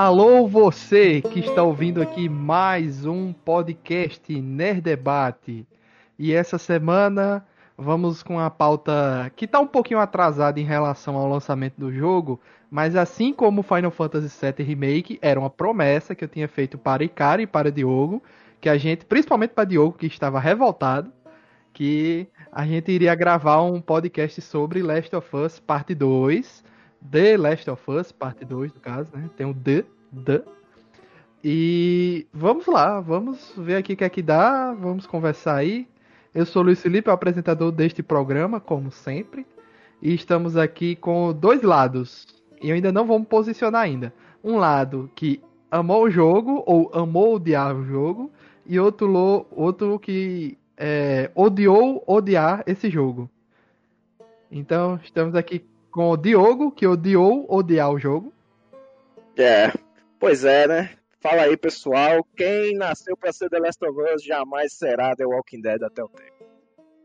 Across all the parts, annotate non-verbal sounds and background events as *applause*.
Alô, você que está ouvindo aqui mais um podcast Nerd Debate. E essa semana vamos com a pauta que está um pouquinho atrasada em relação ao lançamento do jogo, mas assim como Final Fantasy VII Remake era uma promessa que eu tinha feito para Ikari e para Diogo, que a gente, principalmente para Diogo que estava revoltado, que a gente iria gravar um podcast sobre Last of Us Parte 2 The Last of Us, parte 2, no caso, né? Tem o The, The. E vamos lá, vamos ver aqui o que é que dá, vamos conversar aí. Eu sou o Luiz Felipe, apresentador deste programa, como sempre. E estamos aqui com dois lados. E ainda não vamos posicionar ainda. Um lado que amou o jogo, ou amou odiar o jogo, e outro, outro que é, odiou odiar esse jogo. Então, estamos aqui com o Diogo, que odiou odiar o jogo. É, pois é, né? Fala aí, pessoal. Quem nasceu para ser The Last of Us jamais será The Walking Dead até o tempo.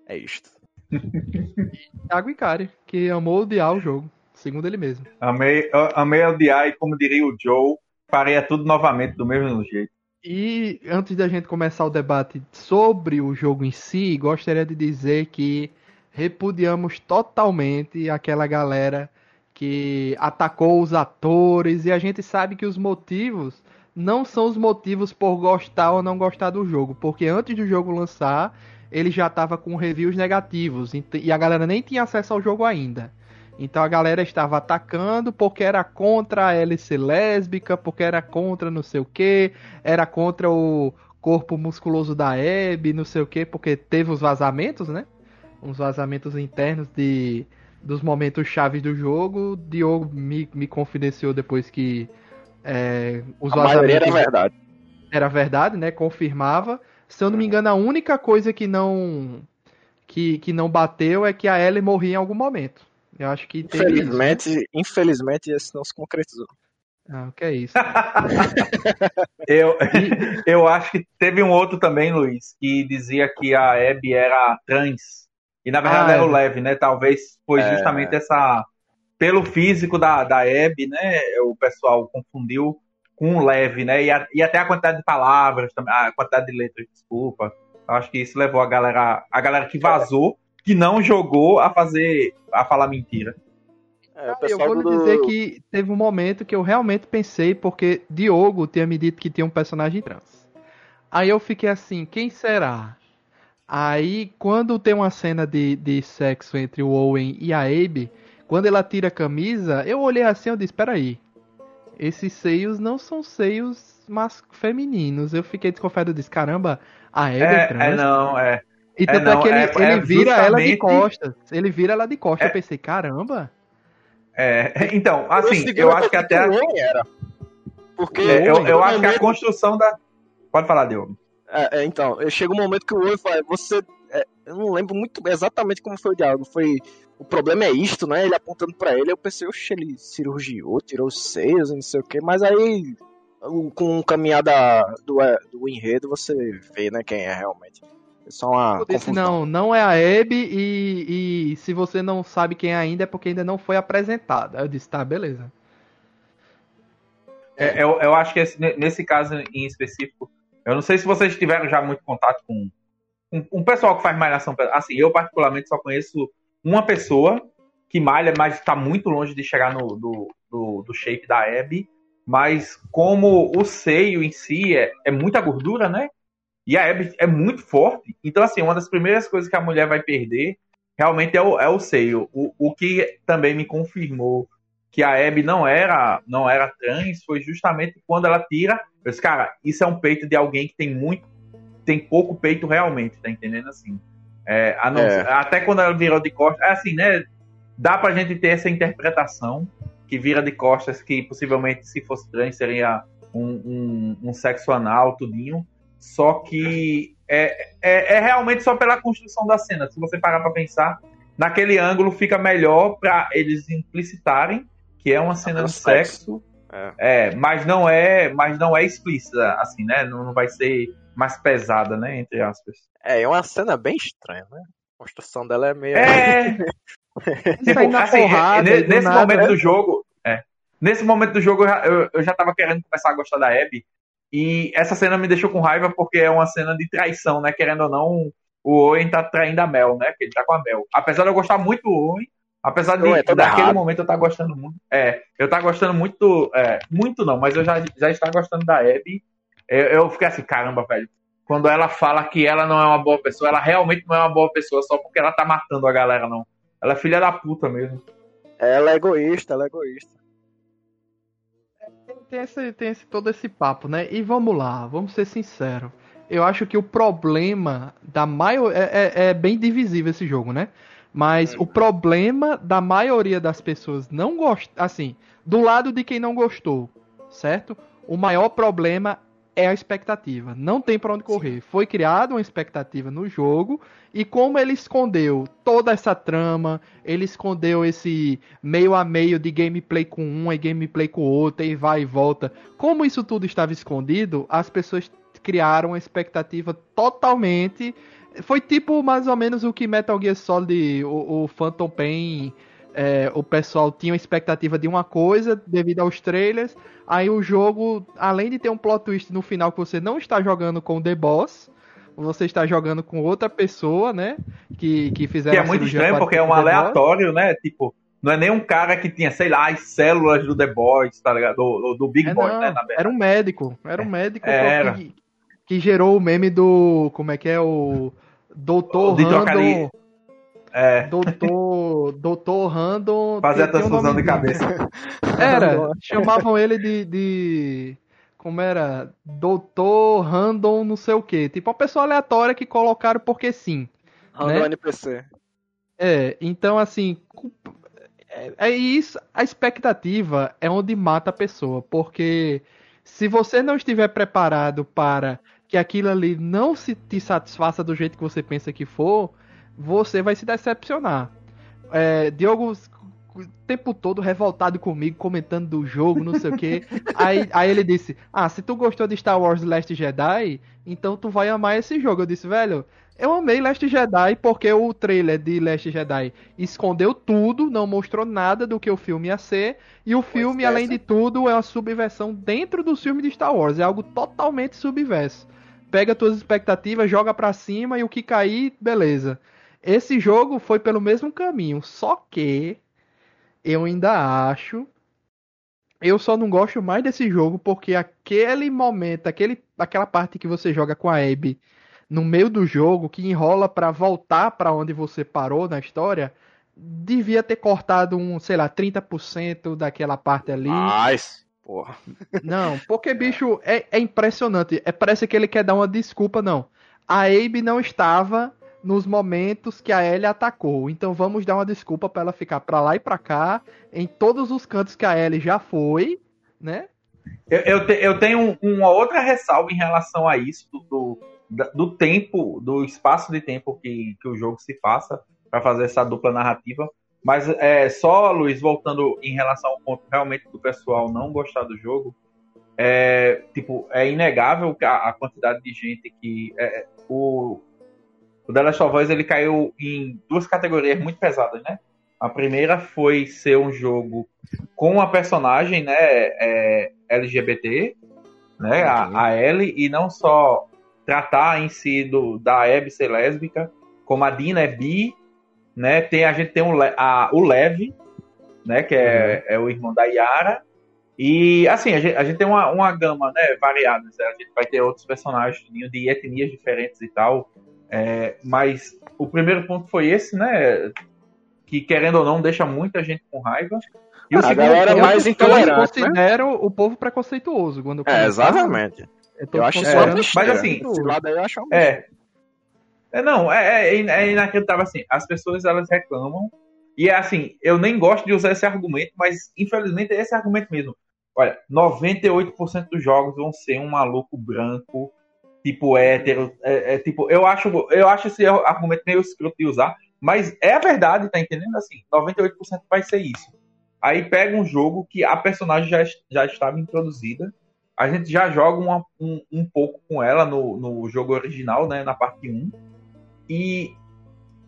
É isto. *laughs* Thiago Icari, que amou odiar o jogo, segundo ele mesmo. Amei, amei odiar e, como diria o Joe, faria tudo novamente do mesmo jeito. E antes da gente começar o debate sobre o jogo em si, gostaria de dizer que repudiamos totalmente aquela galera que atacou os atores e a gente sabe que os motivos não são os motivos por gostar ou não gostar do jogo, porque antes do jogo lançar, ele já estava com reviews negativos e a galera nem tinha acesso ao jogo ainda. Então a galera estava atacando porque era contra a hélice lésbica, porque era contra não sei o que, era contra o corpo musculoso da Abby, não sei o que, porque teve os vazamentos, né? Uns vazamentos internos de dos momentos chaves do jogo. Diogo me, me confidenciou depois que é, os a vazamentos era verdade. Era verdade, né? Confirmava. Se eu não me engano, a única coisa que não que, que não bateu é que a Ellie morria em algum momento. Eu acho que infelizmente, isso, né? infelizmente esse não se concretizou. Ah, o que é isso? *laughs* eu, eu acho que teve um outro também, Luiz, que dizia que a Abby era trans. E na verdade ah, era o é. leve, né? Talvez foi é... justamente essa. Pelo físico da, da Abby, né? O pessoal confundiu com o leve, né? E, a, e até a quantidade de palavras, a quantidade de letras, desculpa. Eu acho que isso levou a galera, a galera que vazou, que não jogou, a fazer. a falar mentira. É, eu vou do... dizer que teve um momento que eu realmente pensei, porque Diogo tinha me dito que tinha um personagem trans. Aí eu fiquei assim, quem será? Aí, quando tem uma cena de, de sexo entre o Owen e a Abe, quando ela tira a camisa, eu olhei assim e disse, espera aí. Esses seios não são seios mas femininos. Eu fiquei desconfiado e disse, caramba, a Abe é, é trans. É, não, é. E tanto é, é que ele, é, ele é vira justamente... ela de costas. Ele vira ela de costas. Eu é. pensei, caramba. É, *laughs* então, assim, eu, acho que até. Era. Porque eu, eu acho que a construção da. Pode falar, Diogo. É, é, então, chega um momento que o Oi fala, você. É, eu não lembro muito exatamente como foi o diálogo. Foi. O problema é isto, né? Ele apontando para ele, eu pensei, oxe, ele cirurgiou, tirou os seios, não sei o que, mas aí, com o caminhar do, é, do enredo, você vê, né, quem é realmente. É só uma. Disse, não, não é a Abby e, e se você não sabe quem é ainda é porque ainda não foi apresentada. Eu disse, tá, beleza. É, eu, eu acho que esse, nesse caso em específico, eu não sei se vocês tiveram já muito contato com um, pessoal que faz malhação. Assim, eu particularmente só conheço uma pessoa que malha, mas está muito longe de chegar no do, do, do, shape da Abby. Mas como o seio em si é, é muita gordura, né? E a Abby é muito forte. Então, assim, uma das primeiras coisas que a mulher vai perder realmente é o, é o seio. O, o que também me confirmou que a Abby não era, não era trans foi justamente quando ela tira eu disse, cara, isso é um peito de alguém que tem muito, tem pouco peito realmente, tá entendendo assim? É, não, é. Até quando ela virou de costas, é assim, né? Dá pra gente ter essa interpretação que vira de costas, que possivelmente se fosse trans seria um, um, um sexo anal, tudinho. Só que é, é, é, realmente só pela construção da cena. Se você parar pra pensar, naquele ângulo fica melhor para eles implicitarem que é uma cena de sexo, sexo é. é. mas não é, mas não é explícita, assim, né? Não, não vai ser mais pesada, né? Entre aspas. É, é uma cena bem estranha, né? A construção dela é meio. É. *laughs* tipo, assim, porrada, nesse momento né? do jogo. É. nesse momento do jogo eu já, eu, eu já tava querendo começar a gostar da Abby. E essa cena me deixou com raiva porque é uma cena de traição, né? Querendo ou não, o Owen tá traindo a Mel, né? Que ele tá com a Mel. Apesar de eu gostar muito do Owen, apesar de Ué, tá daquele errado. momento eu tá gostando muito. É, eu tá gostando muito. É, muito não, mas eu já, já está gostando da Abby. Eu, eu fiquei assim, caramba, velho. Quando ela fala que ela não é uma boa pessoa, ela realmente não é uma boa pessoa só porque ela tá matando a galera, não. Ela é filha da puta mesmo. Ela é egoísta, ela é egoísta. Tem, esse, tem esse, todo esse papo, né? E vamos lá, vamos ser sinceros. Eu acho que o problema da maioria. É, é, é bem divisível esse jogo, né? Mas o problema da maioria das pessoas não gostar. Assim, do lado de quem não gostou, certo? O maior problema é a expectativa. Não tem pra onde correr. Foi criada uma expectativa no jogo e como ele escondeu toda essa trama, ele escondeu esse meio a meio de gameplay com um e gameplay com o outro e vai e volta. Como isso tudo estava escondido, as pessoas criaram uma expectativa totalmente foi tipo mais ou menos o que Metal Gear Solid, o, o Phantom Pain, é, o pessoal tinha expectativa de uma coisa devido aos trailers. Aí o jogo, além de ter um plot twist no final que você não está jogando com o The Boss, você está jogando com outra pessoa, né? Que, que fizeram Que é muito estranho porque é um The Boss. aleatório, né? Tipo, não é nem um cara que tinha, sei lá, as células do The Boys, tá ligado? Do, do- Big É, Boy, não, né? Era um médico. Era um médico Era. Que, que gerou o meme do. Como é que é? O. Doutor De. Random. É, Doutor. Doutor Random. fazer a transfusão de cabeça. *laughs* Era, chamavam ele de, de. Como era? Doutor Random, não sei o que. Tipo, uma pessoa aleatória que colocaram porque sim. Random Né? NPC. É, então assim. É, é isso. A expectativa é onde mata a pessoa. Porque se você não estiver preparado para que aquilo ali não se te satisfaça do jeito que você pensa que for, você vai se decepcionar. É, Diogo o tempo todo revoltado comigo, comentando do jogo, não sei o que. *laughs* Aí, aí ele disse: Ah, se tu gostou de Star Wars Last Jedi, então tu vai amar esse jogo. Eu disse, velho, eu amei Last Jedi porque o trailer de Last Jedi escondeu tudo, não mostrou nada do que o filme ia ser. E o filme, dessa. além de tudo, é uma subversão dentro do filme de Star Wars. É algo totalmente subverso. Pega tuas expectativas, joga pra cima e o que cair, beleza. Esse jogo foi pelo mesmo caminho, só que eu ainda acho. Eu só não gosto mais desse jogo porque aquele momento, aquele, aquela parte que você joga com a Abby no meio do jogo, que enrola pra voltar pra onde você parou na história, devia ter cortado um, sei lá, 30% daquela parte ali. Mas, porra. Não, porque, *laughs* bicho, é, é impressionante. É, parece que ele quer dar uma desculpa, não. A Abe não estava nos momentos que a Ellie atacou. Então vamos dar uma desculpa pra ela ficar pra lá e pra cá, em todos os cantos que a Ellie já foi, né? Eu, eu, te- eu tenho um- uma outra ressalva em relação a isso, do, do tempo, do espaço de tempo que, que o jogo se passa para fazer essa dupla narrativa. Mas é, só, Luiz, voltando em relação ao ponto realmente do pessoal não gostar do jogo, é, tipo, é inegável a, a quantidade de gente que. é, o, o The Last of Us ele caiu em duas categorias muito pesadas, né? A primeira foi ser um jogo com uma personagem, né, é, LGBT, né, a, a Ellie, e não só tratar em si do, da Abby ser lésbica, como a Dina é bi, né, tem, a gente tem o, Le- a, o Lev, né, que é, é o irmão da Yara, e assim, a gente, a gente tem uma, uma gama, né, variada, né, a gente vai ter outros personagens de etnias diferentes e tal, é, mas o primeiro ponto foi esse, né, que querendo ou não deixa muita gente com raiva. E o Ah, a segundo galera é mais eu intolerante, né? considero o povo preconceituoso quando eu É, exatamente. Eu, Eu acho isso besteira. mas assim, Esse lado aí eu acho É. É, não, é, é, é inacreditável assim. As pessoas elas reclamam. E é assim, eu nem gosto de usar esse argumento, mas infelizmente é esse argumento mesmo. Olha, 98% dos jogos vão ser um maluco branco, tipo hétero. É, é, tipo, eu acho, eu acho esse argumento meio escroto de usar, mas é a verdade, tá entendendo? Assim, 98% vai ser isso. Aí pega um jogo que a personagem já, já estava introduzida, a gente já joga uma- um, um pouco com ela no, no jogo original, né, na parte 1, e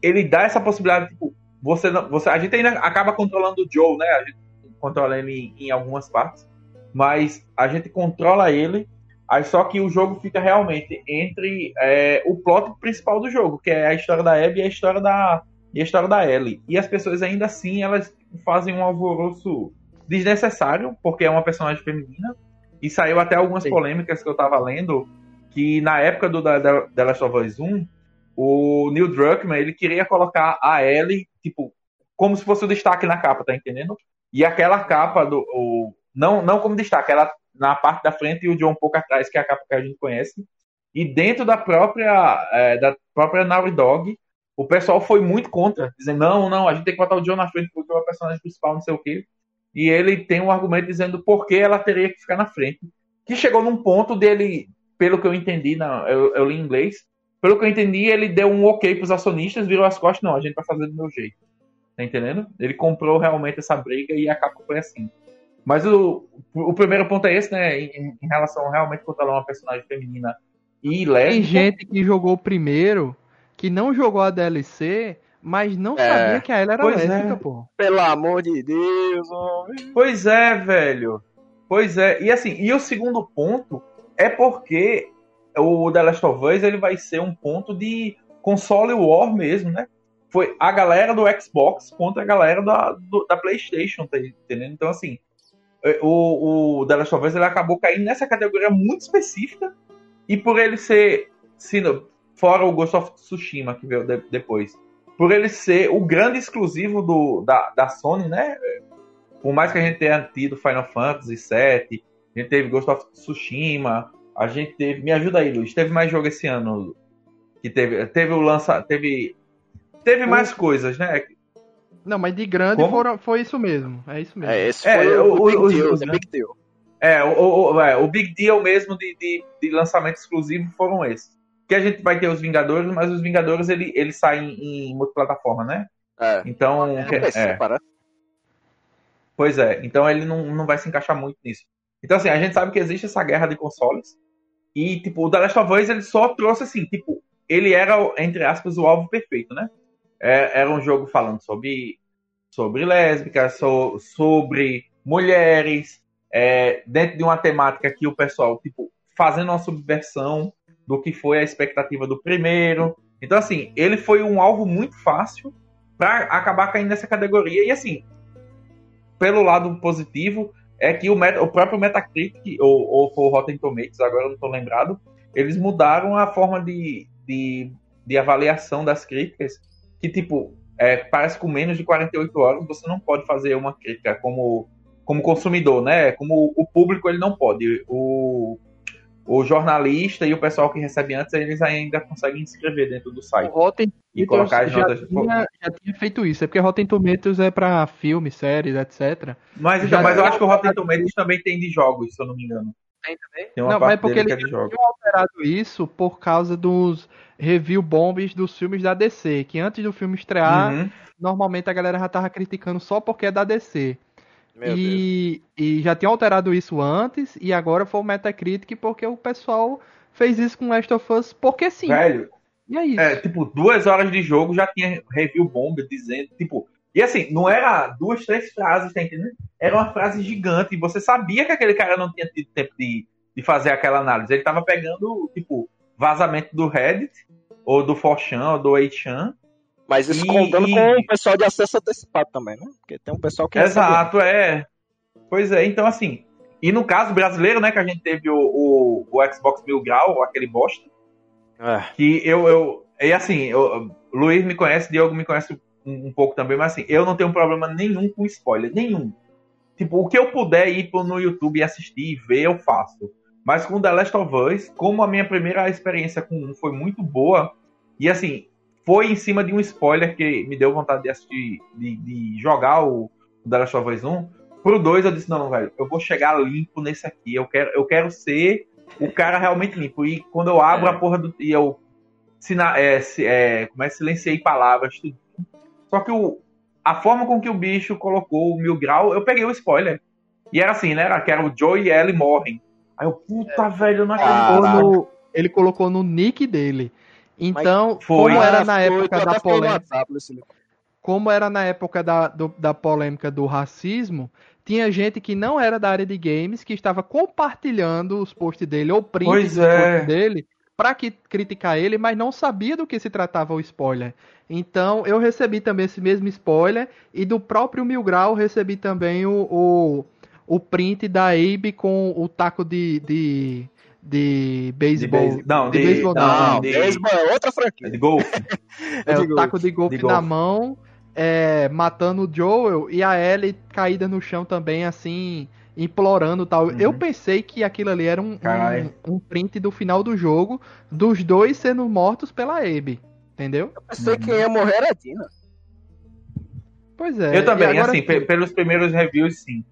ele dá essa possibilidade, tipo, você, não- você a gente ainda acaba controlando o Joe, né, a gente controla ele em, em algumas partes, mas a gente controla ele Aí só que o jogo fica realmente entre é, o plot principal do jogo, que é a história da Abby e a história da, e a história da Ellie. E as pessoas ainda assim, elas fazem um alvoroço desnecessário, porque é uma personagem feminina. E saiu até algumas Sim. polêmicas que eu tava lendo, que na época do The Last of Us 1, o Neil Druckmann, ele queria colocar a Ellie, tipo, como se fosse o destaque na capa, tá entendendo? E aquela capa do... O, não, não como destaque, ela na parte da frente e o John um pouco atrás, que é a capa que a gente conhece. E dentro da própria, é, da própria Naughty Dog, o pessoal foi muito contra, dizendo, não, não, a gente tem que botar o John na frente porque é o personagem principal, não sei o quê. E ele tem um argumento dizendo por que ela teria que ficar na frente. Que chegou num ponto dele, pelo que eu entendi, eu, eu li em inglês, pelo que eu entendi, ele deu um ok pros acionistas, virou as costas, não, a gente vai fazer do meu jeito. Tá entendendo? Ele comprou realmente essa briga e a capa foi assim. Mas o, o primeiro ponto é esse, né? Em, em relação realmente controlar uma personagem feminina e lésbica. Tem gente que jogou primeiro, que não jogou a DLC, mas não é. sabia que a ela era pois lésbica, é. pô. Pelo amor de Deus, homem. Pois é, velho. Pois é. E assim, e o segundo ponto é porque o The Last of Us ele vai ser um ponto de console war mesmo, né? Foi a galera do Xbox contra a galera da, do, da PlayStation, tá entendendo? Então, assim, é, o, o The Last of Us ele acabou caindo nessa categoria muito específica e por ele ser, se, fora o Ghost of Tsushima que veio de, depois, por ele ser o grande exclusivo do, da, da Sony, né? Por mais que a gente tenha tido Final Fantasy VII, a gente teve Ghost of Tsushima, a gente teve, me ajuda aí, Luiz, teve mais jogo esse ano que teve, teve o lança, teve, teve mais coisas, né? Não, mas de grande foram, foi isso mesmo. É isso mesmo. É, esse é, foi é, o, o, Big Deal, né? Big Deal. É, o, o, é, o Big Deal mesmo de, de, de, lançamento exclusivo foram esses. Que a gente vai ter os Vingadores, mas os Vingadores ele, ele saem em multiplataforma, né? É. Então. É, que, é. Pois é, então ele não, não vai se encaixar muito nisso. Então, assim, a gente sabe que existe essa guerra de consoles. E, tipo, o The Last of Us ele só trouxe assim, tipo, ele era, entre aspas, o alvo perfeito, né? É, era um jogo falando sobre, sobre lésbicas, so, sobre mulheres, é, dentro de uma temática que o pessoal, tipo, fazendo uma subversão do que foi a expectativa do primeiro. Então, assim, ele foi um alvo muito fácil para acabar caindo nessa categoria. E, assim, pelo lado positivo, é que o, o próprio Metacritic, ou, ou o Rotten Tomatoes, agora eu não estou lembrado, eles mudaram a forma de, de, de avaliação das críticas que, tipo, é, parece que com menos de 48 horas você não pode fazer uma crítica como, como consumidor, né? Como o público ele não pode. O, o jornalista e o pessoal que recebe antes, eles ainda conseguem inscrever dentro do site. O Rotten e colocar as já Tinha, já tinha feito isso, é porque Rotten Tomatoes é para filmes, séries, etc. Mas, então, mas eu acho que o Rotten Tomatoes também tem de jogos, se eu não me engano. Tem também? Tem uma não, mas é porque eles tinham alterado isso por causa dos review bombs dos filmes da DC, que antes do filme estrear, uhum. normalmente a galera já tava criticando só porque é da DC. E, e, já tinha alterado isso antes, e agora foi o Metacritic porque o pessoal fez isso com Last of Us porque sim. Velho, e é isso. É, tipo, duas horas de jogo já tinha review bomb dizendo, tipo, e assim, não era duas, três frases, tá entendendo? Era uma frase gigante, e você sabia que aquele cara não tinha tido tempo de, de fazer aquela análise. Ele tava pegando, tipo, vazamento do Reddit, ou do Forchan, ou do 8chan. Mas isso e, contando e... com o pessoal de acesso antecipado também, né? Porque tem um pessoal que. Exato, é. Pois é, então assim. E no caso brasileiro, né, que a gente teve o, o, o Xbox Mil Grau, aquele bosta. É. Que eu, eu. E assim, eu, Luiz me conhece, Diogo me conhece um, um, pouco também, mas assim, eu não tenho problema nenhum com spoiler, nenhum. Tipo, o que eu puder ir no YouTube e assistir e ver, eu faço. Mas com The Last of Us, como a minha primeira experiência com um foi muito boa, e assim, foi em cima de um spoiler que me deu vontade de assistir, de, de jogar o, o The Last of Us 1. Pro 2 eu disse, não, velho, eu vou chegar limpo nesse aqui. Eu quero, eu quero ser o cara realmente limpo. E quando eu abro é. a porra do. E eu sina, é, é, como é, silenciei palavras, tudo. Só que o, a forma com que o bicho colocou o mil grau, eu peguei o spoiler. E era assim, né? Era que era o Joe e Ellie morrem. Aí eu, puta, é. velho, não acredito. Ele colocou no nick dele. Então, foi, como era na época da polêmica. como era na época da, do, da polêmica do racismo, tinha gente que não era da área de games que estava compartilhando os posts dele ou prints é. dele para que criticar ele, mas não sabia do que se tratava o spoiler. Então eu recebi também esse mesmo spoiler e do próprio Mil Grau recebi também o, o, o print da Abe com o taco de de, de beisebol. não, de- beisebol não, Não, de- beisebol é outra franquia. De golfe. É, de o golfe. taco de golfe De na golfe. mão, é, matando o Joel e a Ellie caída no chão também, assim, implorando tal. Uhum. Eu pensei que aquilo ali era um, um, um print do final do jogo, dos dois sendo mortos pela Abe. Entendeu? Eu pensei que quem ia morrer era a Dina. Pois é. Eu também, agora, assim, pe- pelos primeiros reviews, sim.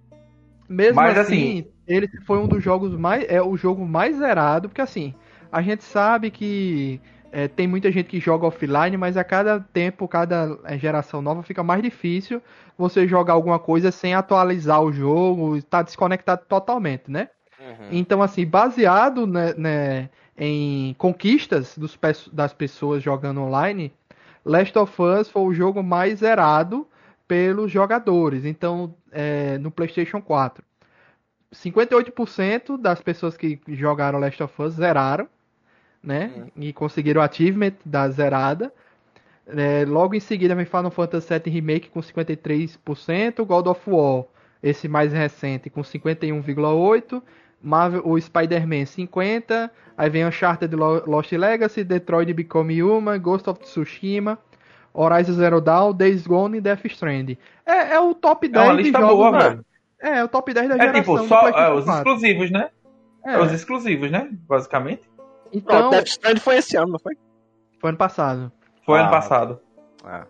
Mesmo Mas, assim, ele foi um dos jogos mais. É o jogo mais zerado, porque assim, a gente sabe que é, tem muita gente que joga offline, mas a cada tempo, cada é, geração nova, fica mais difícil você jogar alguma coisa sem atualizar o jogo, tá desconectado totalmente, né? Então, assim, baseado né, né, em conquistas dos das pessoas jogando online, Last of Us foi o jogo mais zerado pelos jogadores. Então, é, no PlayStation 4, 58% das pessoas que jogaram Last of Us zeraram, né? E conseguiram o achievement da zerada. É, logo em seguida vem Final Fantasy VII Remake com 53%, God of War, esse mais recente, com 51,8%, Marvel, o Spider-Man 50%, aí vem Uncharted Lo- Lost Legacy, Detroit Become Human, Ghost of Tsushima, Horizon Zero Dawn, Days Gone e Death Stranding. É, é o top É 10 uma de jogos, boa. É, é o top 10 da É geração tipo, só é, os 4. exclusivos, né? É. É, os exclusivos, né? Basicamente. então, Pronto, Death Stranding foi esse ano, não foi? foi ano passado. Foi Ah. ano passado. Ah.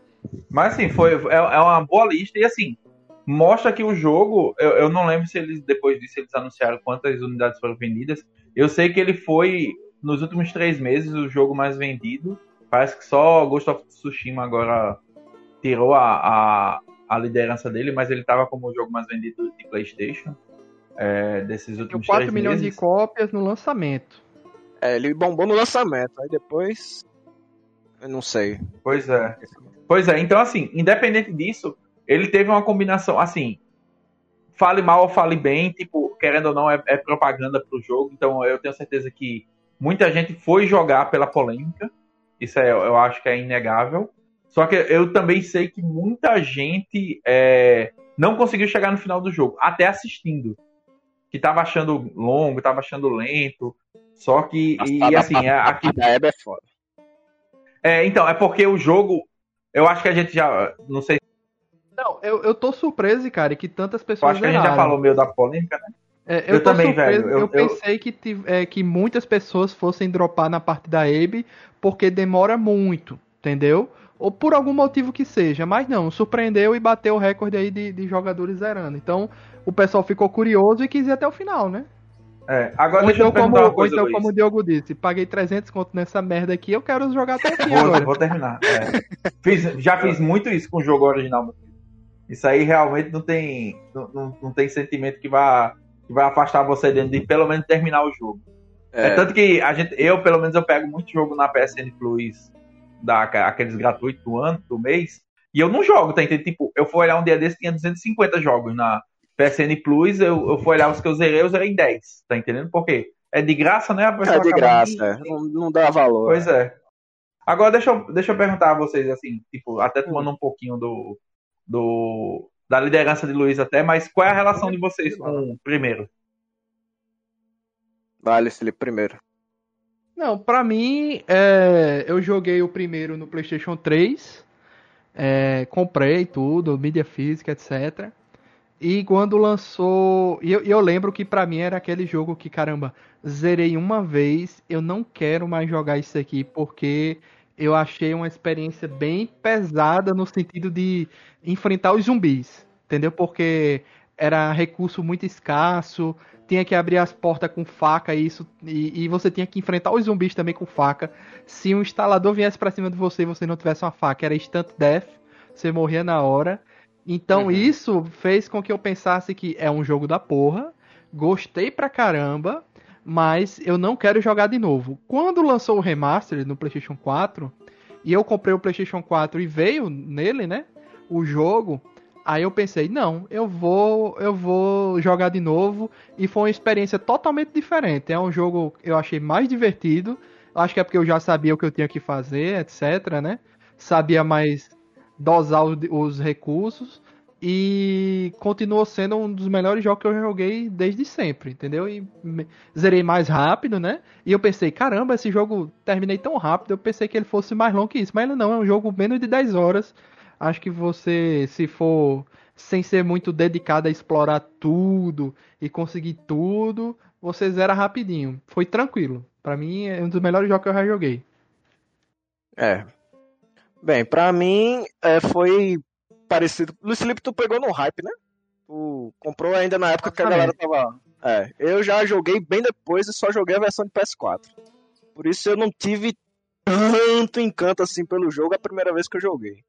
Mas assim, foi, é, é uma boa lista e assim, mostra que o jogo, eu, eu não lembro se eles, depois disso, eles anunciaram quantas unidades foram vendidas. Eu sei que ele foi, nos últimos três meses, o jogo mais vendido. Parece que só Ghost of Tsushima agora tirou a, a, a liderança dele, mas ele tava como o jogo mais vendido de Playstation. é, desses últimos 4 três milhões meses. de cópias no lançamento. É, ele bombou no lançamento, aí depois. Eu não sei. Pois é. Pois é, então assim, independente disso, ele teve uma combinação, assim, fale mal ou fale bem, tipo, querendo ou não, é, é propaganda pro jogo, então eu tenho certeza que muita gente foi jogar pela polêmica, isso é, eu acho que é inegável, só que eu também sei que muita gente é, não conseguiu chegar no final do jogo, até assistindo, que tava achando longo, tava achando lento, só que, e, e assim, é, aqui A da Hebe é foda. é, então, é porque o jogo. Eu acho que a gente já. Não sei, Não, eu, eu tô surpreso, cara, que tantas eu pessoas acho que a gente já falou meio da polêmica, né? É, eu, Eu tô também, surpreso, velho, Eu, eu- eu- pensei que, tiv- é, que muitas pessoas fossem dropar na parte da Abe porque demora muito, entendeu? Ou por algum motivo que seja. Mas não, surpreendeu e bateu o recorde aí de, de jogadores zerando. Então o pessoal ficou curioso e quis ir até o final, né? É, agora Ou deixa eu então, como, ou coisa, então Luiz. como o Diogo disse, paguei 300 conto nessa merda aqui, eu quero jogar até aqui Vou, vou terminar. é. Fiz- já fiz muito isso com o jogo original. Isso aí realmente não tem, não, não, não tem sentimento que vai, que vai afastar você de, de pelo menos terminar o jogo. É. É, tanto que a gente, eu, pelo menos, eu pego muito jogo na PSN Plus, da, aqueles gratuitos do ano, do mês, e eu não jogo, tá entendendo? Tipo, eu fui olhar um dia desse, tinha 250 jogos na PSN Plus, eu, eu fui olhar os que eu zerei, eu zerei em 10, tá entendendo? Por quê? É de graça, né? É de graça, nem- é. Não, não dá valor. Pois é. Agora deixa eu, deixa eu perguntar a vocês, assim, tipo, até tomando um pouquinho do, do da liderança de Luiz até, mas qual é a relação de vocês com o primeiro? Vale, Felipe, primeiro. Não, pra mim, é, eu joguei o primeiro no PlayStation 3, é, comprei tudo, mídia física, etc. E quando lançou. E eu, eu lembro que pra mim era aquele jogo que, caramba, zerei uma vez, eu não quero mais jogar isso aqui, porque eu achei uma experiência bem pesada no sentido de enfrentar os zumbis, entendeu? Porque era recurso muito escasso, tinha que abrir as portas com faca isso e, e você tinha que enfrentar os zumbis também com faca. Se um instalador viesse pra cima de você e você não tivesse uma faca, era instant death, você morria na hora. Então Uhum. isso fez com que eu pensasse que é um jogo da porra, gostei pra caramba, mas eu não quero jogar de novo. Quando lançou o remaster no PlayStation 4 e eu comprei o PlayStation 4 e veio nele, né, o jogo, Aí eu pensei, não, eu vou, eu vou jogar de novo e foi uma experiência totalmente diferente. É um jogo eu achei mais divertido. Acho que é porque eu já sabia o que eu tinha que fazer, etc, né? Sabia mais dosar os, os recursos e continuou sendo um dos melhores jogos que eu joguei desde sempre, entendeu? E zerei mais rápido, né? E eu pensei, caramba, esse jogo terminei tão rápido, eu pensei que ele fosse mais longo que isso, mas ele não, é um jogo menos de 10 horas. Acho que você, se for sem ser muito dedicado a explorar tudo e conseguir tudo, você zera rapidinho. Foi tranquilo. Para mim é um dos melhores jogos que eu já joguei. É. Bem, para mim é, foi parecido. Luiz Felipe, tu pegou no hype, né? Tu comprou ainda na época que a galera tava. É, eu já joguei bem depois e só joguei a versão de PS4. Por isso eu não tive tanto encanto assim pelo jogo a primeira vez que eu joguei.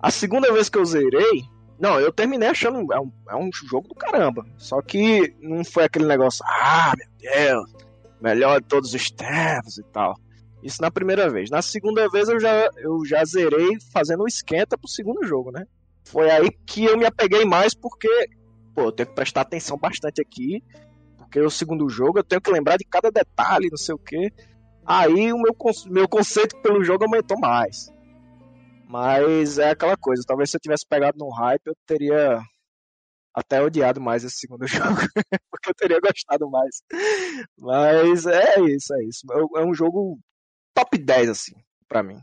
A segunda vez que eu zerei, não, eu terminei achando é um, é um jogo do caramba. Só que não foi aquele negócio, ah, meu Deus, melhor de todos os tempos e tal. Isso na primeira vez. Na segunda vez eu já, eu já zerei fazendo um esquenta pro segundo jogo, né? foi aí que eu me apeguei mais porque, pô, eu tenho que prestar atenção bastante aqui, porque o segundo jogo eu tenho que lembrar de cada detalhe, não sei o que. Aí o meu, meu conceito pelo jogo aumentou mais. Mas é aquela coisa, talvez se eu tivesse pegado no hype, eu teria até odiado mais esse segundo *laughs* jogo, porque eu teria gostado mais. Mas é isso, é isso. É um jogo top 10, assim, pra mim.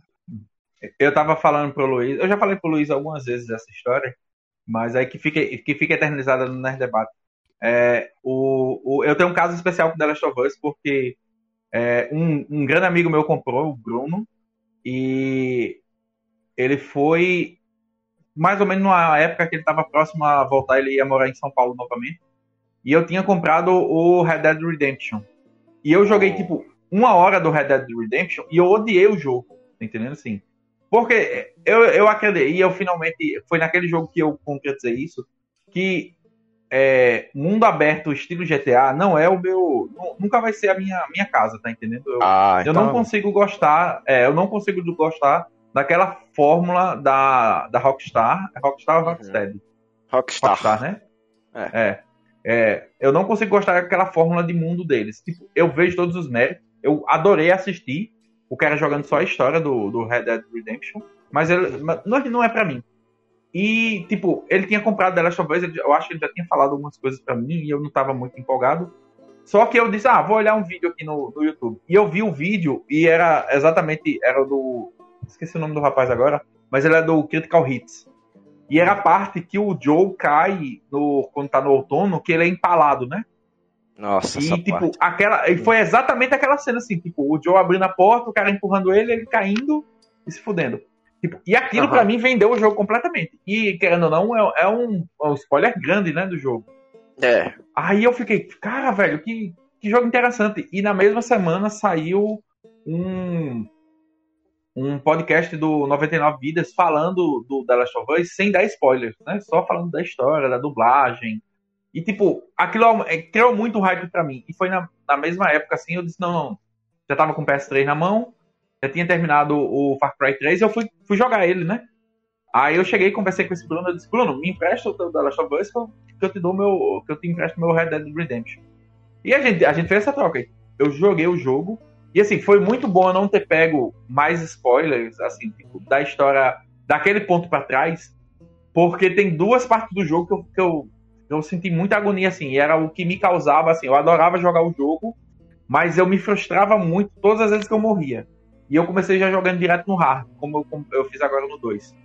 Eu tava falando pro Luiz, eu já falei pro Luiz algumas vezes essa história, mas aí que fica, que fica eternizada no Nerd Debate. É, o, o, eu tenho um caso especial com The Last of Us, porque é, um, um grande amigo meu comprou, o Bruno, e ele foi mais ou menos na época que ele estava próximo a voltar, ele ia morar em São Paulo novamente. E eu tinha comprado o Red Dead Redemption. E eu joguei, tipo, uma hora do Red Dead Redemption e eu odiei o jogo. Tá entendendo assim? Porque eu, eu acredito, e eu finalmente. Foi naquele jogo que eu concretizei isso, que é, mundo aberto estilo GTA não é o meu. Nunca vai ser a minha, minha casa, tá entendendo? Eu, ah, então... eu não consigo gostar. É, eu não consigo gostar daquela fórmula da, da Rockstar. É Rockstar ou Rocksteady? Rockstar. Rockstar, né? É. é. é. Eu não consigo gostar daquela fórmula de mundo deles. Tipo, eu vejo todos os méritos. Eu adorei assistir o cara jogando só a história do, do Red Dead Redemption, mas ele não, não é para mim. E, tipo, ele tinha comprado The Last of Us, eu acho que ele já tinha falado algumas coisas para mim e eu não tava muito empolgado. Só que eu disse, ah, vou olhar um vídeo aqui no, no YouTube. E eu vi o vídeo e era exatamente, era do, esqueci o nome do rapaz agora, mas ele é do Critical Hits. E era a parte que o Joe cai no, quando tá no outono, que ele é empalado, né? Nossa, e tipo, parte. aquela. E foi exatamente aquela cena assim, tipo, o Joe abrindo a porta, o cara empurrando ele, ele caindo e se fudendo. Tipo, e aquilo uhum. para mim vendeu o jogo completamente. E, querendo ou não, é, é, um, é um spoiler grande, né, do jogo. É. Aí eu fiquei, cara, velho, que, que jogo interessante. E na mesma semana saiu um, um podcast do 99 Vidas falando do The Last of Us sem dar spoilers, né? Só falando da história, da dublagem, e, tipo, aquilo é, criou muito hype para mim. E foi na, na, mesma época, assim, eu disse, não, não. Já tava com o PS3 na mão, já tinha terminado o Far Cry 3 e eu fui, fui jogar ele, né? Aí eu cheguei conversei com esse Bruno, eu disse, Bruno, me empresta o The Last of Us que eu, que eu te dou meu. que eu te empresto meu Red Dead Redemption. E a gente, a gente fez essa troca aí. Eu joguei o jogo. E assim, foi muito bom eu não ter pego mais spoilers, assim, tipo, da história daquele ponto para trás. Porque tem duas partes do jogo que eu, que eu eu senti muita agonia, assim, e era o que me causava, assim, eu adorava jogar o jogo, mas eu me frustrava muito todas as vezes que eu morria. E eu comecei já jogando direto no hard, como eu, como eu fiz agora no 2.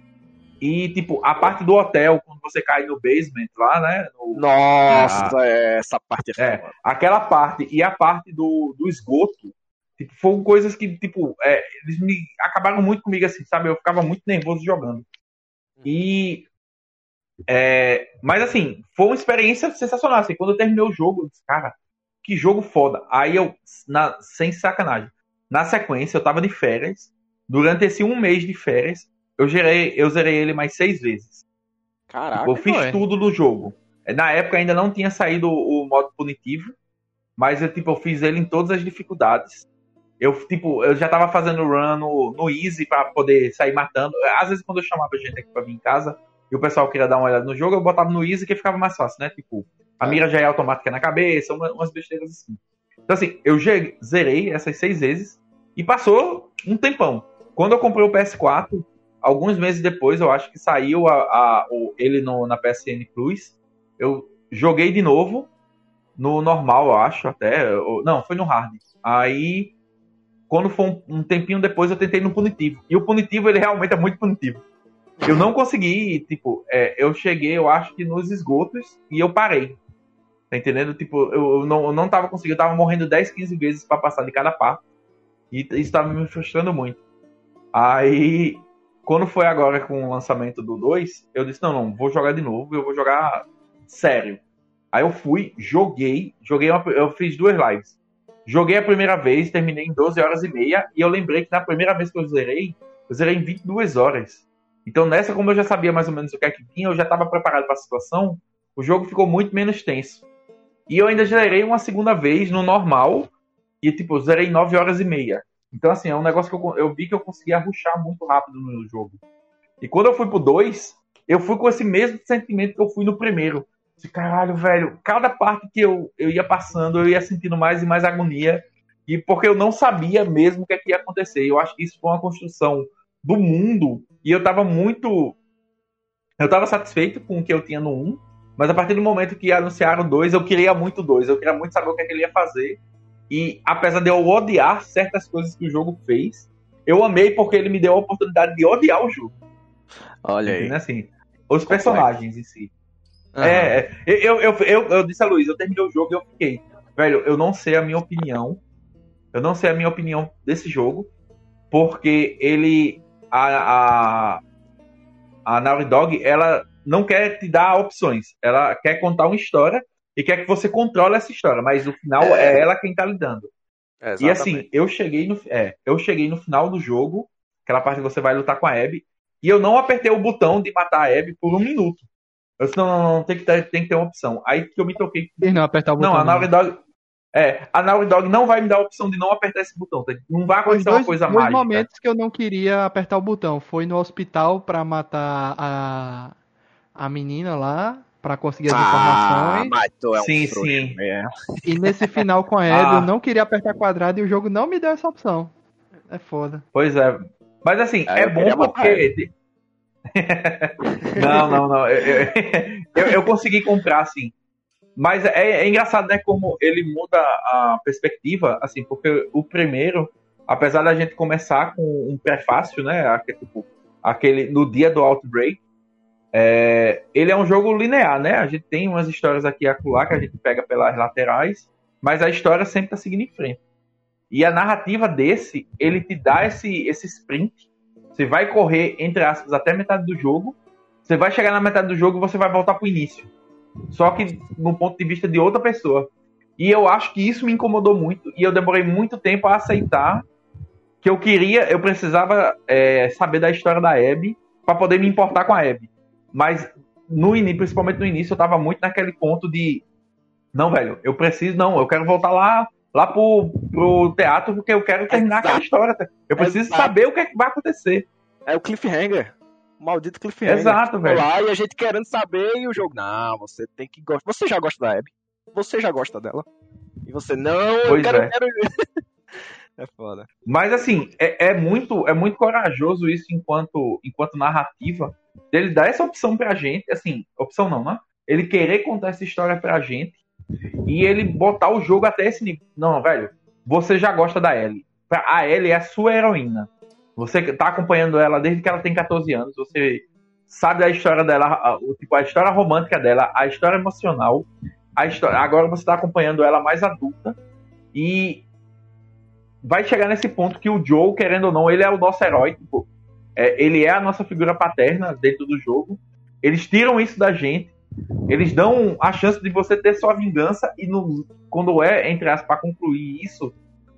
E, tipo, a parte do hotel, quando você cai no basement lá, né? No, Nossa, a, é, essa parte é, é Aquela parte e a parte do, do esgoto, tipo, foram coisas que, tipo, é, eles me acabaram muito comigo, assim, sabe? Eu ficava muito nervoso jogando. E é, mas assim, foi uma experiência sensacional. Assim, quando eu terminei o jogo, eu disse, cara, que jogo foda. Aí eu, na, sem sacanagem, na sequência, eu tava de férias. Durante esse um mês de férias, eu, gerei, eu zerei ele mais seis vezes. Caraca. Tipo, eu fiz é. tudo do jogo. Na época ainda não tinha saído o, o modo punitivo, mas eu, tipo, eu fiz ele em todas as dificuldades. Eu, tipo, eu já tava fazendo run no, no easy para poder sair matando. Às vezes, quando eu chamava gente aqui pra vir em casa, e o pessoal queria dar uma olhada no jogo, eu botava no easy que ficava mais fácil, né? Tipo, a mira já é automática na cabeça, umas besteiras assim. Então, assim, eu zerei essas seis vezes e passou um tempão. Quando eu comprei o PS4, alguns meses depois, eu acho que saiu a, a, o, ele no, na PSN Plus, eu joguei de novo no normal, eu acho, até. Não, foi no hard. Aí, quando foi um, um, tempinho depois, eu tentei no punitivo. E o punitivo, ele realmente é muito punitivo. Eu não consegui, tipo, é, eu cheguei, eu acho que nos esgotos e eu parei. Tá entendendo? Tipo, eu, não, eu não tava conseguindo, eu tava morrendo 10, 15 vezes para passar de cada parte. E isso tava me frustrando muito. Aí, quando foi agora com o lançamento do 2, eu disse, não, não, vou jogar de novo, eu vou jogar sério. Aí eu fui, joguei, joguei uma, eu fiz duas lives. Joguei a primeira vez, terminei em 12 horas e meia, e eu lembrei que na primeira vez que eu zerei, eu zerei em 22 horas. Então nessa, como eu já sabia mais ou menos o que é que tinha, eu já estava preparado para a situação, o jogo ficou muito menos tenso. E eu ainda zerei uma segunda vez no normal, e tipo, zerei em 9 horas e meia. Então assim, é um negócio que eu, eu vi que eu conseguia ruxar muito rápido no jogo. E quando eu fui pro 2, eu fui com esse mesmo sentimento que eu fui no primeiro de caralho, velho, cada parte que eu, eu ia passando, eu ia sentindo mais e mais agonia. E porque eu não sabia mesmo o que, é que ia acontecer. Eu acho que isso foi uma construção do mundo. E eu tava muito. Eu tava satisfeito com o que eu tinha no 1. Mas a partir do momento que anunciaram 2, eu queria muito 2. Eu queria muito saber o que, é que ele ia fazer. E apesar de eu odiar certas coisas que o jogo fez, eu amei porque ele me deu a oportunidade de odiar o jogo. Olha aí. Assim, os personagens em si. Uhum. É, eu, eu, eu, eu disse a Luiz, eu terminei o jogo e eu fiquei, velho, eu não sei a minha opinião. Eu não sei a minha opinião desse jogo, porque ele. A, a, a Naughty Dog, ela não quer te dar opções. Ela quer contar uma história e quer que você controle essa história, mas no final é, é ela quem tá lidando. e assim, eu cheguei no é, eu cheguei no final do jogo, aquela parte que você vai lutar com a Abby, e eu não apertei o botão de matar a Abby por um minuto. Eu disse, não, não, não, tem que, ter, tem que ter uma opção. Aí que eu me toquei. E não apertar o botão. Não, a Naughty Dog. É, a Naughty Dog não vai me dar a opção de não apertar esse botão. Não vai acontecer dois, uma coisa dois mágica. momentos que eu não queria apertar o botão. Foi no hospital para matar a, a menina lá, para conseguir as ah, informações. Mas tu é um sim, sim. E nesse final com a Ed, ah. eu não queria apertar quadrado e o jogo não me deu essa opção. É foda. Pois é. Mas assim, é, é bom porque *laughs* não, não, não. Eu, *laughs* eu, eu, consegui comprar, assim. Mas é, é, engraçado, né? Como ele muda a perspectiva, assim, porque o primeiro, apesar da gente começar com um prefácio, né? Aquele, tipo, aquele no dia do Outbreak, é, ele é um jogo linear, né? A gente tem umas histórias aqui e acolá que a gente pega pelas laterais, mas a história sempre tá seguindo em frente. E a narrativa desse, ele te dá esse, esse sprint você vai correr, entre aspas, até metade do jogo. Você vai chegar na metade do jogo e você vai voltar pro início. Só que no ponto de vista de outra pessoa. E eu acho que isso me incomodou muito. E eu demorei muito tempo a aceitar que eu queria, eu precisava é, saber da história da Abby para poder me importar com a Abby. Mas no início, principalmente no início, eu tava muito naquele ponto de não, velho, eu preciso, não, eu quero voltar lá lá pro, pro teatro porque eu quero terminar Exato. aquela história. Eu preciso Exato. saber o que, é que vai acontecer. É o cliffhanger. O maldito cliffhanger. Exato, velho. Lá e a gente querendo saber e o jogo. Não, você tem que gostar. Você já gosta da Abby. Você já gosta dela. E você, não, pois eu quero. É. quero... *laughs* é foda. Mas assim, é, é, muito, é muito corajoso isso enquanto, enquanto narrativa. Ele dá essa opção pra gente, assim, opção não, né? Ele querer contar essa história pra gente e ele botar o jogo até esse nível. Não, velho, você já gosta da Ellie. A Ellie é a sua heroína. Você tá acompanhando ela desde que ela tem 14 anos. Você sabe a história dela, tipo, a história romântica dela, a história emocional. A história, agora você tá acompanhando ela mais adulta. E vai chegar nesse ponto que o Joe, querendo ou não, ele é o nosso herói. Tipo, é, ele é a nossa figura paterna dentro do jogo. Eles tiram isso da gente eles dão a chance de você ter sua vingança e no, quando é, entre aspas, para concluir isso,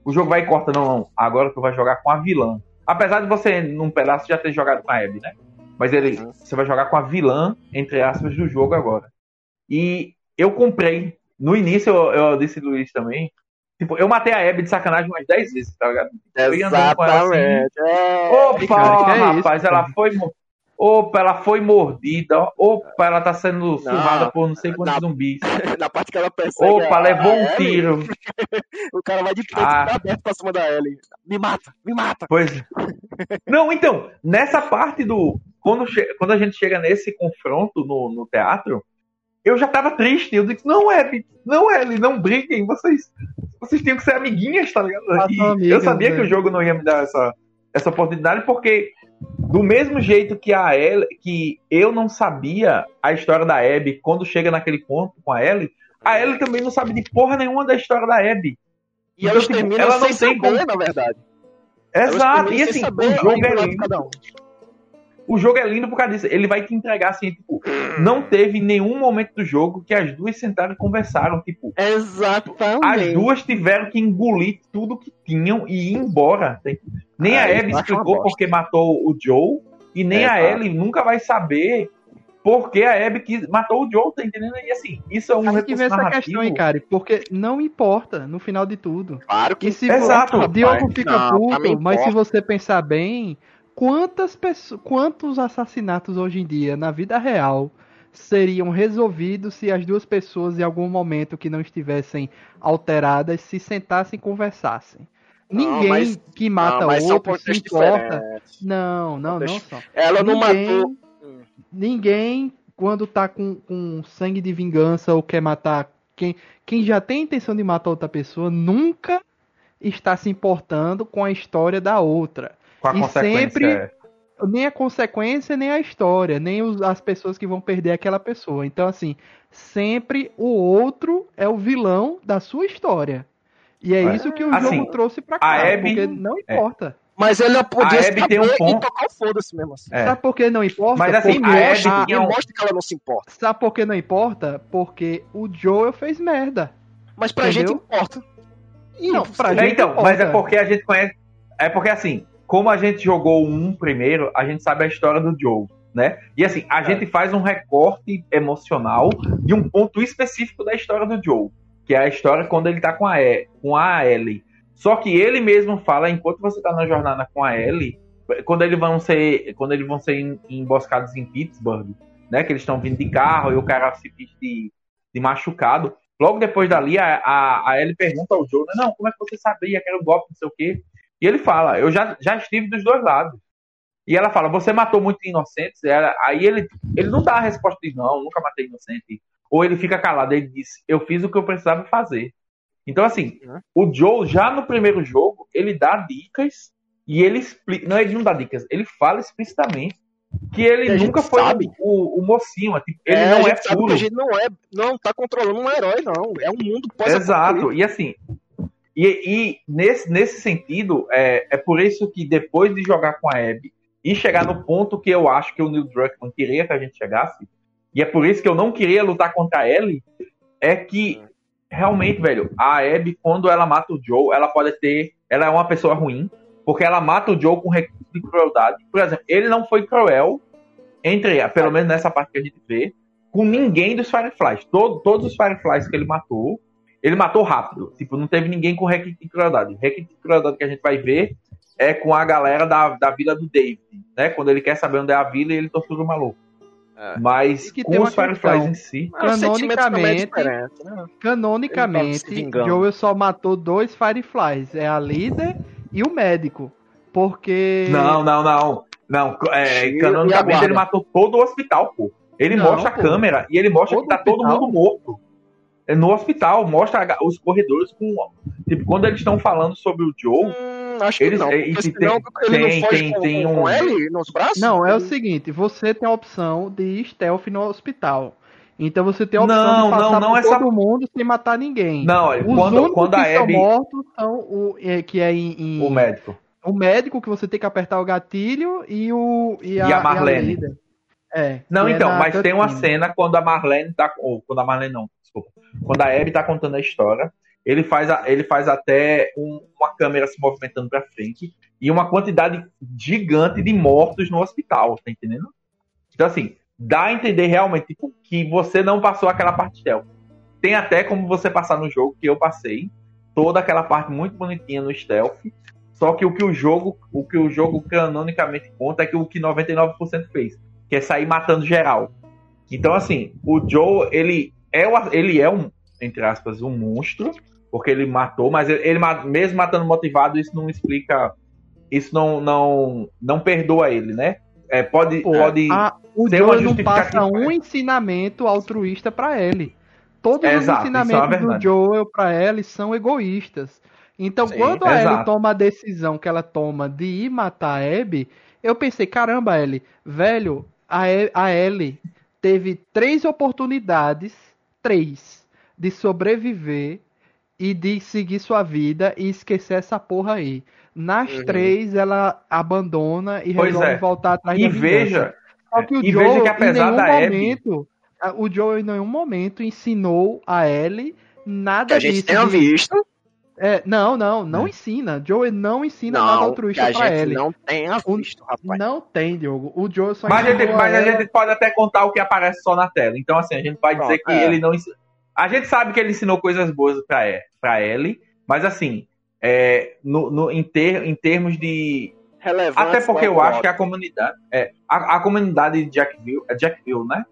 o jogo vai e corta, não, não, agora tu vai jogar com a vilã. Apesar de você, num pedaço, já ter jogado com a Abby, né? Mas ele, uhum. você vai jogar com a vilã, entre aspas, do jogo agora. E eu comprei. No início, eu, eu disse Luiz também. Tipo, eu matei a Abby de sacanagem umas 10 vezes, tá ligado? Exatamente. Assim. É... Opa, cara, rapaz, ela foi Opa, ela foi mordida. Opa, ela tá sendo surrada por não sei quantos na- zumbis. Na parte que ela percebe. Opa, a- levou a um Ellie, tiro. *laughs* O cara vai de frente, Ah. tá aberto pra cima da Ellie. Me mata, me mata. Pois. Não, então, nessa parte do. Quando, che- quando a gente chega nesse confronto no, no teatro, eu já tava triste. Eu disse, não, Abby, não, Ellie, não briguem, vocês. Vocês tinham que ser amiguinhas, tá ligado? Eu sabia né? que o jogo não ia me dar essa, essa oportunidade, porque do mesmo jeito que a Ellie, que eu não sabia a história da Abby quando chega naquele ponto com a Ellie, a Ellie também não sabe de porra nenhuma da história da Abby. E Então, elas tipo, terminam ela não sem tem saber, como- na verdade. Exato, e assim, o jogo é lindo. O jogo é lindo por causa disso. Ele vai te entregar assim, tipo, não teve nenhum momento do jogo que as duas sentaram e conversaram. Tipo, Exatamente. as duas tiveram que engolir tudo que tinham e ir embora. Nem Ah, a Abby acho explicou porque matou o Joe, e nem É, a tá. Ellie nunca vai saber porque a Abby quis, matou o Joe, tá entendendo? E assim, isso é um Tem que ver recurso essa narrativo. questão, hein, cara, porque não importa no final de tudo. Claro que E se Exato, o Diogo fica Não, mim puto, mas se você pensar bem, quantas pessoas, quantos assassinatos hoje em dia na vida real seriam resolvidos se as duas pessoas em algum momento que não estivessem alteradas se sentassem e conversassem? Não, Ninguém mas- que mata Não, outro se importa. diferentes. Não, não, não são. Ela não ninguém, matou. ninguém quando tá com, com sangue de vingança ou quer matar quem, quem já tem intenção de matar outra pessoa nunca está se importando com a história da outra. Com a E consequência. sempre- é. Nem a consequência, nem a história, nem os- as pessoas que vão perder aquela pessoa. Então, assim, sempre o outro é o vilão da sua história. E é, É. isso que o Assim, jogo trouxe pra cá, Abby- porque não importa. Mas ele podia saber tem um e ponto. tocar o foda-se mesmo assim. É. Sabe por que não importa? Mas, assim, Porque a Abby a- E tinha um- mostra que ela não se importa. Sabe por que não importa? Porque o Joel fez merda. Mas pra Entendeu? gente importa. E Não, pra É, gente então, importa. mas é porque a gente conhece. É porque assim, como a gente jogou um primeiro, a gente sabe a história do Joe, né? E assim, a gente faz um recorte emocional de um ponto específico da história do Joe, que é a história quando ele tá com a, e, com a Ellie. Só que ele mesmo fala, enquanto você tá na jornada com a Ellie, quando eles vão ser, quando eles vão ser em- emboscados em Pittsburgh, né? Que eles estão vindo de carro e o cara se diz de, de machucado. Logo depois dali, a, a, a Ellie pergunta ao Joe, né, não, como é que você sabia que era um golpe, não sei o quê? E ele fala, eu já, já estive dos dois lados. E ela fala, você matou muitos inocentes? Ela- aí ele, ele não dá a resposta de não, nunca matei inocente. Ou ele fica calado, ele diz, eu fiz o que eu precisava fazer. Então, assim, Uhum. o Joe, já no primeiro jogo, ele dá dicas e ele explica. Não, ele não dá dicas, ele fala explicitamente que ele nunca foi sabe. o, o, o mocinho. tipo, ele É, não é puro. a gente não é, não tá controlando um herói, não. É um mundo pós Exato, e assim, e, e nesse, nesse sentido, é, é por isso que depois de jogar com a Abby e chegar no ponto que eu acho que o Neil Druckmann queria que a gente chegasse, e é por isso que eu não queria lutar contra a Ellie, é que realmente, velho, a Abby, quando ela mata o Joe, ela pode ter. Ela é uma pessoa ruim, porque ela mata o Joe com recurso de crueldade. Por exemplo, ele não foi cruel, entre, pelo menos nessa parte que a gente vê, com ninguém dos Fireflies. Todo, todos os Fireflies que ele matou, ele matou rápido. Tipo, não teve ninguém com requinte de crueldade. Requinte de crueldade que a gente vai ver é com a galera da, da vila do David, né? Quando ele quer saber onde é a vila e ele tortura o maluco. É. Mas que com tem os Fireflies em si. É Canonicamente- né? Canonicamente, vingando. Joel só matou dois Fireflies. É a líder e o médico. Porque. Não, não, não. Não, é, canonicamente ele matou todo o hospital, pô. Ele Não, mostra pô. a câmera e ele mostra Todo que tá todo mundo morto. É no hospital, mostra a- os corredores com. Tipo, quando eles estão falando sobre o Joe, Hum, acho que Eles- não. e- porque e senão tem- ele tem- não foge tem- com, tem com um- ele nos braços? Não, é o seguinte: você tem a opção de ir stealth no hospital. Então você tem a opção Não, de passar não, não por é essa- todo mundo sem matar ninguém. Não, olha, Os quando, quando que a são Abby. mortos são o é, que é em, em- O médico. o médico que você tem que apertar o gatilho e o e a, E a Marlene. líder. É. Não, que é então, na mas tem uma cena quando a Marlene tá. Ou quando a Marlene não, desculpa. Quando a Abby tá contando a história, ele faz, a- ele faz até um- uma câmera se movimentando pra frente e uma quantidade gigante de mortos no hospital, tá entendendo? Então, assim, dá a entender realmente tipo, que você não passou aquela parte stealth. Tem até como você passar no jogo, que eu passei, toda aquela parte muito bonitinha no stealth. Só que o que o jogo, o que o jogo canonicamente conta é que o que 99% fez. que é sair matando geral. Então, assim, o Joe, ele é, ele é um, entre aspas, um monstro, porque ele matou, mas ele, ele mesmo matando motivado, isso não explica. Isso não, não, não perdoa ele, né? É, pode, Pô, pode a, o Joe não passa um ensinamento altruísta para ele. Todos os é ensinamentos é do Joel para ele são egoístas. Então, Sim, quando a exato. Ellie toma a decisão que ela toma de ir matar a Abby, eu pensei, caramba, Ellie, velho, a, a Ellie teve três oportunidades, três, de sobreviver e de seguir sua vida e esquecer essa porra aí. Nas uhum. três, ela abandona e pois resolve é. voltar atrás e da veja, Só que o e Joe, veja que apesar da momento, Abby... o Joe em nenhum momento ensinou a Ellie nada que a gente tenha visto. É, não, não, não é. ensina. Joe não ensina não, nada altruísta pra ele. Não tenha visto, rapaz. Não tem, Diogo. O Joe só Mas, a gente, mas a gente pode até contar o que aparece só na tela. Então, assim, a gente pode Pronto, dizer que é. ele não ensina. A gente sabe que ele ensinou coisas boas pra, pra Ellie, mas assim, é, no, no, em, ter, em termos de. Até porque eu acho que a comunidade. É, a, a comunidade de Jacksonville. É Jacksonville, né?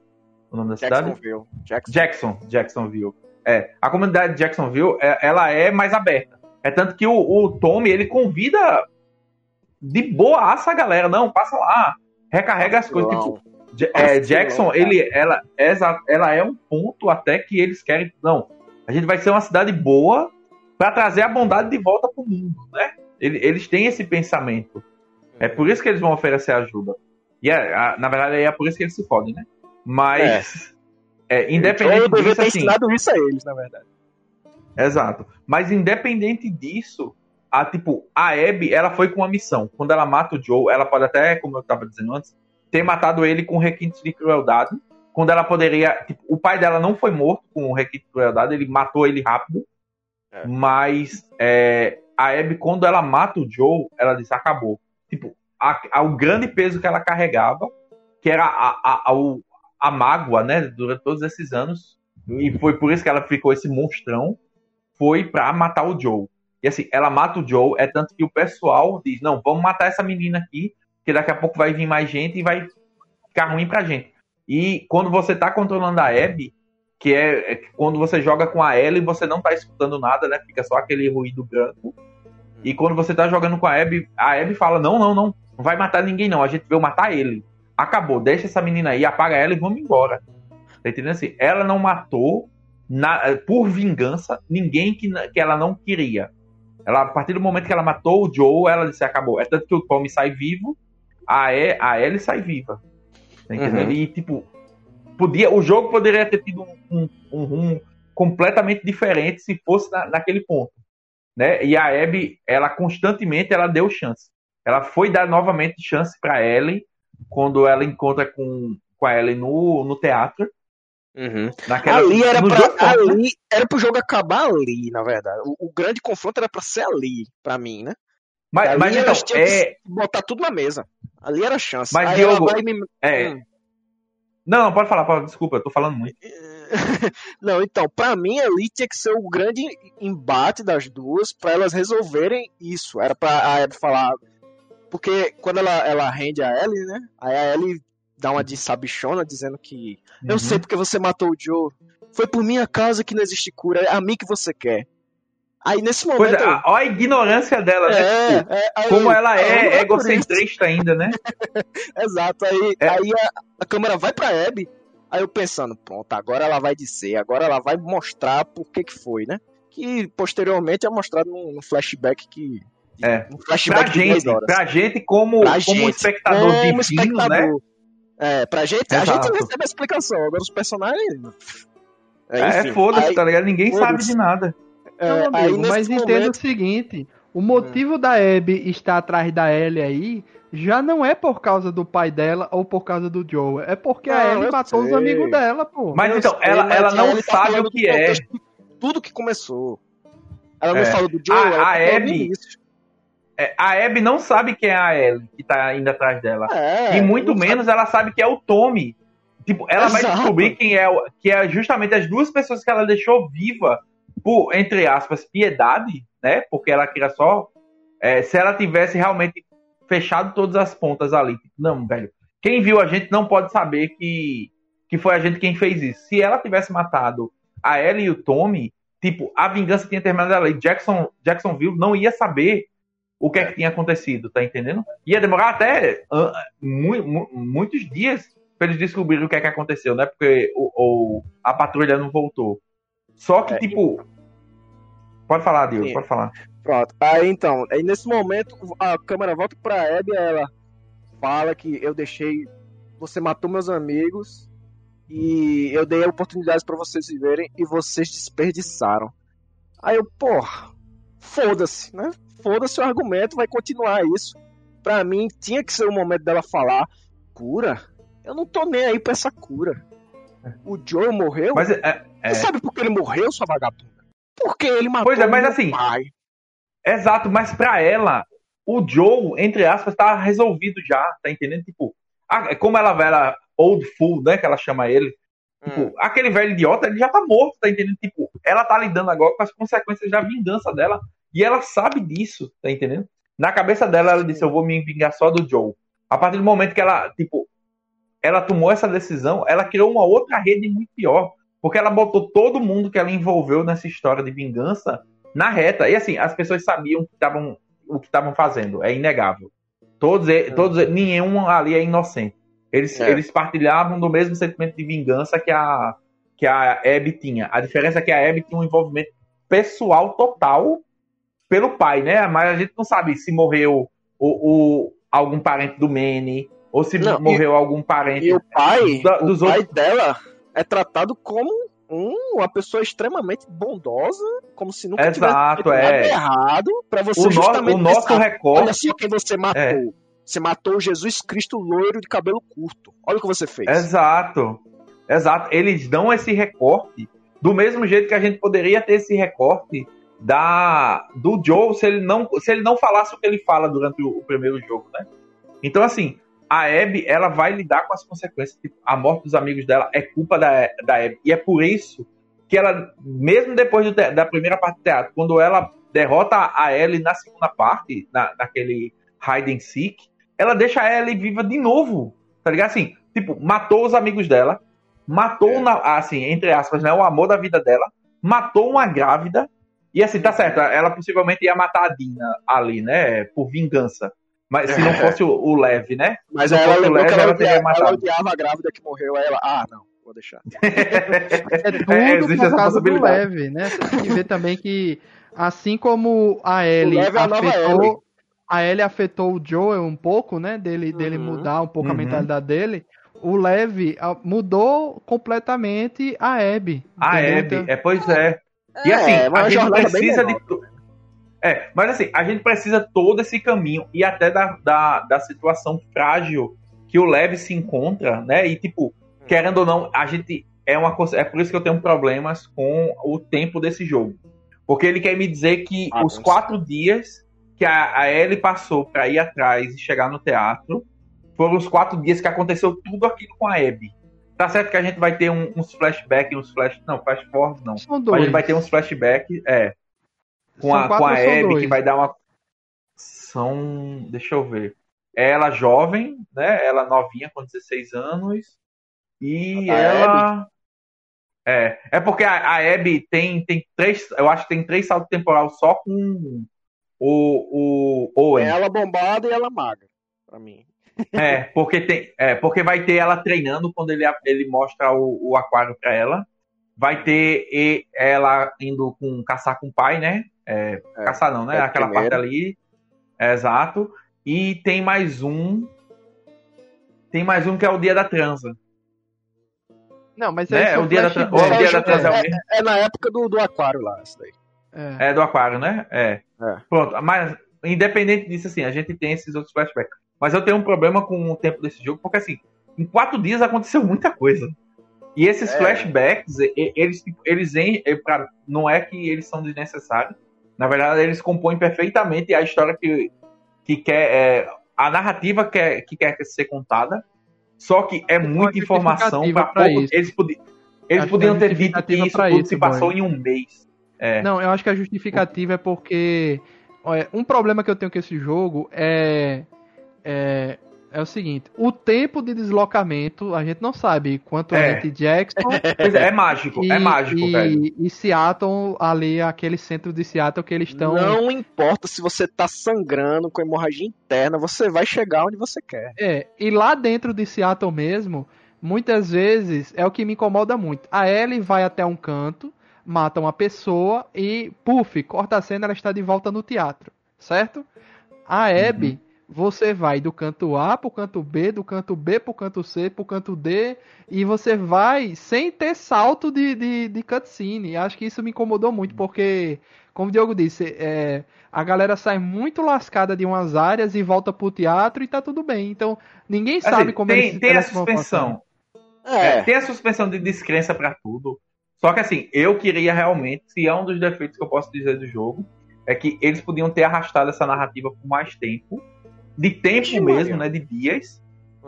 O nome da cidade? Jacksonville. Jackson. Jackson, Jacksonville. É, a comunidade de Jacksonville, é, ela é mais aberta. É tanto que o, o Tommy, ele convida de boa a galera. Não, passa lá, recarrega as coisas. Tipo, é, Jackson, ele, ela, ela, ela é um ponto até que eles querem. Não, a gente vai ser uma cidade boa para trazer a bondade de volta pro mundo, né? Eles têm esse pensamento. É por isso que eles vão oferecer ajuda. E é, na verdade é por isso que eles se fodem, né? Mas. É. É, independente eu devia ter assim, ensinado isso a eles, na verdade. Exato. Mas independente disso, a tipo, a Abby, ela foi com uma missão. Quando ela mata o Joe, ela pode até, como eu estava dizendo antes, ter matado ele com requintes de crueldade. Quando ela poderia. Tipo, o pai dela não foi morto com requinte de crueldade, ele matou ele rápido. É. Mas é, a Abby, quando ela mata o Joe, ela disse: acabou. Tipo, a, a, o grande peso que ela carregava, que era a, a, o, a mágoa, né, durante todos esses anos, e foi por isso que ela ficou esse monstrão, foi para matar o Joe. E assim, ela mata o Joe, é tanto que o pessoal diz: não, vamos matar essa menina aqui, que daqui a pouco vai vir mais gente e vai ficar ruim pra gente. E quando você tá controlando a Abby, que é, é quando você joga com a Ellie, você não tá escutando nada, né? Fica só aquele ruído branco. E quando você tá jogando com a Abby, a Abby fala: não, não, não, não vai matar ninguém, não. A gente veio matar ele acabou, deixa essa menina aí, apaga ela e vamos embora. Tá entendendo assim? Ela não matou na, por vingança ninguém que, que ela não queria. Ela, a partir do momento que ela matou o Joe, ela disse acabou. É tanto que o Tommy sai vivo, a, e, a Ellie sai viva. Tá entendendo? Uhum. E tipo, podia, o jogo poderia ter tido um, um, rumo completamente diferente se fosse na, naquele ponto. Né? E a Abby, ela constantemente ela deu chance. Ela foi dar novamente chance para Ellie quando ela encontra com, com a Ellie no, no teatro. Uhum. Naquela, ali era pra, jogo, ali né? era pro jogo acabar ali, na verdade. O, o grande confronto era pra ser ali, pra mim, né? Mas, mas então, é... botar tudo na mesa. Ali era a chance. Mas, Aí Diogo, me... é... Hum. Não, não, pode falar, pode, desculpa, eu tô falando muito. *laughs* não, então, pra mim ali tinha que ser o grande embate das duas para elas resolverem isso. Era pra a Abby falar, porque quando ela, ela rende a Ellie, né? Aí a Ellie dá uma de sabichona dizendo que uhum. eu sei porque você matou o Joe. Foi por minha causa que não existe cura. É a mim que você quer. Aí nesse momento. Pois é, olha a ignorância dela, né? É, tipo, é, aí, como ela é, é egocentrista ainda, né? *laughs* Exato. Aí, é. aí a, a, câmera vai pra Abby. Aí eu pensando, pronto, agora ela vai dizer, agora ela vai mostrar por que que foi, né? Que posteriormente é mostrado num flashback que é. Um pra gente, pra gente como, pra como gente, espectador como de espectador. né? É, pra gente, Exato. a gente recebe a explicação. Agora os personagens. É, é foda-se, tá ligado? Ninguém sabe de nada. É, Não, amigo, mas momento... entenda o seguinte: o motivo é. da Abby estar atrás da Ellie aí já não é por causa do pai dela ou por causa do Joe. É porque não, a Ellie matou sei. os amigos dela, pô. Mas eu então, sei, ela, ela não tá sabe o que é. Tudo que começou. Ela não é. falou do Joe, a, a Abby. É, a Abby não sabe quem é a Ellie que tá indo atrás dela. É, e muito menos sabe. ela sabe que é o Tommy. Tipo, ela Exato. vai descobrir quem é, que é justamente as duas pessoas que ela deixou viva por, entre aspas, piedade, né? Porque ela queria só. É, se ela tivesse realmente fechado todas as pontas ali. Tipo, não, velho, quem viu a gente não pode saber que, que foi a gente quem fez isso. Se ela tivesse matado a Ellie e o Tommy, tipo, a vingança tinha terminado ali. Jackson, Jacksonville não ia saber o que é que tinha acontecido, tá entendendo? Ia demorar até uh, mu mu muitos dias para eles descobrirem o que é que aconteceu, né? Porque o, o a patrulha não voltou. Só que, é, tipo. Pode falar, Deus, pode falar. Pronto. Aí então, aí nesse momento a câmera volta pra Abby e ela fala que eu deixei. Você matou meus amigos e eu dei oportunidades para vocês viverem e vocês desperdiçaram. Aí eu, porra, foda-se, né? Foda-se o argumento, vai continuar isso. Pra mim, tinha que ser o momento dela falar: cura? Eu não tô nem aí pra essa cura. O Joe morreu? Mas é, é... Você sabe por que ele morreu, sua vagabunda? Porque ele matou pois é, mas assim, pai. Exato, mas pra ela, o Joe, entre aspas, tá resolvido já, tá entendendo? Tipo, a, como ela era old fool, né, que ela chama ele. Tipo, hum. aquele velho idiota, ele já tá morto, tá entendendo? Tipo, ela tá lidando agora com as consequências da vingança dela. E ela sabe disso, tá entendendo? Na cabeça dela, ela disse: Eu vou me vingar só do Joe. A partir do momento que ela, tipo, ela tomou essa decisão, ela criou uma outra rede muito pior. Porque ela botou todo mundo que ela envolveu nessa história de vingança na reta. E assim, as pessoas sabiam que tavam, o que estavam fazendo, é inegável. Todos, é. todos, nenhum ali é inocente. Eles, é. eles partilhavam do mesmo sentimento de vingança que a, que a Abby tinha. A diferença é que a Abby tinha um envolvimento pessoal total pelo pai, né? Mas a gente não sabe se morreu o, o algum parente do Manny ou se não, morreu e, algum parente. E o pai, da, dos o pai outros... dela é tratado como um, uma pessoa extremamente bondosa, como se nunca Exato, tivesse é. nada errado, para você o justamente no, o nosso pensar, recorte... olha só quem você matou. É. Você matou Jesus Cristo loiro de cabelo curto. Olha o que você fez. Exato. Exato. Eles dão esse recorte do mesmo jeito que a gente poderia ter esse recorte da do Joe se ele não se ele não falasse o que ele fala durante o, o primeiro jogo, né? Então assim, a Abby, ela vai lidar com as consequências. Tipo, a morte dos amigos dela é culpa da, da Abby. E é por isso que ela, mesmo depois do, da primeira parte do teatro, quando ela derrota a Ellie na segunda parte, na, naquele hide and seek, ela deixa a Ellie viva de novo. Tá ligado? Assim, tipo, matou os amigos dela, matou, é. na, assim, entre aspas, né, o amor da vida dela, matou uma grávida, e assim, tá certo, ela possivelmente ia matar a Dina ali, né, por vingança. Mas se não fosse o, o leve, né? Mas ela lembrou leve, que ela, ela, odiava, ela odiava a grávida que morreu, aí ela, ah, não, vou deixar. *laughs* é tudo é, por causa do leve, né? Você tem que ver também que, assim como a Ellie é afetou... A Ellie afetou o Joel um pouco, né? Dele, uhum. dele mudar um pouco uhum. a mentalidade dele o Leve mudou completamente a Abby. A Abby, é, pois é. E assim, é, a gente precisa de. É, mas assim, a gente precisa todo esse caminho e até da, da, da situação frágil que o Leve se encontra, né? E tipo, querendo ou não, a gente é uma coisa. É por isso que eu tenho problemas com o tempo desse jogo. Porque ele quer me dizer que ah, os quatro dias que a, a Ellie passou para ir atrás e chegar no teatro foram os quatro dias que aconteceu tudo aquilo com a Abby. Tá certo que a gente vai ter um, uns flashbacks, uns flash. Não, flash forward não. São dois. Mas a gente vai ter uns flashbacks, é com a, com a Abby, que vai dar uma. São. Deixa eu ver. Ela jovem, né? Ela novinha, com 16 anos. E a ela. Abby. É, é porque a, a Abby tem, tem três. Eu acho que tem três saltos temporal só com o, o Owen. Ela bombada e ela magra, pra mim. É, porque tem, é, porque vai ter ela treinando quando ele, ele mostra o, o aquário para ela. Vai ter ela indo com caçar com o pai, né? É, é, caçar não, né? É Aquela primeiro. parte ali. É, exato. E tem mais um. Tem mais um que é o dia da transa. Não, mas é, é o dia da, transa. o dia da transa é, é, é, na época do, do aquário lá, isso daí. É. é do aquário, né? É. é. Pronto, mas independente disso, assim, a gente tem esses outros flashbacks. Mas eu tenho um problema com o tempo desse jogo, porque assim, em quatro dias aconteceu muita coisa. E esses é. flashbacks, eles, eles, eles não é que eles são desnecessários, na verdade, eles compõem perfeitamente a história que, que quer. É, a narrativa que quer, que quer ser contada. Só que é muita informação para pouco. Isso. Eles, podi eles podiam ter dito que isso tudo isso, se passou boy. em um mês. É. Não, eu acho que a justificativa é porque. Olha, um problema que eu tenho com esse jogo é, é é o seguinte: o tempo de deslocamento, a gente não sabe quanto é, É. entre Jackson *laughs* Pois é, é mágico, e, é mágico, e, velho. e Seattle, ali, aquele centro de Seattle que eles estão. Não importa se você tá sangrando com hemorragia interna, você vai chegar onde você quer. É, e lá dentro de Seattle mesmo, muitas vezes é o que me incomoda muito. A Ellie vai até um canto, mata uma pessoa e, puf, corta a cena, ela está de volta no teatro, certo? A Abby, você vai do canto A pro canto B, do canto B pro canto C, pro canto D, e você vai sem ter salto de, de, de cutscene. Acho que isso me incomodou muito, porque, como o Diogo disse, é, a galera sai muito lascada de umas áreas e volta pro teatro e tá tudo bem. Então, ninguém sabe Assim, como tem, eles tem a suspensão. É, É, tem a suspensão de descrença pra tudo. Só que assim, eu queria realmente, se é um dos defeitos que eu posso dizer do jogo, é que eles podiam ter arrastado essa narrativa por mais tempo. De tempo Ixi, mesmo, Maria. né? De dias.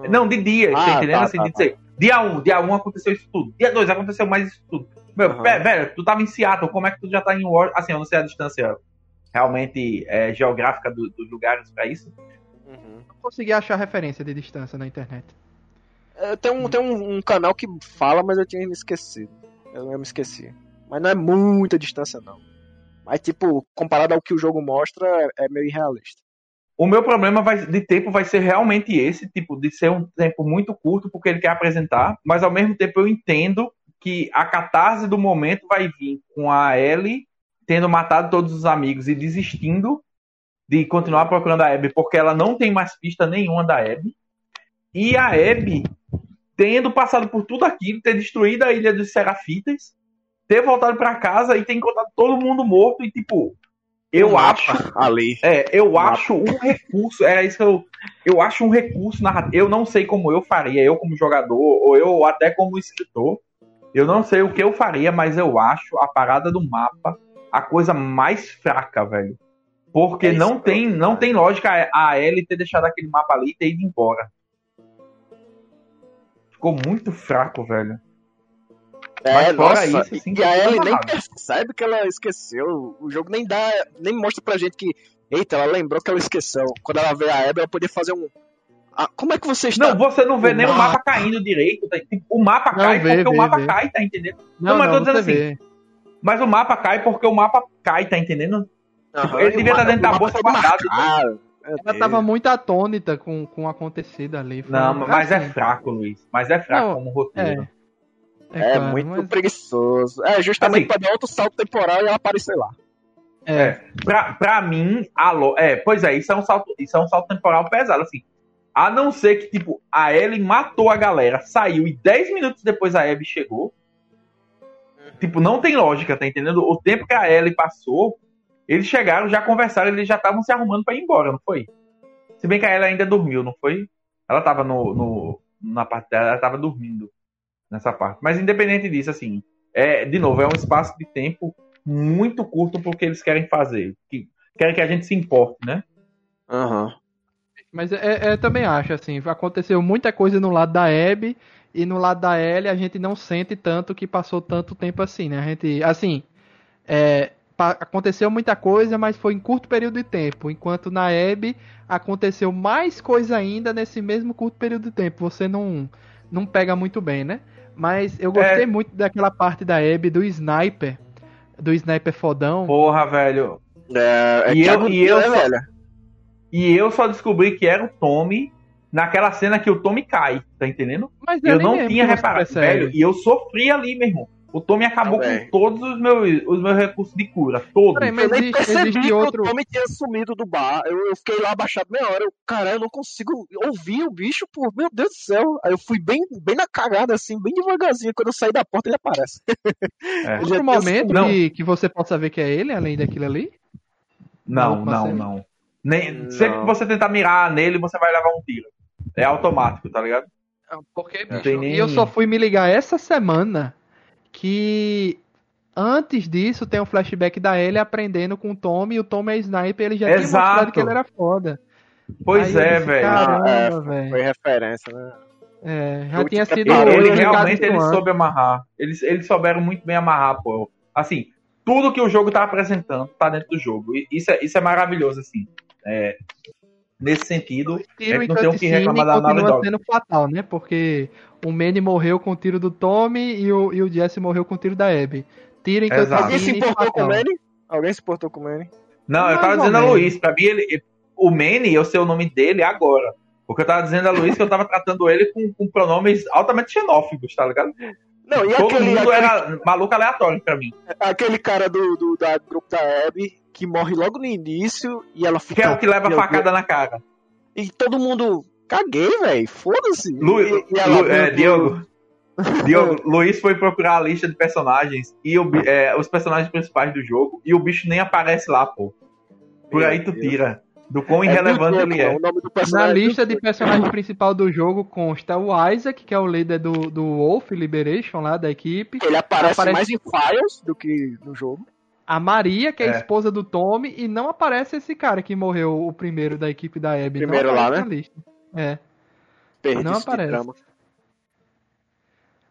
Não, de dias, tá Ah, entendendo? tá, assim, tá, de dizer, dia 1, um, dia 1 um aconteceu isso tudo. Dia 2 aconteceu mais isso tudo. Meu, pé- velho, tu tava em Seattle, como é que tu já tá em Washington? Assim, eu não sei a distância realmente é, geográfica do- dos lugares pra isso. Uhum. Não consegui achar referência de distância na internet. É, Tem, um, tem um, um canal que fala, mas eu tinha me esquecido. Eu, eu me esqueci. Mas não é muita distância, não. Mas, tipo, comparado ao que o jogo mostra, é, é meio irrealista. O meu problema vai- de tempo vai ser realmente esse, tipo, de ser um tempo muito curto porque ele quer apresentar, mas ao mesmo tempo eu entendo que a catarse do momento vai vir com a Ellie tendo matado todos os amigos e desistindo de continuar procurando a Abby porque ela não tem mais pista nenhuma da Abby. E a Abby tendo passado por tudo aquilo, ter destruído a ilha dos Serafitas, ter voltado pra casa e ter encontrado todo mundo morto e tipo, eu mapa acho *laughs* Ali. é, eu Mapa. acho um recurso, era isso que eu. Eu acho um recurso narrativo. Eu não sei como eu faria, eu como jogador, ou eu até como escritor. Eu não sei o que eu faria, mas eu acho a parada do mapa a coisa mais fraca, velho. Porque É não tem, cara. não tem lógica a Ellie ter deixado aquele mapa ali e ter ido embora. Ficou muito fraco, velho. É, nossa, isso, assim, e a Ellie nem amarrado. percebe que ela esqueceu. O jogo nem dá, nem mostra pra gente que, eita, ela lembrou que ela esqueceu. Quando ela vê a Abby, ela podia fazer um. Ah, como é que você está? Não, você não vê O nem o mapa. mapa caindo direito. tá? Tipo, O mapa Não, cai vê, porque o vê, mapa vê. cai, tá entendendo? Não, mas não, tô dizendo assim, vê. Mas o mapa cai porque o mapa cai, tá entendendo? Aham, ele o devia mapa- estar dentro da o mapa bolsa todo guardado. marcado. Ela Deus. tava muito atônita com, com o acontecido ali. Não, mas é assim, fraco, Luiz. Mas é fraco Não, como roteiro. É, claro, muito mas- preguiçoso. É, justamente Assim- pra dar outro salto temporal e ela aparecer lá. é. Pra, pra mim, a lo... é, pois é, isso é um salto, isso é um salto temporal pesado, assim. A não ser que, tipo, a Ellie matou a galera, saiu e 10 minutos depois a Abby chegou. Tipo, não tem lógica, tá entendendo? O tempo que a Ellie passou, eles chegaram, já conversaram, eles já estavam se arrumando pra ir embora, não foi? Se bem que a Ellie ainda dormiu, não foi? Ela tava no, no- na parte dela, ela tava dormindo nessa parte. Mas independente disso, assim, é, de novo, é um espaço de tempo muito curto porque eles querem fazer. Que, querem que a gente se importe, né? Aham. Mas é, é, também acho, assim, aconteceu muita coisa no lado da Abby e no lado da Ellie a gente não sente tanto que passou tanto tempo assim, né? A gente, assim, é, pa- aconteceu muita coisa, mas foi em curto período de tempo, enquanto na Abby aconteceu mais coisa ainda nesse mesmo curto período de tempo. Você não, não pega muito bem, né? Mas eu gostei É. muito daquela parte da Abby do sniper, do sniper fodão. Porra, velho. É, é E eu- e eu né, só- velho? E eu só descobri que era o Tommy naquela cena que o Tommy cai, tá entendendo? Mas Eu não tinha você reparado, percebe. velho. E eu sofri ali, meu irmão. O Tommy acabou Também. com todos os meus, os meus recursos de cura. Todos. Peraí, mas Eu nem existe, percebi existe que outro. o Tommy tinha sumido do bar. Eu, eu fiquei lá abaixado meia hora. Eu, caralho, eu não consigo ouvir o bicho, pô. Meu Deus do céu. Aí eu fui bem, bem na cagada, assim, bem devagarzinho. Quando eu saí da porta, ele aparece. *laughs* É. Ele Outro momento Não. que, que você possa ver que é ele, além daquilo ali? Não, Não, não, não. Nem, Não. Sempre que você tentar mirar nele, você vai levar um tiro. É automático, tá ligado? Porque, bicho, nem- e eu só fui me ligar essa semana que antes disso tem um flashback da Ellie aprendendo com o Tommy e o Tommy é sniper ele já tinha Exato. mostrado que ele era foda. Pois Aí é, velho. Ah, é. Foi referência, né? É, já tinha sido. Ele realmente isso ele antes. soube amarrar. Eles, eles souberam muito bem amarrar, pô. Assim, tudo que o jogo tá apresentando tá dentro do jogo. E isso é, isso é maravilhoso, assim. É, nesse sentido, gente em não tem o que reclamar da Naughty Dog. sendo fatal, né? Porque o Manny morreu com o tiro do Tommy e o, e o Jesse morreu com o tiro da Abby. Tiro em Exato. Alguém se importou com o Manny? Alguém se importou com o Manny? Não, eu tava dizendo a. Luiz, pra mim ele, o Manny, eu sei o nome dele agora. Porque eu tava dizendo a Luiz que eu tava tratando ele com, com pronomes altamente xenófobos, tá ligado? Não, e Todo aquele, mundo aquele, era maluco aleatório pra mim. aquele cara do, do da grupo da Abby que morre logo no início e ela fica. Que é o que leva facada na cara. E todo mundo. Caguei, velho. Foda-se. Lu, E- e Lu- é, Diogo, *laughs* Diogo, Luiz foi procurar a lista de personagens e o é, os personagens principais do jogo e o bicho nem aparece lá, pô. Por Meu aí tu Deus. tira do quão É irrelevante ele é. Na personagem lista de personagem principal do jogo consta o Isaac, que é o líder do, do Wolf Liberation lá da equipe. Ele aparece, Aparece- mais em Files do que no jogo. A Maria, que é, a É. esposa do Tommy, e não aparece esse cara que morreu o primeiro da equipe da Abby. Primeiro não lá, né? na lista. É. Perdi Não aparece. drama.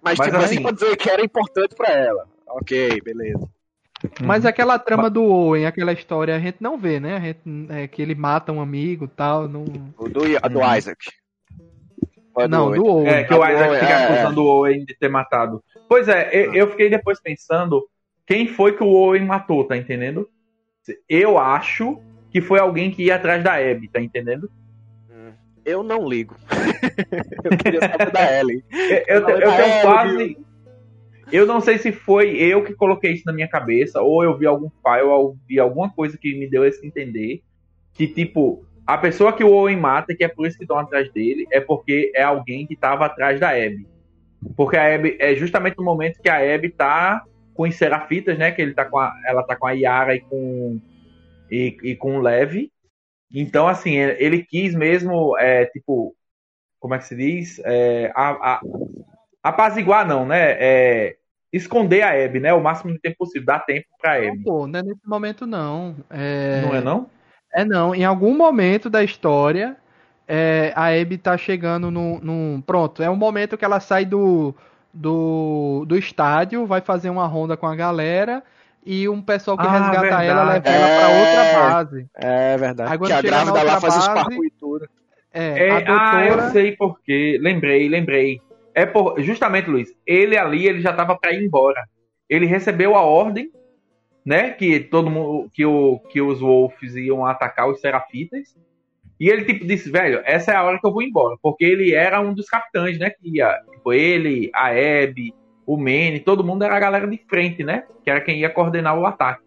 Mas, Mas tipo, assim- assim, pra dizer que era importante pra ela. Ok, beleza. Mas Uhum. aquela trama do Owen, aquela história, a gente não vê, né? A gente, é, que ele mata um amigo e tal. Não... O do, a do Uhum. Isaac. É Não, Owen? do Owen. É, que o Ah, Isaac Owen, fica é, acusando o Owen de ter matado. Pois é, eu, eu fiquei depois pensando quem foi que o Owen matou, tá entendendo? Eu acho que foi alguém que ia atrás da Abby, tá entendendo? Eu não ligo. *laughs* eu queria saber da Ellie. Eu, eu, eu é tenho quase. Eu não sei se foi eu que coloquei isso na minha cabeça, ou eu vi algum file, ou vi alguma coisa que me deu esse entender. Que, tipo, a pessoa que o Owen mata, que é por isso que estão atrás dele, é porque é alguém que tava atrás da Abby. Porque a Abby é justamente no momento que a Abby tá com os Serafitas, né? Que ele tá com a, ela tá com a Yara e com, e, e com o Levi. Então, assim, ele quis mesmo, é, tipo, como é que se diz? É, a, a, apaziguar, não, né? É, esconder a Abby, né? O máximo de tempo possível, dar tempo pra Não, Abby. pô, não é nesse momento não. É... Não é, não? É não, em algum momento da história, é, a Abby tá chegando num, num- Pronto, é um momento que ela sai do, do, do estádio, vai fazer uma ronda com a galera, e um pessoal que Ah, resgata ela leva verdade. ela pra É. outra base. É verdade. Aí que a grávida lá faz os base- parkour e tudo. É, É, a Ah, eu doutora. sei por quê. Lembrei, lembrei. É por, justamente, Luiz, ele ali, ele já tava pra ir embora. Ele recebeu a ordem, né, que todo mundo, que, o, que os Wolves iam atacar os Serafitas. E ele, tipo, disse, velho, essa é a hora que eu vou embora. Porque ele era um dos capitães, né, que ia, tipo, ele, a Abby, o Manny, todo mundo era a galera de frente, né, que era quem ia coordenar o ataque.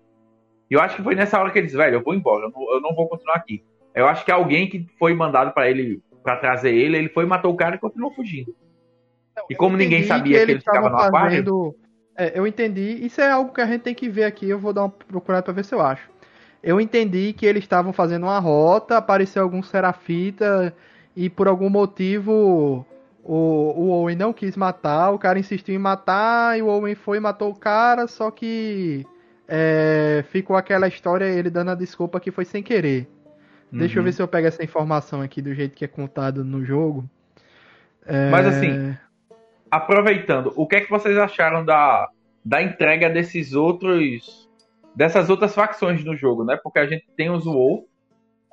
E eu acho que foi nessa hora que ele disse, velho, eu vou embora, eu não, eu não vou continuar aqui. Eu acho que alguém que foi mandado pra ele, pra trazer ele, ele foi, matou o cara e continuou fugindo. E como ninguém sabia que ele eles ficava estavam no aquário, fazendo- É, eu entendi. Isso é algo que a gente tem que ver aqui. Eu vou dar uma procurada pra ver se eu acho. Eu entendi que eles estavam fazendo uma rota, apareceu algum serafita e por algum motivo o, o Owen não quis matar. O cara insistiu em matar e o Owen foi e matou o cara. Só que é, ficou aquela história ele dando a desculpa que foi sem querer. Deixa eu Uhum. ver se eu pego essa informação aqui do jeito que é contado no jogo. É, Mas assim, aproveitando, o que é que vocês acharam da, da entrega desses outros. dessas outras facções no jogo, né? Porque a gente tem os Wolf,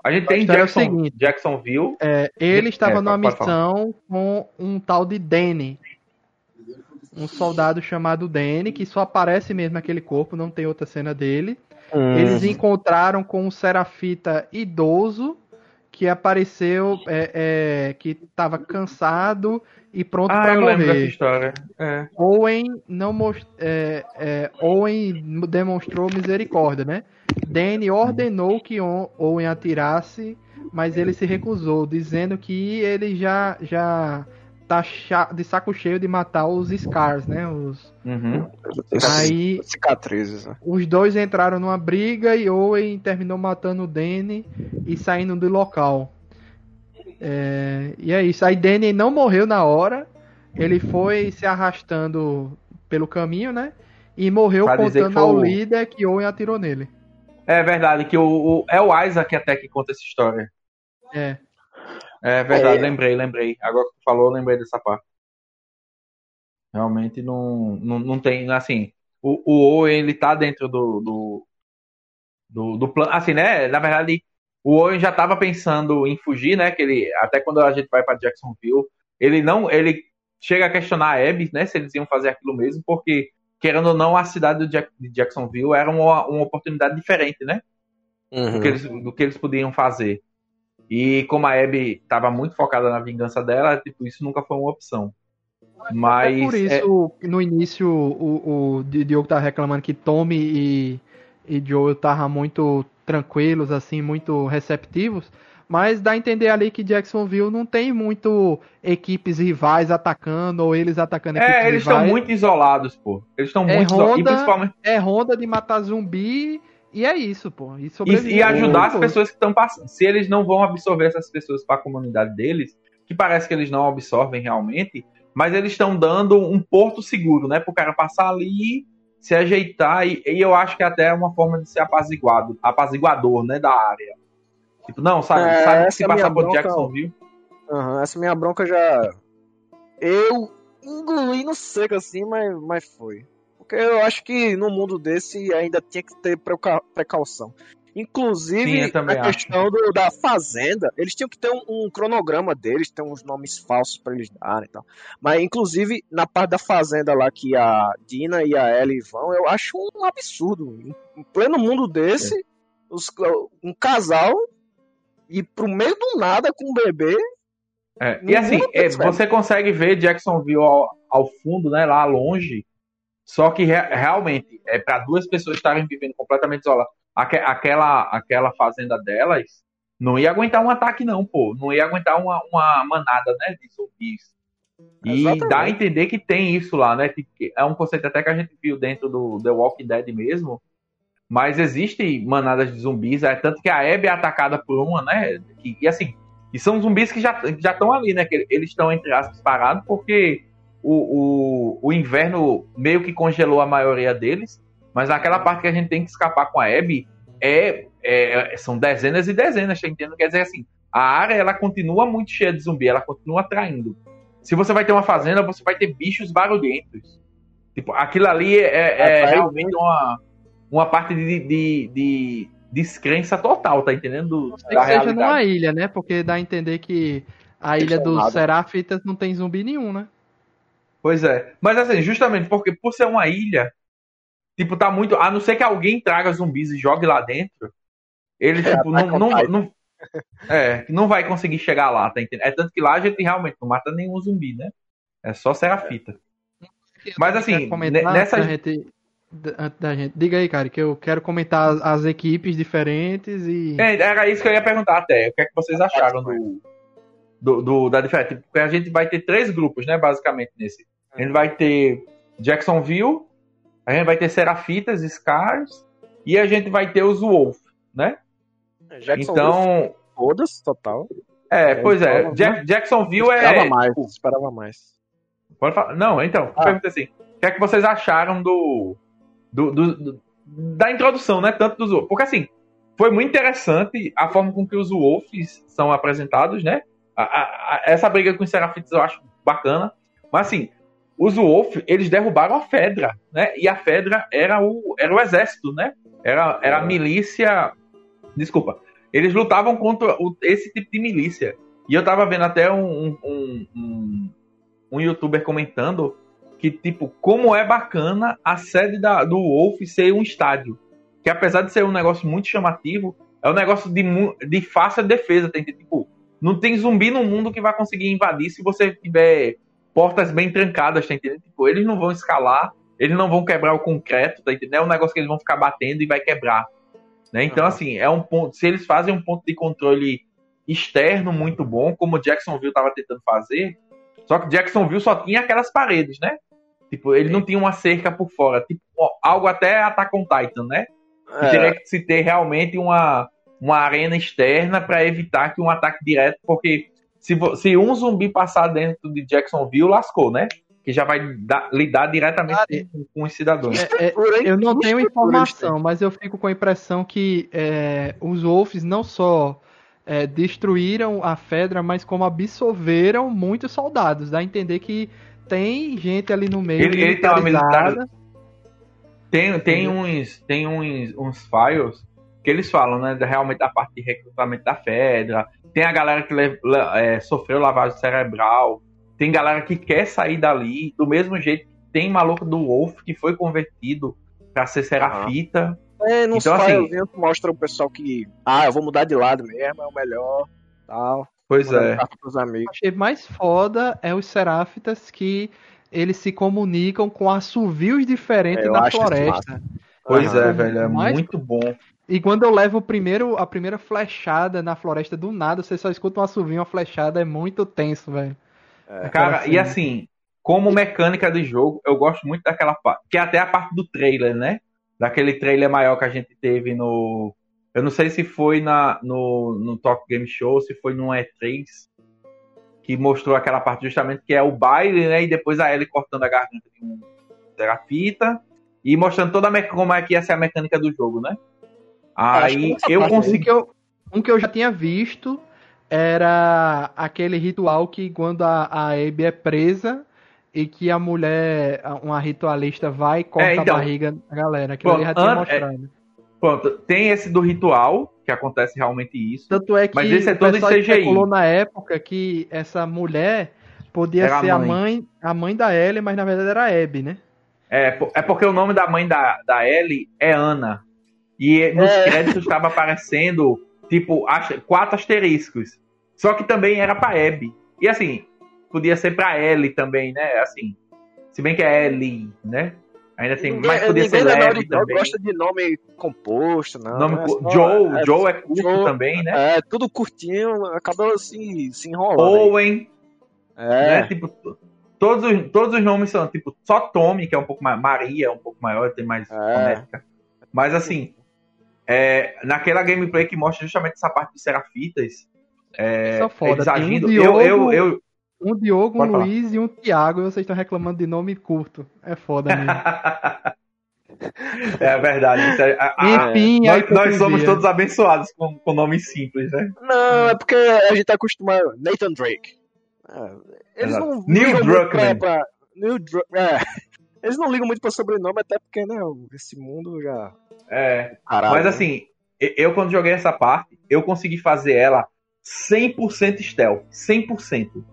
a gente A tem história é Jackson, seguinte. Jacksonville. É, ele estava É, numa missão com um tal de Danny. Um soldado chamado Danny, que só aparece mesmo aquele corpo, não tem outra cena dele. Eles encontraram com um serafita idoso que apareceu, é, é, que estava cansado e pronto Ah, para eu lembro dessa morrer. história. É. Owen não most... é, é, Owen demonstrou misericórdia, né? Danny ordenou que O- Owen atirasse, mas ele se recusou, dizendo que ele já já tá de saco cheio de matar os Scars, né? Os... Uhum. Aí Cicatrizes, né? os dois entraram numa briga e Owen terminou matando o Danny e saindo do local. É, e é isso. Aí Danny não morreu na hora. Ele foi se arrastando pelo caminho, né? E morreu Pra contando ao o- líder que Owen atirou nele. É verdade, que o, o- é o Isaac até que conta essa história. É. É verdade, É. lembrei, lembrei. Agora que tu falou, lembrei dessa parte. Realmente não, não, não tem, assim, o, o Owen, ele tá dentro do, do, do, do plano, assim, né, na verdade, o Owen já estava pensando em fugir, né? Que ele, até quando a gente vai para Jacksonville, ele não, ele chega a questionar a Abby, né? Se eles iam fazer aquilo mesmo, porque querendo ou não, a cidade de Jacksonville era uma, uma oportunidade diferente, né? Uhum. Do, que eles, do que eles podiam fazer. E como a Abby estava muito focada na vingança dela, tipo, isso nunca foi uma opção. Mas. É por isso, é... no início, o, o Diogo tá reclamando que Tommy e, e Joel estavam muito tranquilos, assim, muito receptivos. Mas dá a entender ali que Jacksonville não tem muito equipes rivais atacando ou eles atacando é, equipes É, eles estão muito isolados, pô. Eles estão é muito isolados. Principalmente... É ronda de matar zumbi e é isso, pô. E, e, e ajudar as pessoas que estão passando. Se eles não vão absorver essas pessoas para a comunidade deles, que parece que eles não absorvem realmente, mas eles estão dando um porto seguro, né? Para o cara passar ali, se ajeitar, e, e, eu acho que até é uma forma de ser apaziguado, apaziguador, né? Da área. Tipo, não, sabe, é, sabe se passar por Jacksonville. Uhum, essa minha bronca já. Eu engoli no seco assim, mas, mas foi. Porque eu acho que no mundo desse ainda tinha que ter precaução. Inclusive, Sim, a questão do, da fazenda, eles tinham que ter um, um cronograma deles, tem uns nomes falsos para eles darem e tal. Mas, inclusive, na parte da fazenda lá que a Dina e a Ellie vão, eu acho um absurdo. Em pleno mundo desse, é. os, um casal ir pro meio do nada com um bebê. É. E assim, é, você consegue ver Jacksonville ao, ao fundo, né, lá longe. Só que re realmente, é para duas pessoas estarem vivendo completamente isoladas. Aque aquela, aquela fazenda delas não ia aguentar um ataque, não, pô. Não ia aguentar uma, uma manada, né, de zumbis. E Exatamente. dá a entender que tem isso lá, né? Que é um conceito até que a gente viu dentro do The Walking Dead mesmo, mas existem manadas de zumbis, é tanto que a Abby é atacada por uma, né? E, e assim, e são zumbis que já já estão ali, né? Que eles estão entre aspas parados porque o, o, o inverno meio que congelou a maioria deles, mas aquela parte que a gente tem que escapar com a Abby é, é são dezenas e dezenas, tá entendendo? Quer dizer assim, a área ela continua muito cheia de zumbi, ela continua atraindo. Se você vai ter uma fazenda, você vai ter bichos barulhentos. Tipo, aquilo ali é, é, é realmente uma uma parte de, de, de descrença total, tá entendendo? Da que seja numa ilha, né? Porque dá a entender que a ilha dos Serafitas não tem zumbi nenhum, né? Pois é. Mas assim, justamente porque por ser uma ilha, tipo, tá muito. A não ser que alguém traga zumbis e jogue lá dentro, ele, é, tipo, não, não, não, *laughs* É, não vai conseguir chegar lá, tá entendendo? É tanto que lá a gente realmente não mata nenhum zumbi, né? É só Serafita. É. Mas assim, nessa. Gente da, da, gente. Diga aí, cara, que eu quero comentar as, as, equipes diferentes e. É, era isso que eu ia perguntar até. O que é que vocês acharam do, do, do da diferença? Porque a gente vai ter três grupos, né, basicamente, nesse. A gente vai ter Jacksonville, a gente vai ter Serafitas, Scars, e a gente vai ter os Wolf, né? então. Todas, total. É, pois é. Jack, Jacksonville é. Esperava mais, tipo, esperava mais. Pode falar. Não, então, ah. pergunta assim. O que é que vocês acharam do, do, do, do, da introdução, né? Tanto dos Porque assim, foi muito interessante a forma com que os Wolves são apresentados, né? A, a, a, essa briga com os Serafitas eu acho bacana. Mas assim, os Wolf, eles derrubaram a Fedra, né? E a Fedra era o, era o exército, né? Era, era a milícia. Desculpa. Eles lutavam contra o, esse tipo de milícia. E eu tava vendo até um, um, um, um youtuber comentando que, tipo, como é bacana a sede da, do Wolf ser um estádio. Que apesar de ser um negócio muito chamativo, é um negócio de, de fácil defesa. Tem, tipo, não tem zumbi no mundo que vai conseguir invadir se você tiver portas bem trancadas, tá entendendo? Tipo, eles não vão escalar, eles não vão quebrar o concreto, tá entendendo? É um negócio que eles vão ficar batendo e vai quebrar. Né? Então, uhum. assim, é um ponto. Se eles fazem um ponto de controle externo muito bom, como o Jacksonville estava tentando fazer, só que Jacksonville só tinha aquelas paredes, né? Tipo, ele não tinha uma cerca por fora. Tipo, algo até Attack on Titan, né? É. Teria que se ter realmente uma, uma arena externa para evitar que um ataque direto, porque se, se um zumbi passar dentro de Jacksonville, lascou, né? Que já vai dar, lidar diretamente com, com, os cidadãos. É, é, eu não tenho informação, mas eu fico com a impressão que é, os Wolves não só é, destruíram a Fedra, mas como absorveram muitos soldados. Dá a entender que tem gente ali no meio. Ele, ele tem uma militar. Tem, tem uns, tem uns, uns files que eles falam, né? Realmente da parte de recrutamento da Fedra. Tem a galera que é, sofreu lavagem cerebral. Tem galera que quer sair dali. Do mesmo jeito que tem maluco do Wolf que foi convertido para ser serafita. É, não então, assim, mostra o pessoal que, ah, eu vou mudar de lado mesmo, é o melhor, tal. Pois é. Achei mais foda é os serafitas que eles se comunicam com assovios diferentes é, da floresta. Pois ah, é, velho, é mais... muito bom. E quando eu levo o primeiro, a primeira flechada na floresta do nada, você só escuta um assovio, uma flechada, é muito tenso, velho. É, cara, assim. e assim, como mecânica de jogo, eu gosto muito daquela parte, que é até a parte do trailer, né? Daquele trailer maior que a gente teve no. Eu não sei se foi na, no, no Talk Game Show, se foi no E3, que mostrou aquela parte justamente que é o baile, né? E depois a Ellie cortando a garganta de um terapita e mostrando toda a como é que ia ser a mecânica do jogo, né? Aí eu consegui. Um que eu, um que eu já tinha visto era aquele ritual que quando a, a Abby é presa e que a mulher, uma ritualista, vai e corta é, então, a barriga da galera. Aquilo ali já tinha mostrado. É, pronto, tem esse do ritual, que acontece realmente isso. Tanto é que mas esse é todo em CGI. falou na época que essa mulher podia era ser a mãe. a mãe, a mãe da Ellie, mas na verdade era a Abby, né? É, é porque o nome da mãe da, da Ellie é Ana. E nos é. *laughs* créditos estava aparecendo, tipo, quatro asteriscos. Só que também era pra Abby. E assim, podia ser pra Ellie também, né? Assim, se bem que é Ellie, né? Ainda tem, ninguém, mas podia ser Levi também. gosta de nome composto, não. Nome, é só, Joe, é, Joe é curto Joe, também, né? É, tudo curtinho, acaba assim, se enrolando. Owen. É. Né? Tipo, todos os, todos os nomes são, tipo, só Tommy, que é um pouco mais. Maria é um pouco maior, tem mais é. Mas assim, é, naquela gameplay que mostra justamente essa parte de Serafitas. É, é foda. Eles agindo. Um Diogo, eu, eu, eu, um Diogo, um Luiz e um Thiago, e vocês estão reclamando de nome curto. É foda mesmo. *laughs* é verdade. É, Enfim, nós, nós, somos todos abençoados com, com nomes simples, né? Não, é porque a gente tá acostumado. Nathan Drake. É, eles Exato. não Neil Druckmann. Pra, pra, Neil Dru é, *laughs* eles não ligam muito pra sobrenome, até porque, né, esse mundo já. É. Caralho, mas assim, eu quando joguei essa parte, eu consegui fazer ela 100% stealth. 100%.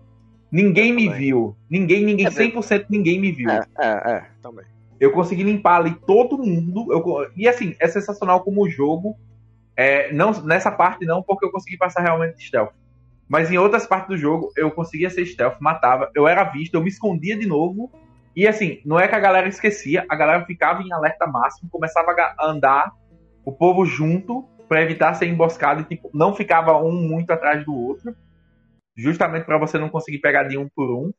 Ninguém me viu. Ninguém, ninguém, é 100% ninguém me viu. É, é, é, também. Eu consegui limpar ali todo mundo. Eu, e assim, é sensacional como o jogo. É, não, nessa parte não, porque eu consegui passar realmente stealth. Mas em outras partes do jogo, eu conseguia ser stealth, matava, eu era visto, eu me escondia de novo. E assim, não é que a galera esquecia, a galera ficava em alerta máximo, começava a andar, o povo junto, para evitar ser emboscado e tipo, não ficava um muito atrás do outro justamente para você não conseguir pegar de um por um.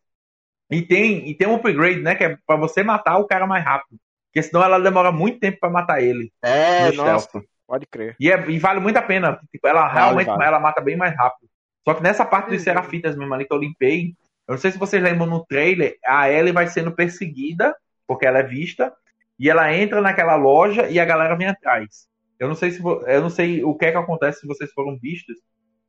E tem, e tem um upgrade, né? Que é pra você matar o cara mais rápido. Porque senão ela demora muito tempo para matar ele. É, nossa, pode crer. E, é, e, vale muito a pena. Tipo, ela vale, realmente vale. ela mata bem mais rápido. Só que nessa parte dos Serafitas mesmo ali que eu limpei, eu não sei se vocês lembram no trailer, a Ellie vai sendo perseguida, porque ela é vista, e ela entra naquela loja e a galera vem atrás. Eu não sei se eu não sei o que é que acontece se vocês foram vistos,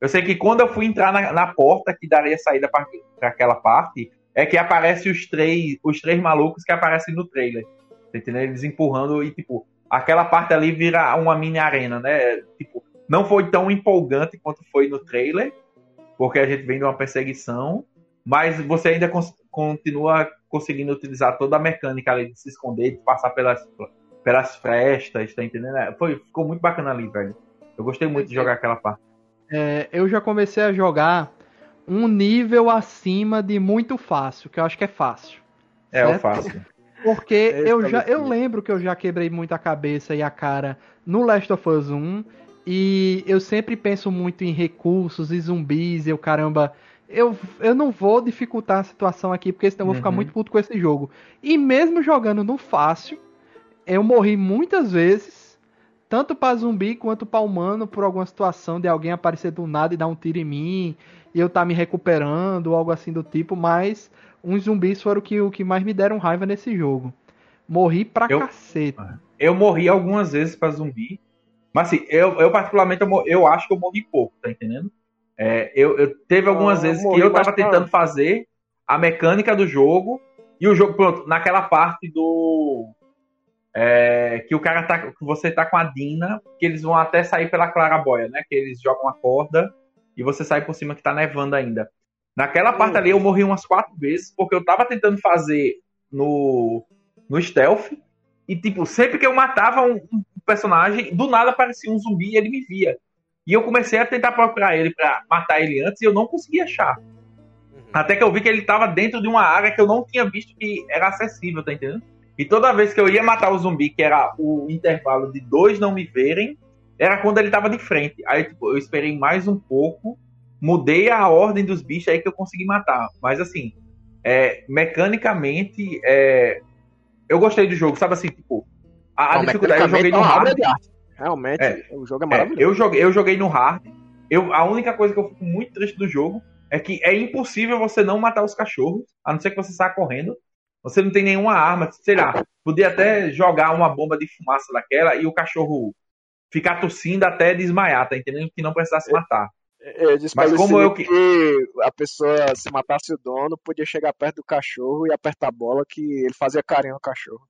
eu sei que quando eu fui entrar na, na porta que daria saída para aquela parte, é que aparece os três, os três malucos que aparecem no trailer. Tá entendeu? Eles empurrando e, tipo, aquela parte ali vira uma mini arena, né? Tipo, não foi tão empolgante quanto foi no trailer, porque a gente vem de uma perseguição, mas você ainda cons continua conseguindo utilizar toda a mecânica ali de se esconder, de passar pelas, pelas frestas, tá entendendo? Foi, ficou muito bacana ali, velho. Eu gostei muito de jogar aquela parte é, eu já comecei a jogar um nível acima de muito fácil, que eu acho que é fácil. É, certo? o fácil. Porque é eu já eu lembro que eu já quebrei muito a cabeça e a cara no Last of Us 1 e eu sempre penso muito em recursos e zumbis e eu caramba, eu, eu não vou dificultar a situação aqui porque senão eu vou ficar uhum. muito puto com esse jogo. E mesmo jogando no fácil, eu morri muitas vezes tanto para zumbi quanto para humano por alguma situação de alguém aparecer do nada e dar um tiro em mim e eu tá me recuperando ou algo assim do tipo, mas uns zumbis foram que, o que mais me deram raiva nesse jogo. Morri pra eu, caceta. Eu morri algumas vezes para zumbi, mas assim, eu, eu particularmente eu, eu, acho que eu morri pouco, tá entendendo? É, eu, eu, teve algumas vezes que eu tava tentando fazer a mecânica do jogo e o jogo, pronto, naquela parte do É, que o cara tá. Que você tá com a Dina, que eles vão até sair pela claraboia, né? Que eles jogam a corda e você sai por cima que tá nevando ainda. Naquela parte ali eu morri umas quatro vezes, porque eu tava tentando fazer no, no stealth. E, tipo, sempre que eu matava um, um personagem, do nada aparecia um zumbi e ele me via. E eu comecei a tentar procurar ele para matar ele antes e eu não conseguia achar. Uhum. Até que eu vi que ele tava dentro de uma área que eu não tinha visto que era acessível, tá entendendo? E toda vez que eu ia matar o zumbi, que era o intervalo de dois não me verem, era quando ele tava de frente. Aí tipo, eu esperei mais um pouco, mudei a ordem dos bichos aí que eu consegui matar. Mas assim, é, mecanicamente, é, eu gostei do jogo, sabe assim, tipo, a, não, dificuldade eu joguei no hard. Realmente, é, o jogo é maravilhoso. É, eu, joguei, eu joguei no hard. Eu, a única coisa que eu fico muito triste do jogo é que é impossível você não matar os cachorros, a não ser que você saia correndo. Você não tem nenhuma arma, sei lá. Podia até jogar uma bomba de fumaça daquela e o cachorro ficar tossindo até desmaiar, tá entendendo? Que não precisasse matar. Eu disse Mas como eu que... que a pessoa, se matasse o dono, podia chegar perto do cachorro e apertar a bola que ele fazia carinho no cachorro.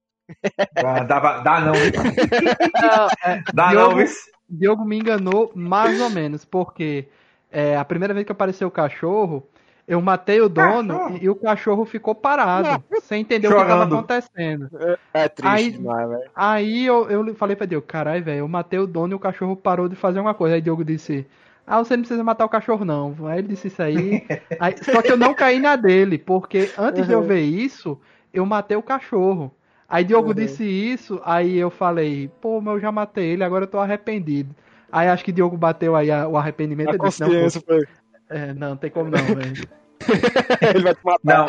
Ah, dava, dá não. não é, dá Diogo, não, Diogo me enganou mais ou menos, porque é, a primeira vez que apareceu o cachorro, eu matei o dono e, e, o cachorro ficou parado, sem entender Chorando. o que estava acontecendo. É, é triste aí, demais, velho. Aí eu, eu falei pra Diogo, caralho, velho, eu matei o dono e o cachorro parou de fazer uma coisa. Aí Diogo disse, ah, você não precisa matar o cachorro, não. Aí ele disse isso aí. *laughs* aí só que eu não caí na dele, porque antes uhum. de eu ver isso, eu matei o cachorro. Aí Diogo uhum. disse isso, aí eu falei, pô, mas eu já matei ele, agora eu tô arrependido. Aí acho que Diogo bateu aí a, o arrependimento. A disse, não, foi... é, não, tem como não, velho. *laughs* *laughs* ele vai te matar. Não.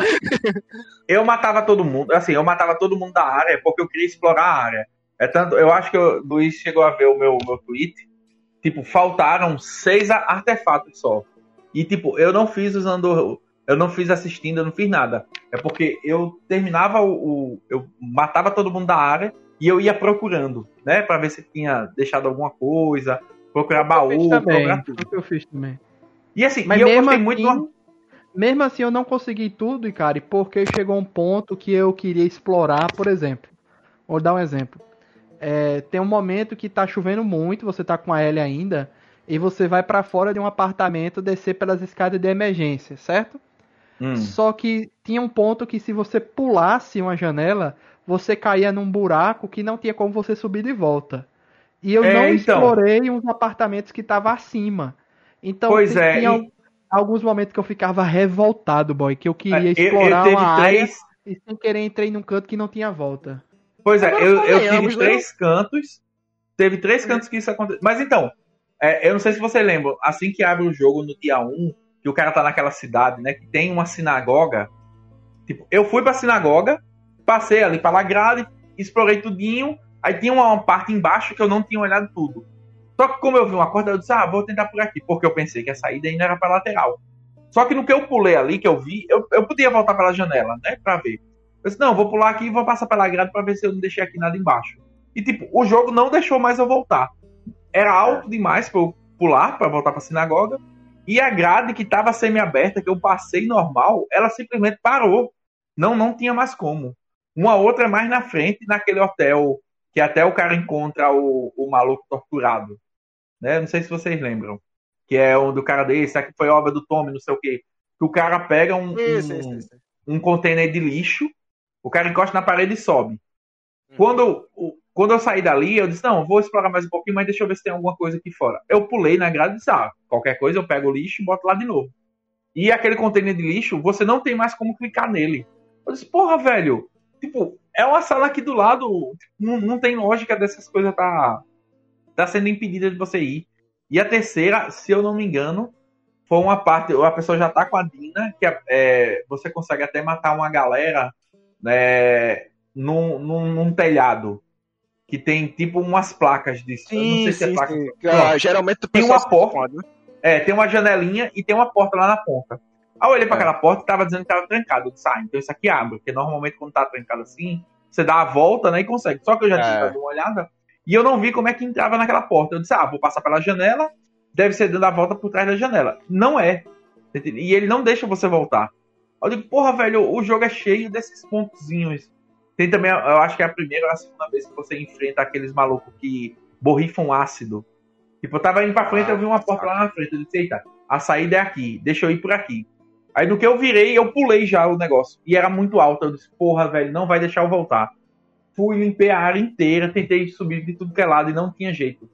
Eu matava todo mundo, assim, eu matava todo mundo da área porque eu queria explorar a área. É tanto, eu acho que o Luiz chegou a ver o meu, meu tweet tipo, faltaram seis artefatos só. E, tipo, eu não fiz usando. Eu não fiz assistindo, eu não fiz nada. É porque eu terminava o. o eu matava todo mundo da área e eu ia procurando, né? Pra ver se tinha deixado alguma coisa, procurar baú, procurar tudo. eu fiz também. E assim, Mas e eu gostei assim, muito. Mesmo assim, eu não consegui tudo, cara, porque chegou um ponto que eu queria explorar, por exemplo. Vou dar um exemplo. É, tem um momento que tá chovendo muito, você tá com a L ainda, e você vai para fora de um apartamento descer pelas escadas de emergência, certo? Hum. Só que tinha um ponto que se você pulasse uma janela, você caía num buraco que não tinha como você subir de volta. E eu é, não então... explorei uns apartamentos que estavam acima. Então pois é, tinha e... alguns momentos que eu ficava revoltado, boy, que eu queria é, explorar eu, eu uma três... área e sem querer entrei num canto que não tinha volta. Pois é, eu, eu tive três cantos. Teve três cantos que isso aconteceu. Mas então, é, eu não sei se você lembra, assim que abre o jogo no dia 1, que o cara tá naquela cidade, né? Que tem uma sinagoga. Tipo, eu fui pra sinagoga, passei ali pela grade, explorei tudinho. Aí tinha uma parte embaixo que eu não tinha olhado tudo. Só que como eu vi uma corda, eu disse, ah, vou tentar por aqui, porque eu pensei que a saída ainda era pra lateral. Só que no que eu pulei ali, que eu vi, eu, eu podia voltar pela janela, né? Pra ver. Eu disse, não, vou pular aqui e vou passar pela grade para ver se eu não deixei aqui nada embaixo. E tipo, o jogo não deixou mais eu voltar. Era alto demais para eu pular, para voltar para sinagoga. E a grade que estava semi-aberta, que eu passei normal, ela simplesmente parou. Não, não tinha mais como. Uma outra é mais na frente, naquele hotel, que até o cara encontra o, o maluco torturado. Né? Não sei se vocês lembram. Que é um do cara desse, aqui foi obra do Tommy, não sei o quê. Que o cara pega um, isso, um, isso, isso. um container de lixo o cara encosta na parede e sobe. Uhum. Quando, quando eu saí dali, eu disse, não, vou explorar mais um pouquinho, mas deixa eu ver se tem alguma coisa aqui fora. Eu pulei na grade e disse, ah, qualquer coisa eu pego o lixo e boto lá de novo. E aquele container de lixo, você não tem mais como clicar nele. Eu disse, porra, velho, tipo, é uma sala aqui do lado, não, não tem lógica dessas coisas tá, tá sendo impedida de você ir. E a terceira, se eu não me engano, foi uma parte, a pessoa já tá com a Dina, que é, é você consegue até matar uma galera é, num, num, num, telhado que tem tipo umas placas de. Sim, não sei se é placa. Ah, geralmente tem uma porta. Pode, né? É, tem uma janelinha e tem uma porta lá na ponta. Aí eu olhei para é. aquela porta e tava dizendo que tava trancado. Eu disse, ah, então isso aqui abre. Porque normalmente quando tá trancado assim, você dá a volta né, e consegue. Só que eu já tinha é. dado uma olhada e eu não vi como é que entrava naquela porta. Eu disse, ah, vou passar pela janela, deve ser dando a volta por trás da janela. Não é. E ele não deixa você voltar. Eu digo, porra, velho, o jogo é cheio desses pontozinhos. Tem também, eu acho que é a primeira ou a segunda vez que você enfrenta aqueles malucos que borrifam ácido. Tipo, eu tava indo pra frente, eu vi uma porta lá na frente. Eu disse, eita, a saída é aqui, deixa eu ir por aqui. Aí no que eu virei, eu pulei já o negócio. E era muito alto. Eu disse, porra, velho, não vai deixar eu voltar. Fui, limpei a área inteira, tentei subir de tudo que é lado e não tinha jeito.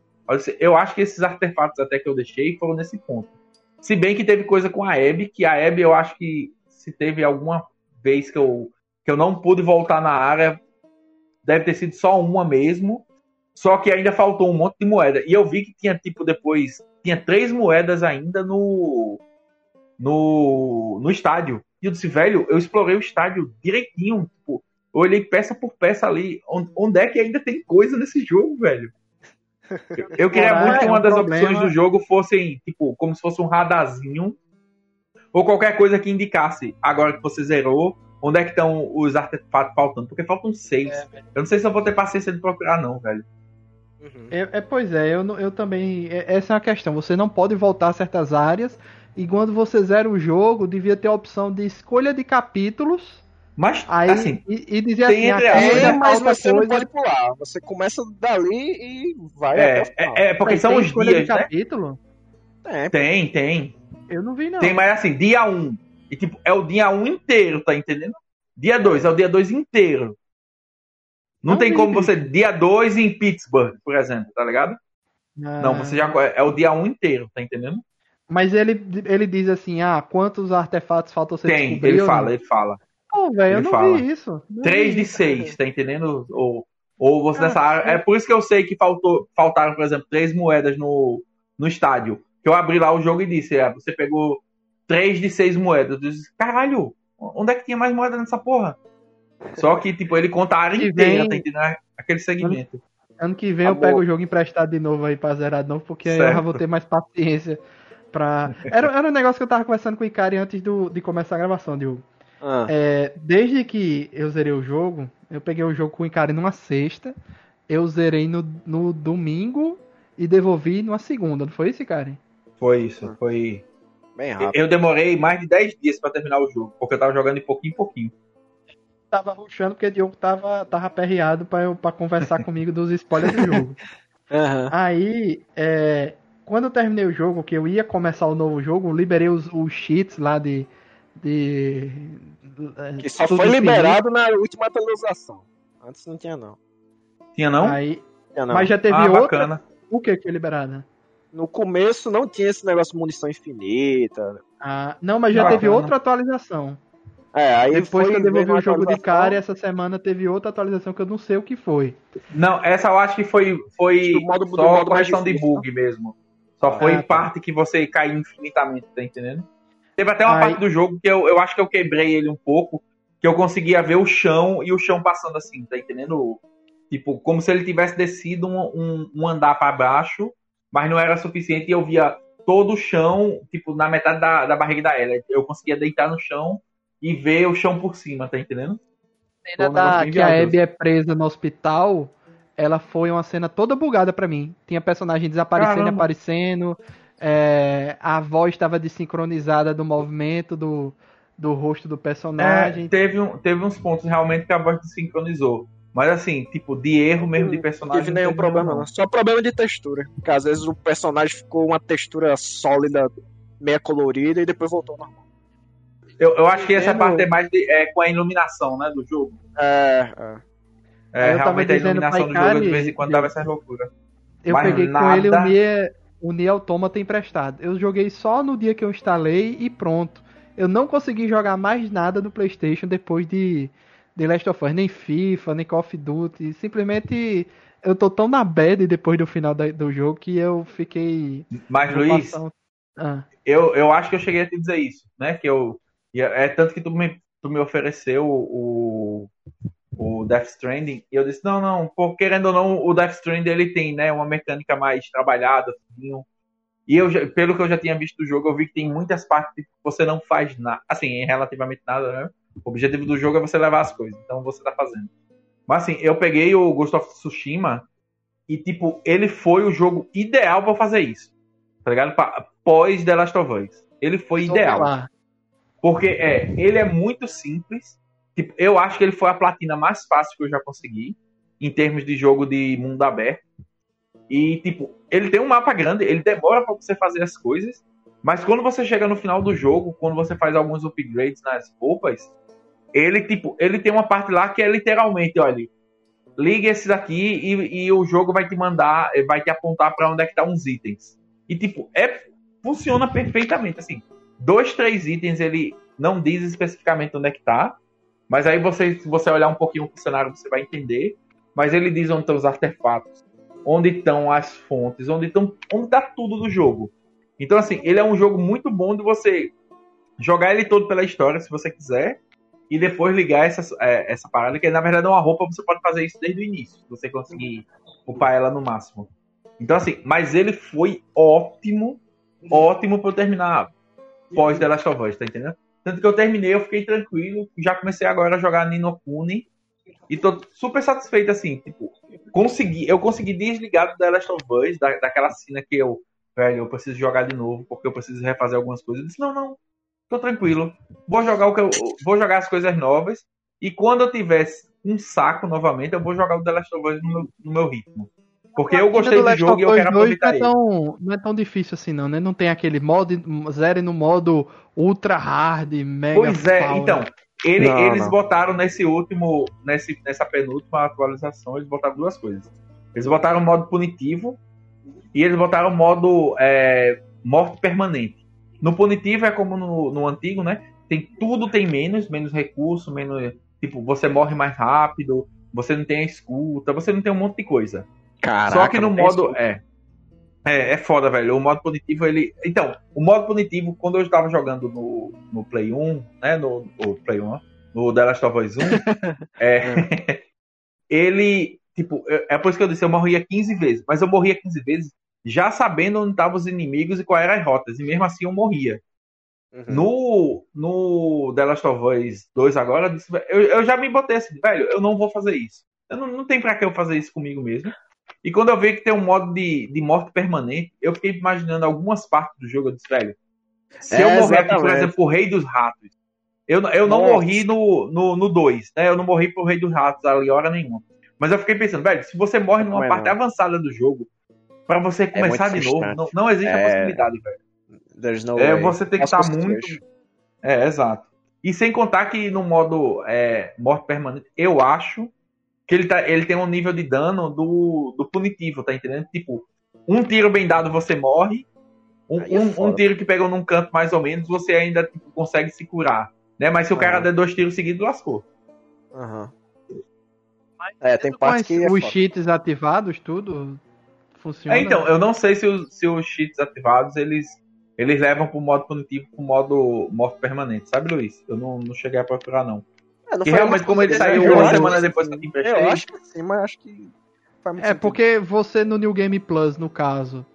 Eu acho que esses artefatos até que eu deixei foram nesse ponto. Se bem que teve coisa com a Abby, que a Abby eu acho que se teve alguma vez que eu, que eu não pude voltar na área, deve ter sido só uma mesmo. Só que ainda faltou um monte de moeda. E eu vi que tinha, tipo, depois. Tinha três moedas ainda no. No, no estádio. E eu disse, velho, eu explorei o estádio direitinho. Tipo, eu olhei peça por peça ali. Onde é que ainda tem coisa nesse jogo, velho? Eu queria muito que uma das problema... opções do jogo fossem, tipo, como se fosse um radarzinho. Ou qualquer coisa que indicasse, agora que você zerou, onde é que estão os artefatos faltando. Porque faltam seis. É, eu não sei se eu vou ter paciência de procurar, não, velho. Uhum. É, é, pois é, eu, eu também. É, essa é a questão. Você não pode voltar a certas áreas. E quando você zera o jogo, devia ter a opção de escolha de capítulos. Mas, aí, assim, e, e dizer assim, é, mas você coisa... não pode pular. Você começa dali e vai é, até É, é porque mas são os dias, de né? capítulo? É, tem, tem. Eu não vi, não. Tem, mas assim, dia 1. Um, e tipo, é o dia 1 um inteiro, tá entendendo? Dia 2 é o dia 2 inteiro. Não, não tem como você. Dia 2 em Pittsburgh, por exemplo, tá ligado? Ah. Não, você já. É o dia 1 um inteiro, tá entendendo? Mas ele, ele diz assim: ah, quantos artefatos faltam ser Tem, ele fala, ele fala. Pô, velho, eu não fala. vi isso. 3 de 6, tá entendendo? Ou, ou você ah, nessa área. É por isso que eu sei que faltou, faltaram, por exemplo, 3 moedas no, no estádio. Que eu abri lá o jogo e disse: é, você pegou 3 de 6 moedas. Eu disse: caralho, onde é que tinha mais moeda nessa porra? Só que, tipo, ele conta a área inteira, vem... tá entendendo? Aquele segmento. Ano, ano que vem eu pego o jogo emprestado de novo aí pra zerar de novo, porque certo. aí eu já vou ter mais paciência pra. Era, era um negócio que eu tava conversando com o Icari antes do, de começar a gravação, Diogo. Ah. É, desde que eu zerei o jogo, eu peguei o jogo com o Icari numa sexta, eu zerei no, no domingo e devolvi numa segunda, não foi isso, Icari? Foi isso, foi. Bem rápido. Eu demorei mais de 10 dias para terminar o jogo, porque eu tava jogando de pouquinho em pouquinho tava ruxando porque o Diogo tava, tava perreado pra, pra conversar *laughs* comigo dos spoilers do jogo. Uhum. Aí, é, quando eu terminei o jogo, que eu ia começar o novo jogo, liberei os, os cheats lá de. de que só foi liberado na última atualização. Antes não tinha, não. Tinha não? Aí, tinha não. Mas já teve ah, outra. Bacana. O que foi liberado? No começo não tinha esse negócio de munição infinita. Ah, não, mas já bacana. teve outra atualização. É, aí Depois que eu devolvi o jogo de cara, essa semana teve outra atualização que eu não sei o que foi. Não, essa eu acho que foi, foi do modo, só modo questão de bug mesmo. Só foi ah, tá. parte que você caiu infinitamente, tá entendendo? Teve até uma aí... parte do jogo que eu, eu acho que eu quebrei ele um pouco, que eu conseguia ver o chão e o chão passando assim, tá entendendo? Tipo, como se ele tivesse descido um, um, um andar para baixo, mas não era suficiente e eu via todo o chão, tipo, na metade da, da barriga da ela. Eu conseguia deitar no chão e ver o chão por cima, tá entendendo? A cena da, que a Abby é presa no hospital, ela foi uma cena toda bugada para mim. Tinha personagem desaparecendo Caramba. aparecendo, é, a voz estava desincronizada do movimento do, do rosto do personagem. É, teve, um, teve uns pontos realmente que a voz desincronizou. Mas assim, tipo, de erro mesmo de personagem. Não teve nenhum problema, não. Só problema de textura. Porque às vezes o personagem ficou uma textura sólida, meia colorida, e depois voltou normal. Eu, eu acho que essa parte é mais de, é, com a iluminação, né, do jogo. É, é. É realmente a iluminação do jogo de vez em quando dava essa loucura. Eu Mas peguei nada... com ele o Nier, o Nier Automata emprestado. Eu joguei só no dia que eu instalei e pronto. Eu não consegui jogar mais nada no PlayStation depois de The Last of Us, nem FIFA, nem Call of Duty. Simplesmente eu tô tão na bad depois do final da, do jogo que eu fiquei. Mas, Luiz, ah. eu, eu acho que eu cheguei a te dizer isso, né? Que eu é tanto que tu me, tu me ofereceu o, o Death Stranding, e eu disse, não, não, por, querendo ou não, o Death Stranding ele tem, né, uma mecânica mais trabalhada, assim, e eu, pelo que eu já tinha visto do jogo, eu vi que tem muitas partes que você não faz nada, assim, relativamente nada, né? O objetivo do jogo é você levar as coisas, então você tá fazendo. Mas assim, eu peguei o Ghost of Tsushima e, tipo, ele foi o jogo ideal para fazer isso. Tá ligado? Pós The Last of Us. Ele foi ideal. Lá. Porque é, ele é muito simples. Tipo, eu acho que ele foi a platina mais fácil que eu já consegui, em termos de jogo de mundo aberto. E, tipo, ele tem um mapa grande, ele demora para você fazer as coisas, mas quando você chega no final do jogo, quando você faz alguns upgrades nas roupas, ele, tipo, ele tem uma parte lá que é literalmente, olha, liga esse daqui e, e o jogo vai te mandar, vai te apontar para onde é que tá uns itens. E, tipo, é, funciona perfeitamente, assim. Dois, três itens ele não diz especificamente onde é que tá, mas aí você, se você olhar um pouquinho o cenário, você vai entender. Mas ele diz onde estão os artefatos, onde estão as fontes, onde estão, onde tá tudo do jogo. Então, assim, ele é um jogo muito bom de você jogar ele todo pela história, se você quiser, e depois ligar essa, é, essa parada, que na verdade é uma roupa, você pode fazer isso desde o início, se você conseguir upar ela no máximo. Então, assim, mas ele foi ótimo, ótimo eu terminar pós The Last of Us, tá entendendo? Tanto que eu terminei, eu fiquei tranquilo, já comecei agora a jogar Nino Kuni, e tô super satisfeito, assim, tipo, consegui, eu consegui desligar do The Last of Us, da, daquela cena que eu, velho, eu preciso jogar de novo, porque eu preciso refazer algumas coisas. Eu disse, não, não, tô tranquilo. Vou jogar o que eu, vou jogar as coisas novas, e quando eu tivesse um saco novamente, eu vou jogar o The Last of Us no no meu ritmo. Porque eu gostei do, jogo e eu quero aproveitar não é, tão, não é tão difícil assim não, né? Não tem aquele modo zero no modo ultra hard, mega Pois é, power. então, ele, não, eles não. botaram nesse último, nesse, nessa penúltima atualização, eles botaram duas coisas. Eles botaram o modo punitivo e eles botaram o modo é, morte permanente. No punitivo é como no, no antigo, né? Tem tudo tem menos, menos recurso, menos tipo você morre mais rápido, você não tem a escuta, você não tem um monte de coisa. Caraca, Só que no modo é, é é foda, velho. O modo punitivo ele, então o modo punitivo quando eu estava jogando no, no Play 1, né? No, no Play 1, no The Last of Us 1, *laughs* é, *laughs* ele tipo é, é por isso que eu disse eu morria 15 vezes, mas eu morria 15 vezes já sabendo onde estavam os inimigos e quais eram as rotas, e mesmo assim eu morria. Uhum. No, no The Last of Us 2 agora, eu, eu já me botei assim, velho, eu não vou fazer isso. Eu não, não tem pra que eu fazer isso comigo mesmo. E quando eu vi que tem um modo de, de morte permanente, eu fiquei imaginando algumas partes do jogo. Eu disse, velho, se é, eu morrer aqui, por exemplo, o Rei dos Ratos, eu, eu não Nossa. morri no 2, no, no dois, né? Eu não morri pro Rei dos Ratos ali hora nenhuma. Mas eu fiquei pensando, velho, se você morre numa não parte não. avançada do jogo, para você é começar é de novo, não, não existe a é. possibilidade, velho. No é, você tem que estar tá muito. É, exato. E sem contar que no modo é, morte permanente, eu acho que ele, tá, ele tem um nível de dano do, do punitivo, tá entendendo? Tipo, um tiro bem dado você morre, um, é um, um, tiro que pegou num canto mais ou menos, você ainda tipo, consegue se curar. Né? Mas se o cara der dois tiros seguidos, lascou. Uhum. É, tem parte que. É os cheats ativados, tudo funciona. É, então, eu não sei se os, se os cheats ativados eles, eles levam pro modo punitivo pro modo morte permanente, sabe, Luiz? Eu não, não cheguei a procurar, não. É, que realmente, como ele saiu uma semana depois que eu emprestei. Eu acho que sim, mas acho que. é, sentido. porque você no New Game Plus, no caso,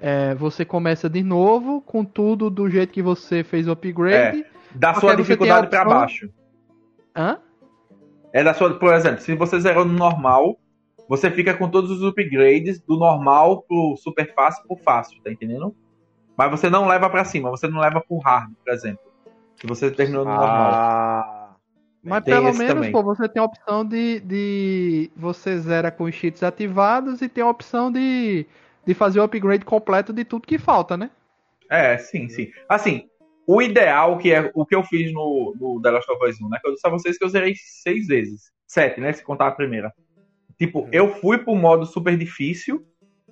é, você começa de novo com tudo do jeito que você fez o upgrade. É, da sua dificuldade para baixo. Hã? É da sua, por exemplo, se você zerou no normal, você fica com todos os upgrades do normal pro super fácil pro fácil, tá entendendo? Mas você não leva para cima, você não leva pro hard, por exemplo. Se você terminou no ah. normal. Mas tem pelo menos, pô, você tem a opção de, de. Você zera com os cheats ativados e tem a opção de, de fazer o upgrade completo de tudo que falta, né? É, sim, sim. Assim, o ideal, que é o que eu fiz no, no The Last of Us 1, né? Que eu disse a vocês que eu zerei seis vezes. Sete, né? Se contar a primeira. Tipo, uhum. eu fui pro modo super difícil.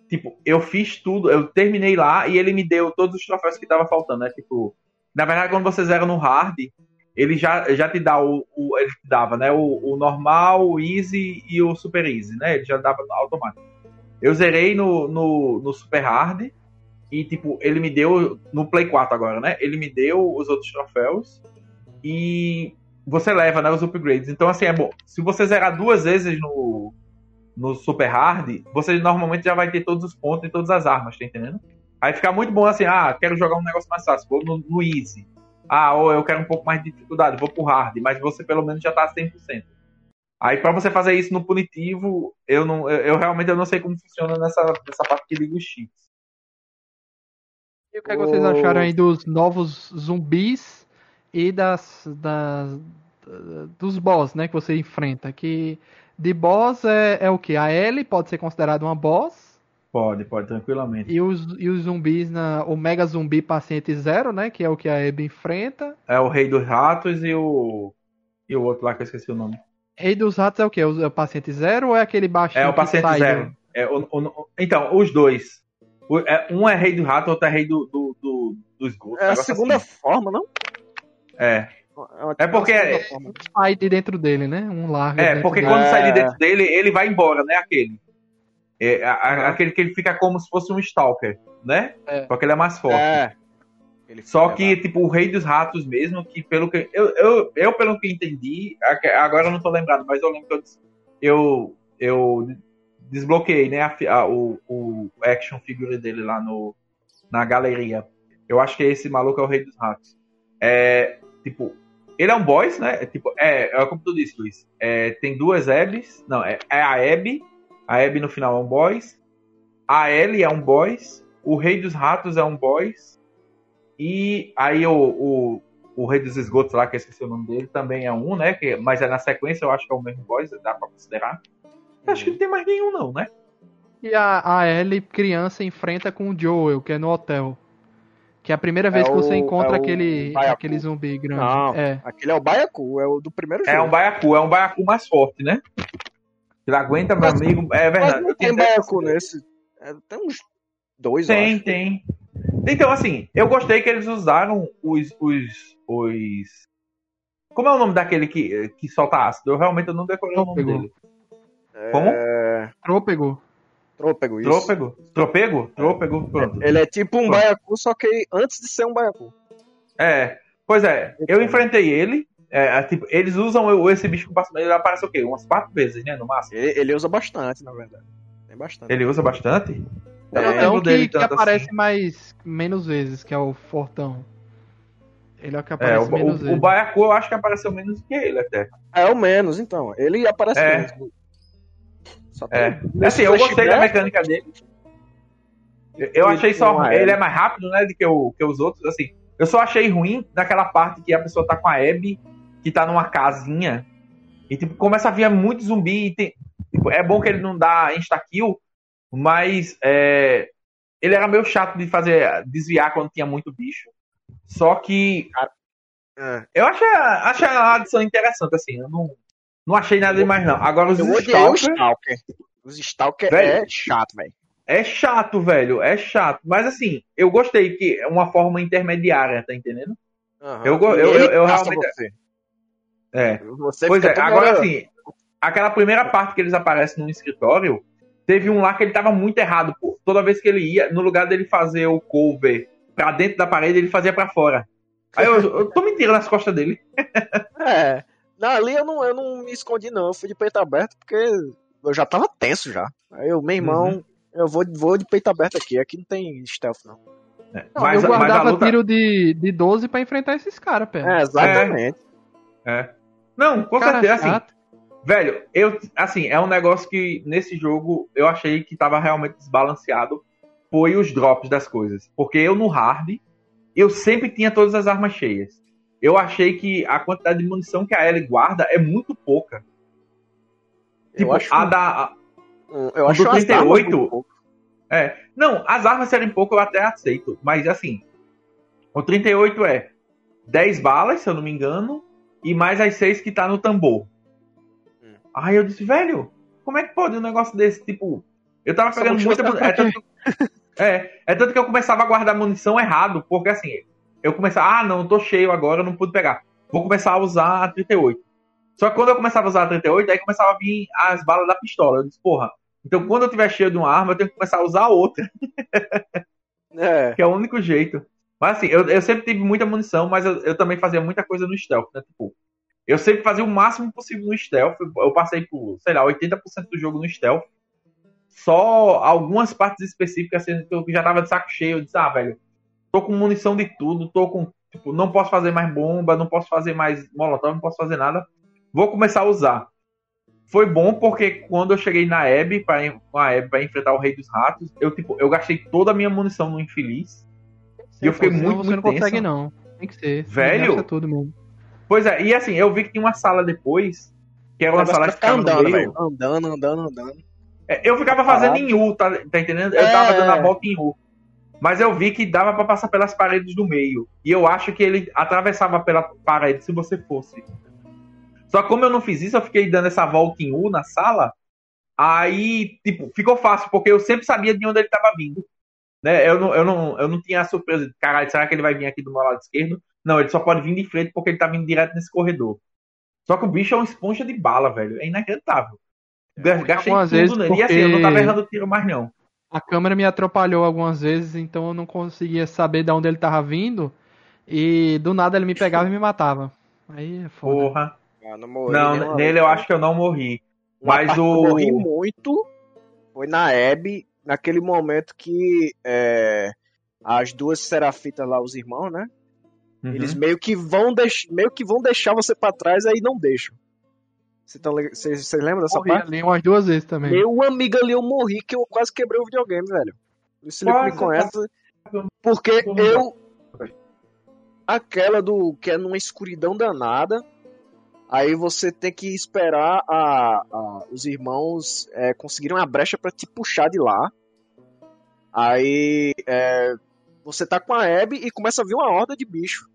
Tipo, eu fiz tudo, eu terminei lá e ele me deu todos os troféus que tava faltando, né? Tipo, na verdade, quando você zera no hard, ele já, já te dá o, o ele te dava, né, o, o, normal, o easy e o super easy, né? Ele já dava automático. Eu zerei no, no, no super hard e tipo, ele me deu no Play 4 agora, né? Ele me deu os outros troféus e você leva, né, os upgrades. Então assim, é bom. Se você zerar duas vezes no no super hard, você normalmente já vai ter todos os pontos e todas as armas, tá entendendo? Aí fica muito bom assim, ah, quero jogar um negócio mais fácil, vou no, no easy ah, ou eu quero um pouco mais de dificuldade, vou pro hard, mas você pelo menos já tá 100%. Aí para você fazer isso no punitivo, eu não, eu, eu, realmente eu não sei como funciona nessa, nessa parte que liga os chips. E o que, é que vocês acharam aí dos novos zumbis e das, das dos boss, né, que você enfrenta. Que de boss é, é o que? A L pode ser considerada uma boss. Pode, pode, tranquilamente. E os, e os zumbis na. O Mega Zumbi Paciente Zero, né? Que é o que a Abby enfrenta. É o Rei dos Ratos e o. E o outro lá que eu esqueci o nome. Rei dos Ratos é o que? O, é o Paciente Zero ou é aquele baixinho? É o Paciente sai, Zero. né? É, o, o, então, os dois. O, é, um é Rei do Rato, outro é Rei do, do, do, do esgoto. É a segunda assim. forma, não? É. uma- É porque- forma. Sai de dentro dele, né? Um largo. É, porque dele. quando É. sai de dentro dele, ele vai embora, né? Aquele. É, a- a- Uhum. Aquele que ele fica como se fosse um Stalker, né? É. Porque ele é mais forte. É. Ele Só que, tipo, o Rei dos Ratos mesmo, que pelo que. Eu, eu, eu pelo que entendi, agora eu não tô lembrado, mas eu lembro que eu, eu, eu desbloqueei, né, a a- o, o action figure dele lá no, na galeria. Eu acho que esse maluco é o Rei dos Ratos. É, tipo, ele é um boss, né? É, tipo, é, é como tu disse, Luiz. É, tem duas Abs. Não, é, é a Abby. A Abby no final é um boss. A Ellie é um boss. O Rei dos Ratos é um boss. E aí o, o, o Rei dos Esgotos lá, que eu esqueci o nome dele, também é um, né? Que, mas é na sequência, eu acho que é o mesmo boss, dá pra considerar. Acho que não tem mais nenhum, não, né? E a, a Ellie, criança, enfrenta com o Joel, que é no hotel. Que é a primeira vez que você o- encontra é aquele, Baiacu. aquele zumbi grande. Não. É. Aquele é o Baiacu, é o do primeiro jogo. É um baiacu, é um baiacu mais forte, né? Ele aguenta, meu Mas- amigo. É Mas verdade. não eu tem Baiacu nesse. É, tem uns dois, Tem, acho. tem. Então, assim, eu gostei que eles usaram os. os, os... Como é o nome daquele que, que solta ácido? Eu realmente eu não decorei o nome Trôpego. dele. Como? É... Trôpego. Trôpego, isso. Trôpego? Tropego? Trôpego? Pronto. Ele é tipo um Pronto. Baiacu, só que antes de ser um Baiacu. É, pois é, eu enfrentei ele. É, é, tipo, eles usam o- esse bicho com bastante. Ele aparece o quê? Umas quatro vezes, né? No máximo. Ele, ele usa bastante, na verdade. Tem bastante. Ele usa bastante? Eu não É, um dele que, que tanto aparece assim. mais menos vezes, que é o Fortão. Ele é o que É, aparece o, menos o, o vezes. Baiacu eu acho que apareceu menos que ele até. É o menos, então. Ele aparece É. menos. Só tem- É. Assim, eu gostei da mecânica dele. Eu- Eu achei só. é. Ele é mais rápido, né? Do que, o, que os outros. Assim, eu só achei ruim naquela parte que a pessoa tá com a Abby, que tá numa casinha. E, tipo, começa a vir muito zumbi. E tem, tipo, é bom que ele não dá insta-kill, mas é, ele era meio chato de fazer desviar quando tinha muito bicho. Só que É. eu achei, achei a adição interessante, assim. Eu não, não achei nada demais, não. Agora os Eu odiei o Stalker. Stalker. Os Stalker Velho. é chato, velho. É chato, velho. É chato. Mas assim, eu gostei que é uma forma intermediária, tá entendendo? Aham. Eu eu- eu- eu realmente-. É. Você Pois é, agora hora- assim, aquela primeira parte que eles aparecem no escritório, teve um lá que ele tava muito errado, pô. Toda vez que ele ia, no lugar dele fazer o cover pra dentro da parede, ele fazia pra fora. Aí eu, eu tô mentindo nas costas dele. *laughs* É. Não, ali eu não, eu não me escondi, não. Eu fui de peito aberto porque eu já tava tenso já. Aí eu, meu irmão, Uhum. eu vou, vou de peito aberto aqui. Aqui não tem stealth, não. É, Não, mas, eu mas a guardava luta. tiro de, de 12 pra enfrentar esses caras, pé. É, exatamente. É. Não, com Cara certeza, assim, chato. Velho, eu, assim, é um negócio que nesse jogo eu achei que tava realmente desbalanceado. Foi os drops das coisas. Porque eu no hard, eu sempre tinha todas as armas cheias. Eu achei que a quantidade de munição que a Ellie guarda é muito pouca. Tipo, eu acho, a da. a- um- eu o acho do as 38, armas muito pouco. é. Não, as armas serem pouco eu até aceito. Mas assim, o 38 é 10 balas, se eu não me engano, e mais as 6 que tá no tambor. Hum. Aí eu disse, velho, como é que pode um negócio desse? Tipo, eu tava pegando muita tá munição. É tanto, que- é, é tanto que eu começava a guardar munição errado, porque assim, eu começava, ah, não, tô cheio agora, não pude pegar. Vou começar a usar a 38. Só que quando eu começava a usar a 38, aí começava a vir as balas da pistola. Eu disse, porra, então quando eu tiver cheio de uma arma, eu tenho que começar a usar outra, É. *laughs* que é o único jeito. Mas assim, eu, eu sempre tive muita munição, mas eu, eu também fazia muita coisa no stealth, né? Tipo, eu sempre fazia o máximo possível no stealth. Eu passei por, sei lá, 80% do jogo no stealth. Só algumas partes específicas assim, que eu já tava de saco cheio. Eu disse, ah, velho, tô com munição de tudo, tô com. Tipo, não posso fazer mais bomba, não posso fazer mais molotov, não posso fazer nada. Vou começar a usar. Foi bom porque quando eu cheguei na Abby, pra, com a Abby pra enfrentar o Rei dos Ratos, eu, tipo, eu gastei toda a minha munição no infeliz. E eu fiquei muito, você muito não consegue, tenso. não. Tem que ser. Velho? Tudo mesmo. Pois é, e assim, eu vi que tinha uma sala depois, que era uma Negócio sala que ficar ficava no andando, meio. velho. Andando, andando, andando. É, Eu ficava fazendo em U, tá, tá entendendo? Eu É. tava dando a volta em U. Mas eu vi que dava pra passar pelas paredes do meio. E eu acho que ele atravessava pela parede se você fosse. Só que como eu não fiz isso, eu fiquei dando essa volta em U na sala. Aí, tipo, ficou fácil, porque eu sempre sabia de onde ele tava vindo. Né? Eu, não, eu, não, eu não tinha a surpresa de, caralho, será que ele vai vir aqui do meu lado esquerdo? Não, ele só pode vir de frente porque ele tá vindo direto nesse corredor. Só que o bicho é uma esponja de bala, velho. É inacreditável. Ga- Gastei algumas tudo vezes nele. E assim, eu não porque- tava errando tiro mais, não. A câmera me atrapalhou algumas vezes, então eu não conseguia saber de onde ele tava vindo. E do nada ele me pegava e me matava. Aí é foda. Porra. Ah, não, morri Não, nenhuma nele eu acho que eu não morri. Uma Mas que eu o. morri muito foi na Hebe, naquele momento que é, as duas serafitas lá, os irmãos, né? Uhum. Eles meio que vão deix... meio que vão deixar você pra trás aí não deixam. Vocês tão vocês lembram dessa Morri parte? ali umas duas vezes também. Meu amigo ali eu morri que eu quase quebrei o videogame, velho. O Felipe me conhece. Porque eu. Aquela do que é numa escuridão danada. Aí você tem que esperar a, a- os irmãos é, conseguirem uma brecha pra te puxar de lá. Aí é, você tá com a Abby e começa a vir uma horda de bicho.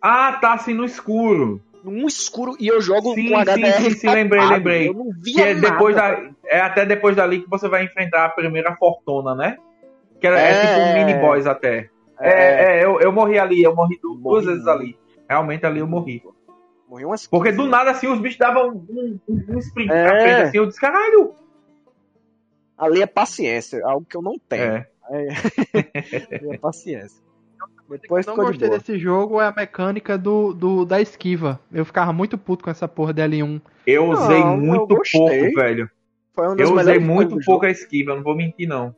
Ah, tá assim no escuro. Num escuro e eu jogo Sim, com sim, HDR. sim, sim, lembrei, lembrei. Eu não via Que é nada. depois da. É até depois dali que você vai enfrentar a primeira fortuna, né? Que era, é, É. tipo um mini boss até. É, É, é, eu, eu morri ali, eu morri du- duas Morri vezes ali. Realmente ali eu morri. Morri umas Porque 15 do nada assim os bichos davam um, um, um sprint É. pra frente assim, eu disse, caralho! Ali é paciência, algo que eu não tenho. É. *laughs* Ali é paciência. Depois Eu não de gostei boa. desse jogo é a mecânica do, do- da esquiva. Eu ficava muito puto com essa porra de L1. Eu Não, usei eu muito gostei. pouco, velho. Foi uma das Eu usei muito pouco a esquiva, eu não vou mentir, não.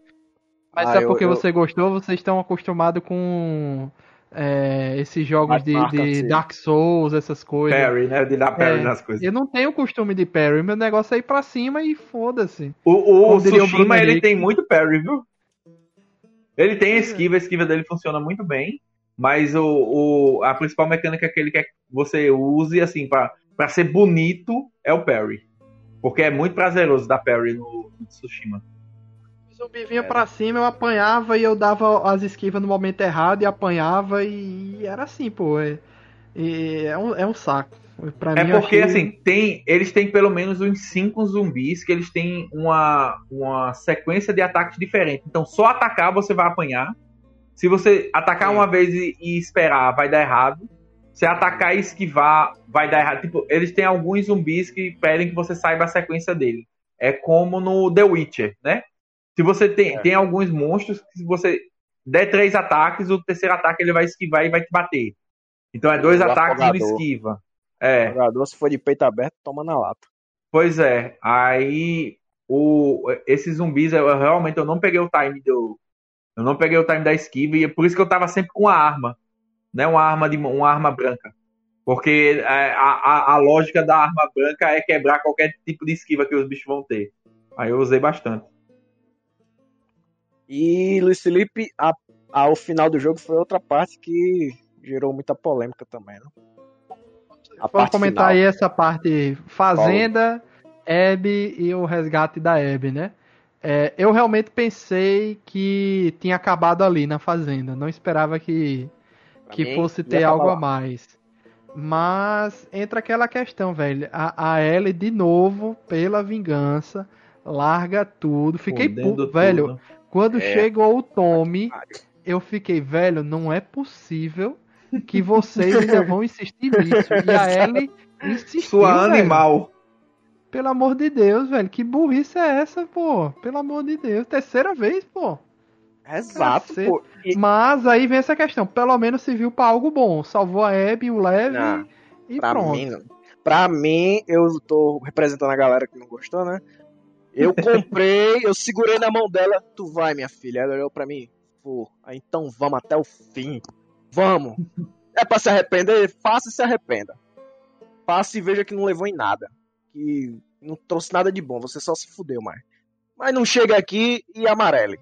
Mas Ah, é eu- porque eu- você gostou, vocês estão acostumados com é, esses jogos de, marca, de sim. Dark Souls, essas coisas. Parry, né? De dar parry É, nas coisas. Eu não tenho costume de parry, meu negócio é ir pra cima e foda-se. O, o o Tsushima, ele Henrique. tem muito parry, viu? Ele tem esquiva, a esquiva dele funciona muito bem, mas o, o, a principal mecânica que ele quer que você use, assim, pra, pra ser bonito, é o parry. Porque é muito prazeroso dar parry no, no Tsushima. O zumbi vinha pra cima, eu apanhava e eu dava as esquivas no momento errado e apanhava e era assim, pô. É, é, um, é um saco. Pra É mim, porque, achei- assim, tem, eles têm pelo menos uns cinco zumbis que eles têm uma, uma sequência de ataques diferente. Então, só atacar você vai apanhar. Se você atacar Sim. uma vez e, e esperar, vai dar errado. Se atacar e esquivar, vai dar errado. Tipo, eles têm alguns zumbis que pedem que você saiba a sequência dele. É como no The Witcher, né? Se você tem, É. tem alguns monstros que se você der três ataques, o terceiro ataque ele vai esquivar e vai te bater. Então é dois O ataques e afogador. esquiva. É. O jogador, se for de peito aberto, toma na lata. Pois é, aí o, esses zumbis, eu, eu realmente eu não peguei o time do. Eu não peguei o time da esquiva e é por isso que eu tava sempre com a arma. Né? Uma arma de uma arma branca. Porque é, a, a, a lógica da arma branca é quebrar qualquer tipo de esquiva que os bichos vão ter. Aí eu usei bastante. E Luiz Felipe, a, ao final do jogo foi outra parte que gerou muita polêmica também, né? A Vamos comentar final. aí essa parte Fazenda, Hebe e o resgate da Hebe, né? É, eu realmente pensei que tinha acabado ali na Fazenda. Não esperava que, Pra que mim, fosse ter algo lá. a mais. Mas entra aquela questão, velho. A, a Ellie, de novo, pela vingança, larga tudo. Fiquei puto, tudo. velho. Quando É. chegou o Tommy, eu fiquei, velho, não é possível que vocês ainda vão insistir nisso. E a Ellie insistiu, Sua velho. animal. Pelo amor de Deus, velho. Que burrice é essa, pô? Pelo amor de Deus. Terceira vez, pô. Exato, Cacete. pô. E, Mas aí vem essa questão. Pelo menos serviu pra algo bom. Salvou a Abby, o Leve Não, e pra pronto. mim, não. Pra mim, eu tô representando a galera que não gostou, né? Eu comprei, eu segurei na mão dela. Tu vai, minha filha. Ela olhou pra mim. Pô, então vamos até o fim. Vamos. É pra se arrepender? Faça e se arrependa. Faça e veja que não levou em nada. Que não trouxe nada de bom. Você só se fudeu, mais. Mas não chega aqui e amarele.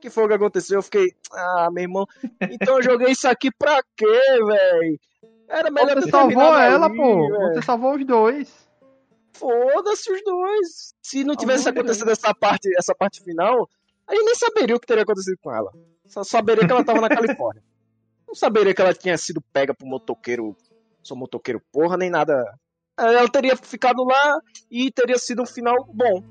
Que foi o que aconteceu? Eu fiquei, ah, meu irmão. Então eu joguei isso aqui pra quê, velho? Era melhor Você salvou ela, ali, pô. velho. Você salvou os dois. Foda-se os dois. Se não tivesse acontecido essa parte, essa parte final, a gente nem saberia o que teria acontecido com ela. Só saberia que ela tava na Califórnia. *laughs* Não saberia que ela tinha sido pega por motoqueiro. Sou motoqueiro porra, nem nada. Ela teria ficado lá e teria sido um final bom.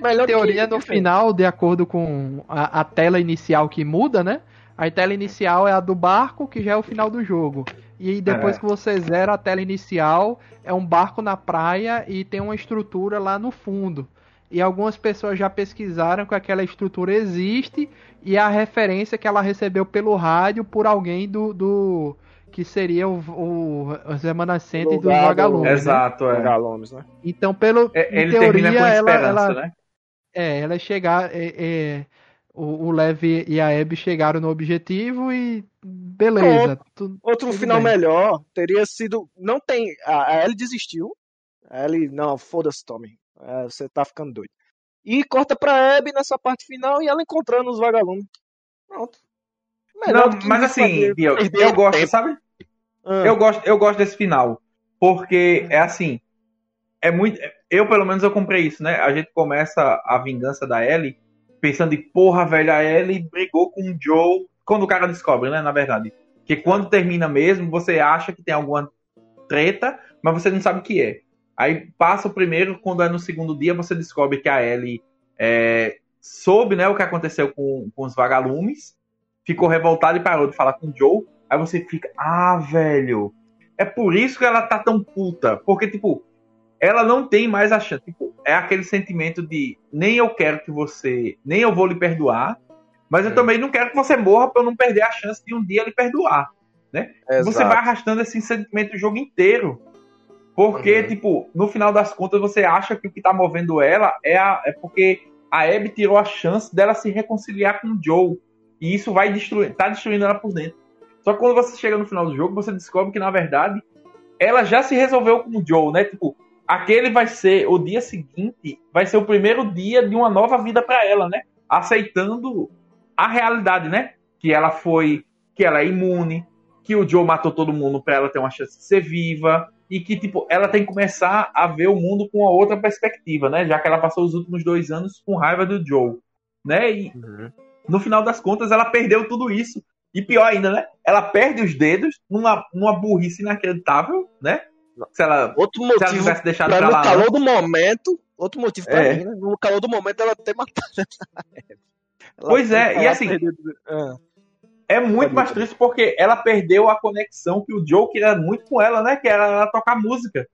Melhor teoria que- no final, de acordo com a, a tela inicial que muda, né? A tela inicial é a do barco, que já é o final do jogo. E depois É. que você zera a tela inicial, é um barco na praia e tem uma estrutura lá no fundo. E algumas pessoas já pesquisaram que aquela estrutura existe e é a referência que ela recebeu pelo rádio por alguém do. do que seria o, o, os remanescentes dos vagalumes. né? Exato, é. Galomes, né? Então, pelo. É, em Ele teoria, termina com ela, esperança, ela, né? é, ela chegar. É, é, o, o Lev e a Abby chegaram no objetivo e. Beleza. tu- Outro Tudo final bem. melhor teria sido. Não tem. A, a Ellie desistiu. A Ellie, não, foda-se, Tommy. É, você tá ficando doido. E corta pra Abby nessa parte final e ela encontrando os vagalumes. Pronto. Melhor Não, mas assim, perder eu gosto, sabe? Ah, Eu gosto, eu gosto desse final. Porque é assim. É muito. Eu, pelo menos, eu comprei isso, né? A gente começa a vingança da Ellie pensando em, porra, velho, a Ellie brigou com o Joe. Quando o cara descobre, né? Na verdade. Que quando termina mesmo, você acha que tem alguma treta, mas você não sabe o que é. Aí passa o primeiro, quando é no segundo dia, você descobre que a Ellie é, soube, né, o que aconteceu com, com os vagalumes, ficou revoltada e parou de falar com o Joe. Aí você fica, ah, velho, é por isso que ela tá tão puta. Porque, tipo, ela não tem mais a chance. Tipo, é aquele sentimento de nem eu quero que você. Nem eu vou lhe perdoar. Mas eu Sim. também não quero que você morra pra eu não perder a chance de um dia lhe perdoar. Você exato. vai arrastando esse sentimento o jogo inteiro. Porque, Uhum. tipo, no final das contas, você acha que o que tá movendo ela é, a, é porque a Abby tirou a chance dela se reconciliar com o Joe. E isso vai destruir, tá destruindo ela por dentro. Só que quando você chega no final do jogo, você descobre que, na verdade, ela já se resolveu com o Joe, né? Tipo, aquele vai ser o dia seguinte, vai ser o primeiro dia de uma nova vida pra ela, né? Aceitando a realidade, né? Que ela foi, que ela é imune, que o Joe matou todo mundo pra ela ter uma chance de ser viva e que tipo ela tem que começar a ver o mundo com uma outra perspectiva, né? Já que ela passou os últimos dois anos com raiva do Joe, né? E Uhum. no final das contas ela perdeu tudo isso e pior ainda, né? Ela perde os dedos numa, numa burrice inacreditável, né? Se ela, Outro se ela motivo tivesse deixado pra pra no lá, calor do momento. Outro motivo pra É. mim, né? No calor do momento ela ter matado. Ela *laughs* Pois é, e ela assim- Ah, é muito mais triste porque ela perdeu a conexão que o Joe queria muito com ela, né? Que era ela tocar música,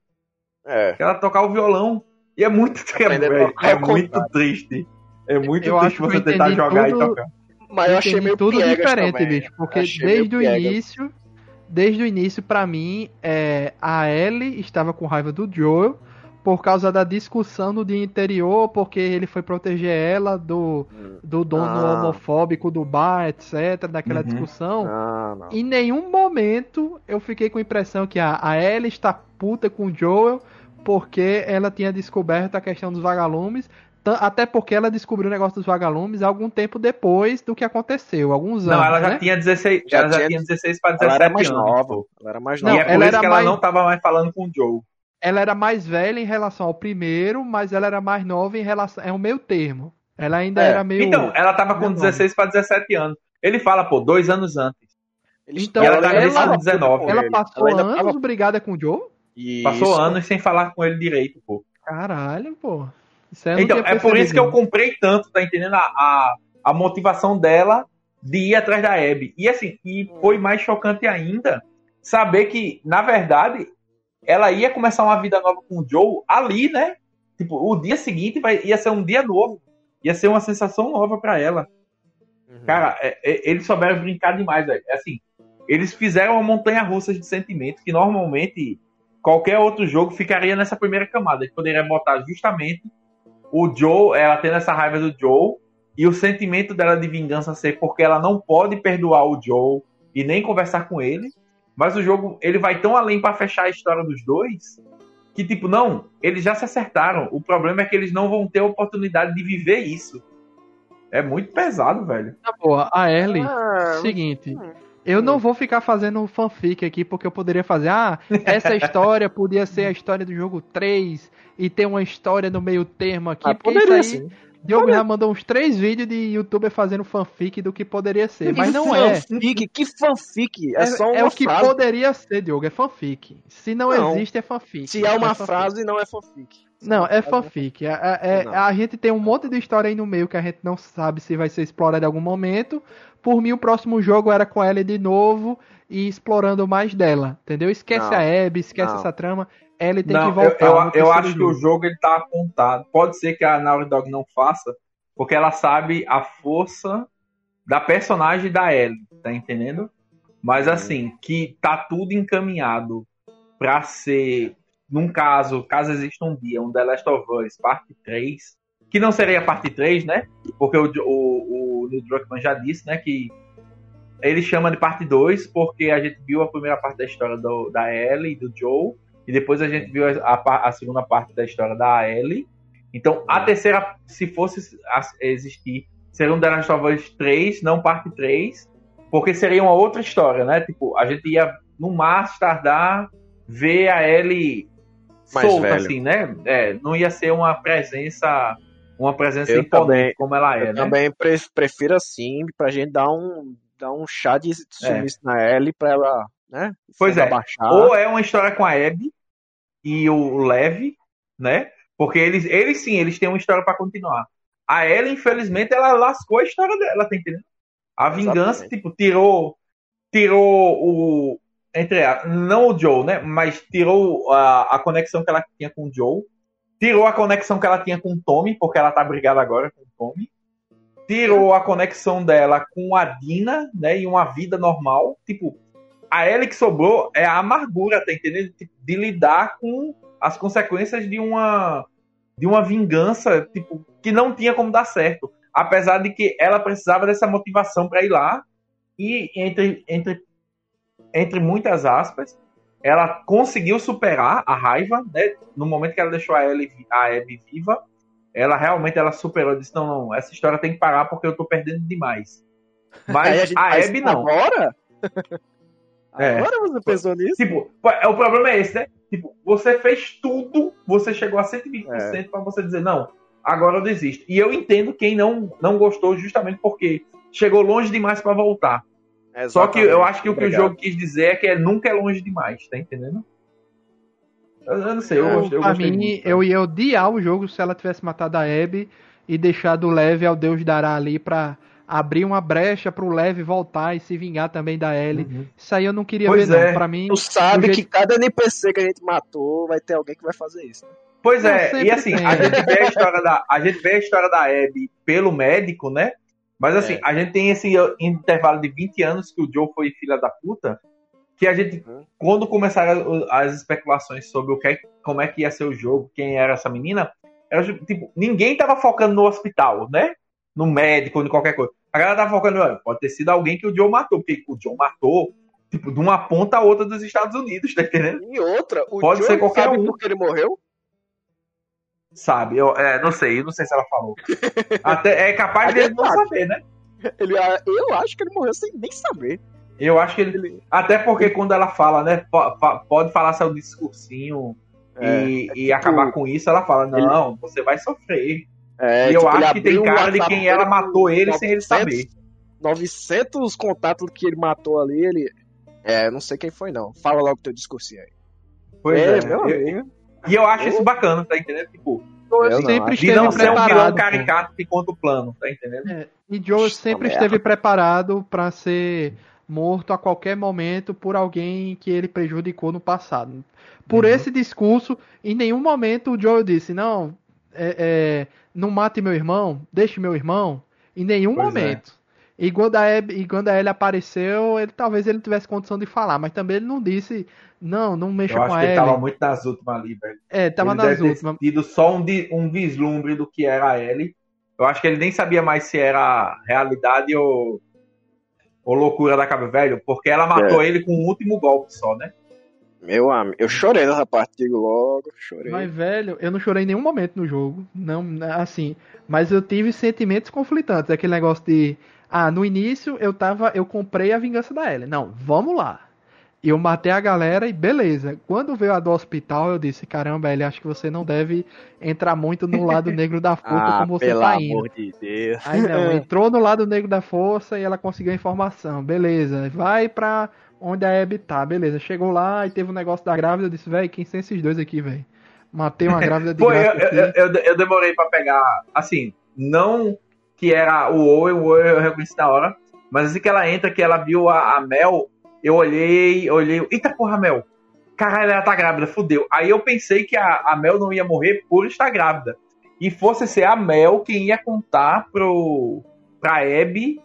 É. que ela tocar o violão. E é muito, é, é muito triste. É muito Eu triste você tentar jogar tudo- e tocar. Mas eu achei meio tudo diferente, também. bicho. Porque desde o início, desde o início, pra mim, é, a Ellie estava com raiva do Joel por causa da discussão no dia anterior, porque ele foi proteger ela do, do dono Ah. homofóbico do bar, etc, daquela Uhum. discussão. Ah. Em nenhum momento eu fiquei com a impressão que a, a Ellie está puta com o Joel porque ela tinha descoberto a questão dos vagalumes. Até porque ela descobriu o negócio dos vagalumes algum tempo depois do que aconteceu, alguns anos. Não, ela já né? tinha 16, Já ela já tinha- tinha 16 para Ela 17 era mais anos. nova. Ela era mais Não, e nova. é por ela isso era que ela mais- não tava mais falando com o Joe. Ela era mais velha em relação ao primeiro, mas ela era mais nova em relação. É um meio termo. Ela ainda É. era meio. Então, ela tava com Não. 16 para 17 anos. Ele fala, pô, dois anos antes. Então, E ela tá ela- nesse ano 19. ela ele. passou Ela anos tava- brigada com o Joe? Passou Isso. anos sem falar com ele direito, pô. Caralho, pô. Então, é por isso que eu comprei tanto, tá entendendo? A, a, a motivação dela de ir atrás da Abby. E assim, e foi mais chocante ainda saber que, na verdade, ela ia começar uma vida nova com o Joe ali, né? Tipo, o dia seguinte vai, ia ser um dia novo. Ia ser uma sensação nova pra ela. Uhum. Cara, é- é- eles souberam brincar demais, velho. É Assim, eles fizeram uma montanha russa de sentimentos que normalmente qualquer outro jogo ficaria nessa primeira camada. Eles poderiam botar justamente o Joe, ela tendo essa raiva do Joe, e o sentimento dela de vingança ser porque ela não pode perdoar o Joe e nem conversar com ele. Mas o jogo, ele vai tão além pra fechar a história dos dois, que tipo, não, eles já se acertaram. O problema é que eles não vão ter a oportunidade de viver isso. É muito pesado, velho. Tá boa. A Ellie, Ah, seguinte. Eu não vou ficar fazendo fanfic aqui, porque eu poderia fazer, ah, essa *laughs* história podia ser a história do jogo 3 e ter uma história no meio termo aqui, Ah, porque poderia isso aí, sim. Diogo já mandou uns três vídeos de youtuber fazendo fanfic do que poderia ser, mas não é. fanfic, que fanfic? É, só uma é o que frase. poderia ser, Diogo, é fanfic. Se não, Não. existe, é fanfic. Se é uma fanfic. frase, não é fanfic. Não, é fanfic. É- é- é- Não. a gente tem um monte de história aí no meio que a gente não sabe se vai ser explorada em algum momento. Por mim, o próximo jogo era com ela de novo e explorando mais dela, entendeu? Esquece Não. a Abby, esquece Não. essa trama. Ellie tem Não, que voltar. eu, eu, eu acho que o jogo. jogo ele tá apontado. Pode ser que a Naughty Dog não faça, porque ela sabe a força da personagem da Ellie, tá entendendo? Mas assim, que tá tudo encaminhado pra ser, num caso, caso exista um dia, um The Last of Us parte 3, que não seria a parte 3, né? Porque o, o, o Neil Druckmann já disse, né, que ele chama de parte 2 porque a gente viu a primeira parte da história do, da Ellie e do Joe, e depois a gente viu a, a, a segunda parte da história da Ellie. Então, a terceira, se fosse existir, seria um The Last of Us 3, não parte 3, porque seria uma outra história, né? Tipo, a gente ia, no mais tardar, ver a Ellie Mais solta, velha. assim, né? É, não ia ser uma presença, uma presença Eu imponente também- como ela é, Eu né? também pre- prefiro assim, pra gente dar um, dar um chá de É. sumiço na Ellie pra ela, né? Pois é. Ou é uma história com a Abby e o Lev, né? Porque eles, eles sim, eles têm uma história pra continuar. A Ellie, infelizmente, ela lascou a história dela, tá entendendo? A vingança, Exatamente. tipo, tirou tirou o entre a, não o Joe, né? Mas tirou a, a conexão que ela tinha com o Joe. Tirou a conexão que ela tinha com o Tommy, porque ela tá brigada agora com o Tommy. Tirou a conexão dela com a Dina, né? E uma vida normal. Tipo, a Ellie que sobrou é a amargura, tá entendendo? Tipo, De lidar com as consequências de uma de uma vingança, tipo, que não tinha como dar certo. Apesar de que ela precisava dessa motivação para ir lá e entre entre entre muitas aspas, ela conseguiu superar a raiva, né? No momento que ela deixou a Ellie, a Abby viva, ela realmente ela superou, disse não, não, essa história tem que parar porque eu tô perdendo demais. *laughs* Mas gente a Abby não. Agora? É. Agora você pensou nisso? Tipo, é, o problema é esse, né? Tipo, você fez tudo, você chegou a 120% É. pra você dizer, não, agora eu desisto. E eu entendo quem não, não gostou justamente porque chegou longe demais pra voltar. Só que eu acho que o que o jogo quis dizer é que é, nunca é longe demais, tá entendendo? Eu, eu não sei, eu, Eu, gostei, eu pra mim, muito, eu ia odiar o jogo se ela tivesse matado a Abby e deixado o Lev ao Deus dará ali pra abrir uma brecha pro Lev voltar e se vingar também da Ellie. Uhum. Isso aí eu não queria Pois ver, é. não. Pra mim, Tu sabe do que cada NPC que a gente matou vai ter alguém que vai fazer isso. né? Pois Não, é, e assim, tem. a gente vê a história da, a gente vê a história da Abby pelo médico, né? Mas assim, É. a gente tem esse intervalo de 20 anos que o Joe foi filha da puta, que a gente, Uhum. quando começaram as especulações sobre o que, é- como é que ia ser o jogo, quem era essa menina, era tipo, ninguém tava focando no hospital, né? No médico, em qualquer coisa. A galera tava focando, "Olha, pode ter sido alguém que o Joe matou, porque o Joe matou, tipo, de uma ponta a outra dos Estados Unidos, tá entendendo? E outra, o Pode Joe ser qualquer sabe um. por que ele morreu? Sabe? Eu é, não sei, eu não sei se ela falou. *laughs* Até, é capaz A de ele gente não sabe. saber, né? Ele, ah, eu acho que ele morreu sem nem saber. Eu acho que ele. Até porque quando ela fala, né? Pode falar seu discursinho e, e acabar com isso, ela fala: Não, você vai sofrer. É, e eu tipo, acho que tem cara de quem ela matou ele sem ele 900 saber. 900 contatos que ele matou ali, ele. É, não sei quem foi não. Fala logo teu discursinho aí. Pois é. meu Eu- amigo. e eu acho isso bacana, tá entendendo? Tipo, Eu não sempre de não ser um vilão caricato que conta o plano, tá entendendo? É, e Joe sempre esteve preparado pra ser morto a qualquer momento por alguém que ele prejudicou no passado. Por Uhum. esse discurso, em nenhum momento o Joe disse: Não, é, é, não mate meu irmão, deixe meu irmão. Em nenhum Pois é. momento. E quando, a Abby, e quando a Ellie apareceu, ele, talvez ele tivesse condição de falar, mas também ele não disse: Não, não mexa Eu com acho a que ele tava muito nas últimas ali, velho. É, tava ele nas deve ter últimas. tido só um, um vislumbre do que era a Ellie. Eu acho que ele nem sabia mais se era realidade ou, ou loucura da cabeça, velho, porque ela matou É. ele com um último golpe só, né? Meu amigo, eu chorei nessa parte, digo logo, chorei. Mas, velho, eu não chorei em nenhum momento no jogo. Não, assim. Mas eu tive sentimentos conflitantes. Aquele negócio de Ah, no início eu tava. Eu comprei a vingança da Ellie. Não, vamos lá. Eu matei a galera e beleza. Quando veio a do hospital, eu disse: caramba, Ellie, acho que você não deve entrar muito no lado *laughs* negro da força Ah, como você pelo tá indo. amor de Deus. Aí não, *laughs* entrou no lado negro da força e ela conseguiu a informação. Beleza, vai pra onde a Abby tá. Beleza, chegou lá e teve um negócio da grávida. Eu disse, velho, quem são esses dois aqui, velho? Matei uma grávida de *laughs* Pô, eu, eu, eu, eu demorei pra pegar, assim, não que era o Owen, o Owen eu reconheci na hora, mas assim que ela entra, que ela viu a, a Mel, eu olhei, olhei, eita porra, Mel, caralho, ela tá grávida, fudeu. Aí eu pensei que a, a Mel não ia morrer por estar grávida, e fosse ser a Mel quem ia contar pro, pra Abby,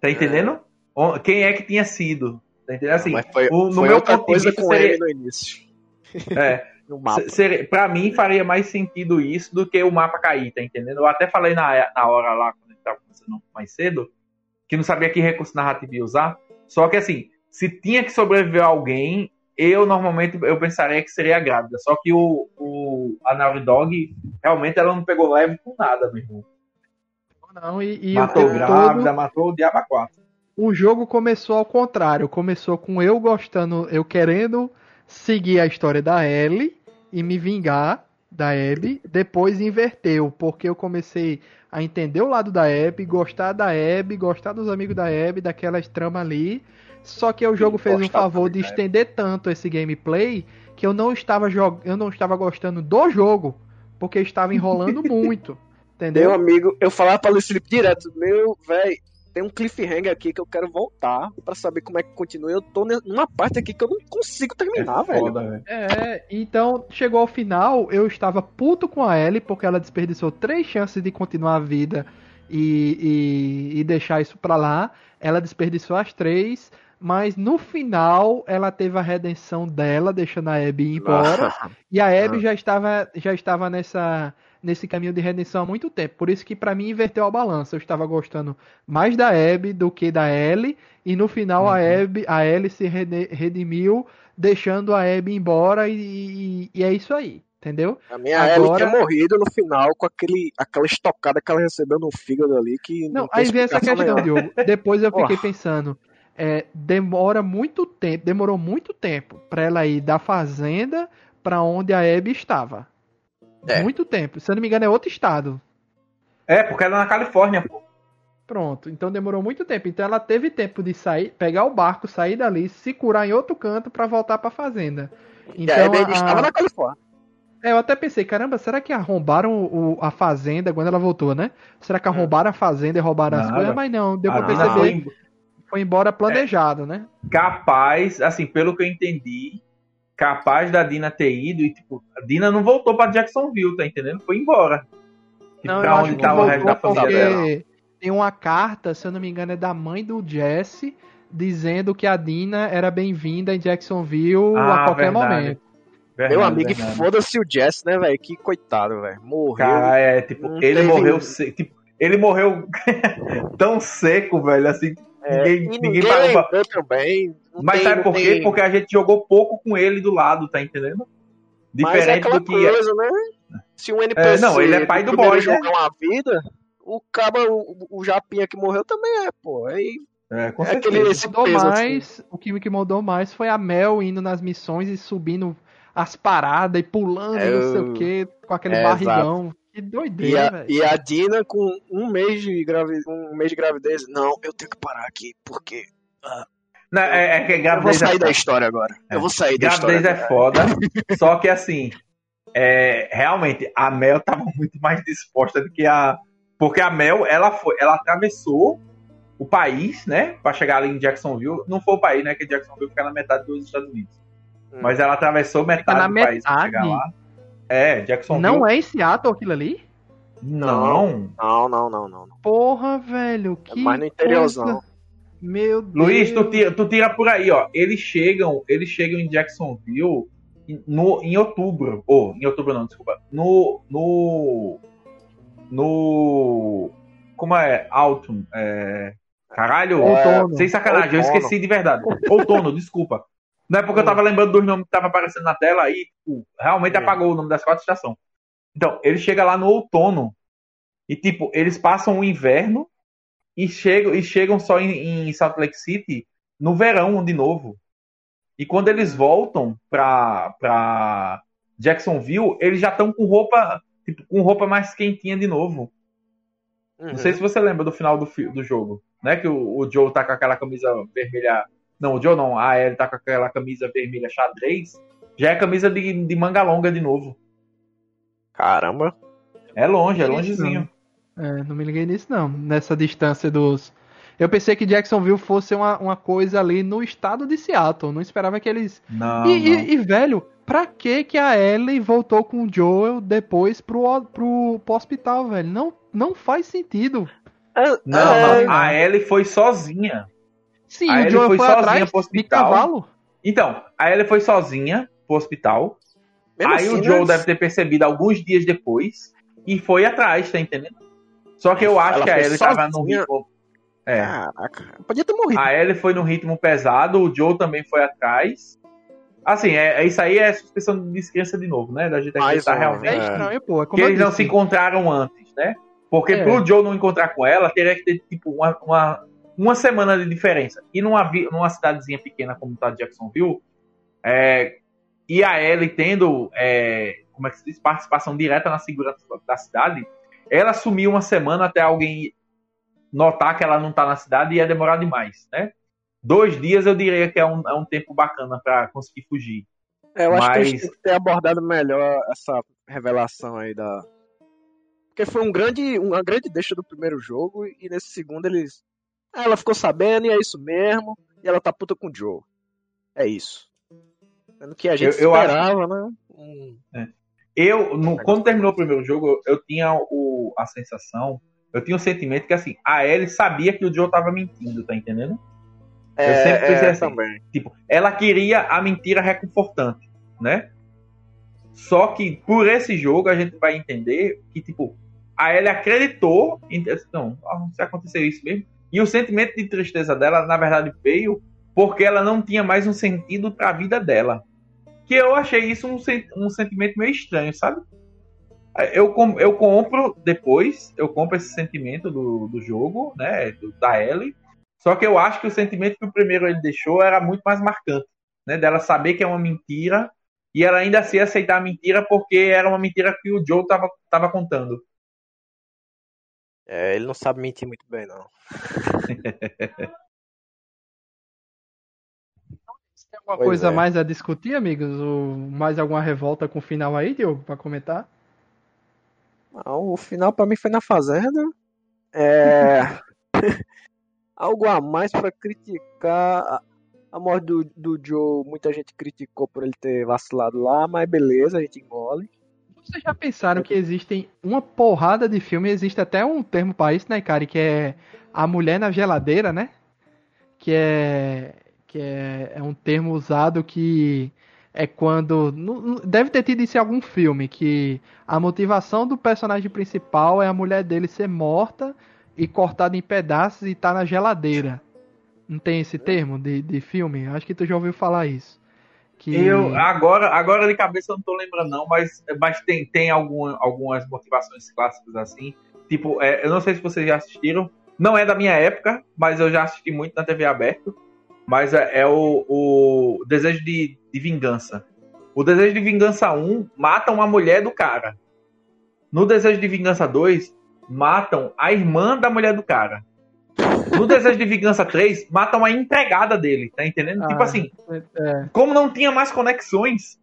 tá entendendo? O- Quem é que tinha sido, tá entendendo? Assim, Mas foi, o- no foi meu outra ponto de coisa vista com seria- ele no início. *laughs* é, *laughs* No mapa. Se- seria- Pra mim, faria mais sentido isso do que o mapa cair, tá entendendo? Eu até falei na, na hora lá, quando a gente tava conversando mais cedo, que não sabia que recurso narrativo ia usar. Só que assim, se tinha que sobreviver alguém, eu normalmente eu pensaria que seria a grávida. Só que o, o, a Naughty Dog, realmente ela não pegou leve com nada, meu irmão. Não, e, e matou grávida, todo, matou o Diabo 4. O jogo começou ao contrário. Começou com eu gostando, eu querendo seguir a história da Ellie e me vingar da Abby. Depois inverteu, porque eu comecei a entender o lado da Abby, gostar da Abby, gostar dos amigos da Abby, daquelas tramas ali. Só que o jogo fez um favor de Abby. estender tanto esse gameplay que eu não estava jog... eu não estava gostando do jogo, porque estava enrolando *laughs* muito. Entendeu? Meu amigo, eu falava pra Luiz Felipe direto, meu, velho, tem um cliffhanger aqui que eu quero voltar pra saber como é que continua. Eu tô numa parte aqui que eu não consigo terminar, velho. Foda. É, então chegou ao final, eu estava puto com a Ellie porque ela desperdiçou três chances de continuar a vida e, e, e deixar isso pra lá. Ela desperdiçou as três, mas no final ela teve a redenção dela, deixando a Abby ir embora. *laughs* E a Abby Ah. já estava, já estava nessa, nesse caminho de redenção há muito tempo. Por isso que pra mim inverteu a balança. Eu estava gostando mais da Abby do que da Ellie. E no final a Uhum. Abby, a Ellie se redimiu, deixando a Abby embora e, e- e é isso aí. Entendeu? A minha Ellie Agora- tinha morrido no final com aquele, aquela estocada que ela recebeu no fígado ali que Não, não, aí vem essa questão. Diogo. Depois eu fiquei pensando. é, demora muito tempo, demorou muito tempo pra ela ir da fazenda pra onde a Abby estava. É. Muito tempo. Se eu não me engano, é outro estado. É, porque ela é na Califórnia, pô. Pronto, então demorou muito tempo. Então ela teve tempo de sair, pegar o barco, sair dali, se curar em outro canto pra voltar pra fazenda. E Então, ainda a- estava na Califórnia. é, eu até pensei, caramba, será que arrombaram o- a fazenda quando ela voltou, né? Será que arrombaram a fazenda e roubaram as Nada. coisas? Mas não, deu A pra perceber. foi Foi embora planejado, né? capaz, assim, pelo que eu entendi, capaz da Dina ter ido e, tipo, a Dina não voltou pra Jacksonville, tá entendendo? Foi embora. Não, pra onde tava o resto da família dela. porque tem uma carta, se eu não me engano, é da mãe do Jesse, dizendo que a Dina era bem-vinda em Jacksonville Ah, a qualquer verdade. momento. Verdade, Meu amigo, e foda-se o Jess, né, velho? Que coitado, velho. Morreu. Cara, é, tipo, ele morreu se- tipo, ele morreu *laughs* tão seco, velho, assim, É, ninguém, e ninguém ninguém parou pra... também. Mas tem- sabe por quê? tem- Porque a gente jogou pouco com ele do lado, tá entendendo? Mas é Diferente do que... é. coisa, né? Se um NPC não, ele é pai do boy, né? jogar uma vida, o caba, o, o Japinha que morreu também é, pô. Aí É, com é certeza. aquele esse mudou peso assim. mais, o que, que mudou mais foi a Mel indo nas missões e subindo as paradas e pulando É, e não sei eu- o que, com aquele É, barrigão. Que E doideira, a, velho. e a Dina com um mês de gravidez, um mês de gravidez, não, eu tenho que parar aqui, porque Não, é, é que eu vou gravidez é sair da foda. história agora. É. Eu vou sair da história. Gravidez é foda, só que assim, é, realmente, a Mel tava muito mais disposta do que a. Porque a Mel, ela foi, ela atravessou o país, né? Pra chegar ali em Jacksonville. Não foi o país, né? Que Jacksonville fica na metade dos Estados Unidos. Hum. Mas ela atravessou metade do país pra chegar lá. É, Jacksonville. Não é em Seattle aquilo ali? Não. Não, não, não, não. não. Porra, velho. É Que mais no interiorzão. coisa. Meu Deus. Luiz, tu tira, tu tira por aí, ó. Eles chegam, eles chegam em Jacksonville em- no, em outubro. Ou, em outubro não, desculpa. No. No. No. Como é? Autumn. É, caralho, Outono. sem sacanagem, eu Outono. esqueci de verdade. Outono, desculpa. Não é porque eu tava lembrando dos nomes que tava aparecendo na tela aí, tipo, realmente Hum. apagou o nome das quatro estações. Então, ele chega lá no outono e, tipo, eles passam o inverno e chegam, e chegam só em, em Salt Lake City no verão de novo. E quando eles voltam pra, pra Jacksonville, eles já estão com roupa, tipo, com roupa mais quentinha de novo. Uhum. Não sei se você lembra do final do, do jogo, né? Que o, o, Joe tá com aquela camisa vermelha. Não, o Joe não, a Ellie tá com aquela camisa vermelha xadrez. Já é camisa de, de manga longa de novo. Caramba. É longe, é longezinho. É, não me liguei nisso não, nessa distância dos. Eu pensei que Jacksonville fosse uma, uma coisa ali no estado de Seattle. Não esperava que eles. Não. E, não. e, e velho, pra que que a Ellie voltou com o Joel depois pro, pro, pro hospital, velho? Não, não faz sentido. É, não, é... a Ellie foi sozinha. Sim, a o Ellie Joel foi, foi atrás pro hospital. Então, a Ellie foi sozinha pro hospital. Mesmo aí assim, o Joel deve ter percebido alguns dias depois e foi atrás, tá entendendo? Só que eu acho Ela que a Ellie tava no ritmo. É. Caraca, podia ter morrido. A Ellie foi no ritmo pesado, o Joe também foi atrás. Assim, é, é isso aí é suspensão de descrença de novo, né? Da gente acreditar realmente. É estranho, pô. É que eles não se encontraram antes, né? Porque é. pro Joe não encontrar com ela, teria que ter, tipo, uma, uma, uma semana de diferença. E numa, numa cidadezinha pequena como tá Jacksonville, é, e a Ellie tendo, é, como é que se diz, participação direta na segurança da cidade, ela sumiu uma semana até alguém notar que ela não está na cidade e ia demorar demais, né? Dois dias eu diria que é um, é um tempo bacana para conseguir fugir. É, eu Mas... acho que eles têm que ter abordado melhor essa revelação aí da. Porque foi um grande, uma grande deixa do primeiro jogo e nesse segundo eles. Ah, ela ficou sabendo e é isso mesmo. E ela tá puta com o Joe. É isso. Sendo que a gente eu, eu esperava, acho... né? Hum. É. Eu, no, quando terminou o primeiro jogo, eu, eu tinha o, a sensação, eu tinha o sentimento que assim, a Ellie sabia que o Joe tava mentindo, tá entendendo? É, eu sempre pensei é, assim, também. tipo, ela queria a mentira reconfortante, né? Só que por esse jogo a gente vai entender que, tipo, a Ellie acreditou em. Não, se aconteceu isso mesmo. E o sentimento de tristeza dela, na verdade, veio porque ela não tinha mais um sentido para a vida dela que eu achei isso um, um sentimento meio estranho, sabe? Eu, eu compro depois, eu compro esse sentimento do, do jogo, né, do, da Ellie, só que eu acho que o sentimento que o primeiro ele deixou era muito mais marcante, né, dela saber que é uma mentira e ela ainda assim aceitar a mentira porque era uma mentira que o Joe tava, tava contando. É, ele não sabe mentir muito bem, não. Tem alguma pois coisa é. mais a discutir, amigos? Ou mais alguma revolta com o final aí, Diogo, pra comentar? Não, o final para mim foi na Fazenda. É. *laughs* Algo a mais para criticar. A morte do, do Joe, muita gente criticou por ele ter vacilado lá, mas beleza, a gente engole. Vocês já pensaram que existem uma porrada de filme, existe até um termo para isso, né, cara? Que é a mulher na geladeira, né? Que é que é, é um termo usado que é quando. Deve ter tido isso em algum filme, que a motivação do personagem principal é a mulher dele ser morta e cortada em pedaços e tá na geladeira. Não tem esse termo de, de filme? Acho que tu já ouviu falar isso. Que... Eu, agora, agora de cabeça eu não tô lembrando, não, mas, mas tem, tem algum, algumas motivações clássicas assim. Tipo, é, eu não sei se vocês já assistiram. Não é da minha época, mas eu já assisti muito na TV aberta mas é, é o, o, desejo de, de, vingança. O desejo de vingança 1 matam a mulher do cara. No desejo de vingança 2, matam a irmã da mulher do cara. No desejo de vingança 3, matam a empregada dele, tá entendendo? Tipo ah, tipo assim, é. como não tinha mais conexões,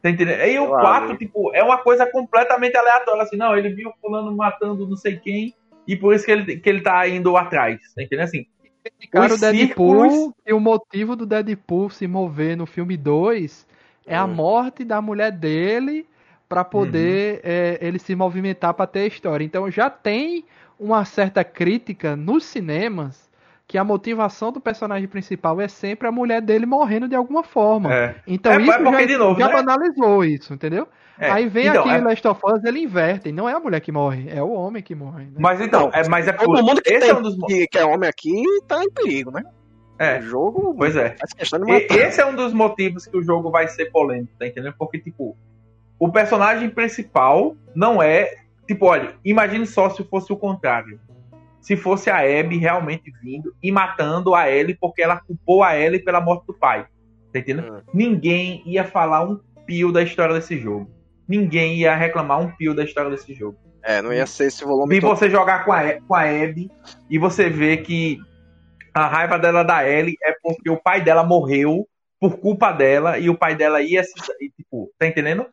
tá entendendo? Aí o 4, tipo, é uma coisa completamente aleatória, assim, não, ele viu fulano matando não sei quem, e por isso que ele, que ele tá indo atrás, tá entendendo? Assim, criticaram o Deadpool círculos... e o motivo do Deadpool se mover no filme 2 é a hum. morte da mulher dele para poder uhum. é, ele se movimentar para ter a história. Então já tem uma certa crítica nos cinemas que a motivação do personagem principal é sempre a mulher dele morrendo de alguma forma. É. Então é, isso já, de novo, já né? banalizou isso, entendeu? É. Aí vem então, aqui é... Last of Us, ele inverte. Não é a mulher que morre, é o homem que morre. Né? Mas então, é, mas é por... Todo mundo que, esse tem, é um dos... que, que é homem aqui tá em perigo, né? É. O jogo. Pois é. esse é um dos motivos que o jogo vai ser polêmico, tá entendendo? Porque, tipo, o personagem principal não é. Tipo, olha, imagine só se fosse o contrário. se fosse a Abby realmente vindo e matando a Ellie porque ela culpou a Ellie pela morte do pai. Tá entendendo? Hum. Ninguém ia falar um pio da história desse jogo. Ninguém ia reclamar um pio da história desse jogo. É, não ia ser esse volume E todo. você jogar com a, com a Abby e você vê que a raiva dela da Ellie é porque o pai dela morreu por culpa dela e o pai dela ia se. Tipo, tá entendendo?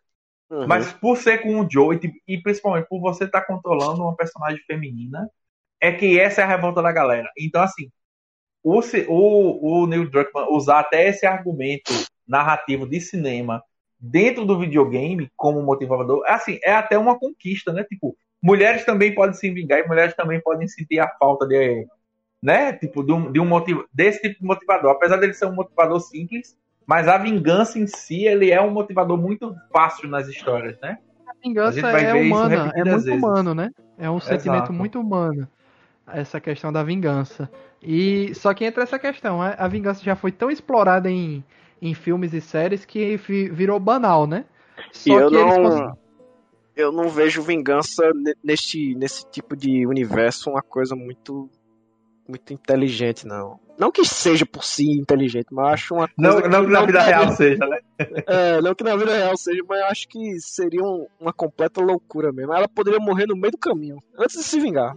Uhum. Mas por ser com o Joe e, tipo, e principalmente por você estar controlando uma personagem feminina, é que essa é a revolta da galera. Então, assim, o, o, o Neil Druckmann usar até esse argumento narrativo de cinema dentro do videogame como motivador, assim, é até uma conquista, né? Tipo, mulheres também podem se vingar e mulheres também podem sentir a falta de, né? Tipo, de um, de um motivo, desse tipo de motivador. Apesar dele ser um motivador simples, mas a vingança em si, ele é um motivador muito fácil nas histórias, né? A A vingança vai é humana, é muito vezes. humano, né? É um sentimento Exato. muito humano. Essa questão da vingança. E só que entra essa questão, a, a vingança já foi tão explorada em, em filmes e séries que vi- virou banal, né? Só E eu não- Eu não vejo vingança ne- neste, nesse tipo de universo uma coisa muito muito inteligente, não. Não que seja por si inteligente, mas acho uma Não, coisa não que na vida real seja, né? É, não que na vida real seja, mas acho que seria um- uma completa loucura mesmo. Ela poderia morrer no meio do caminho, antes de se vingar.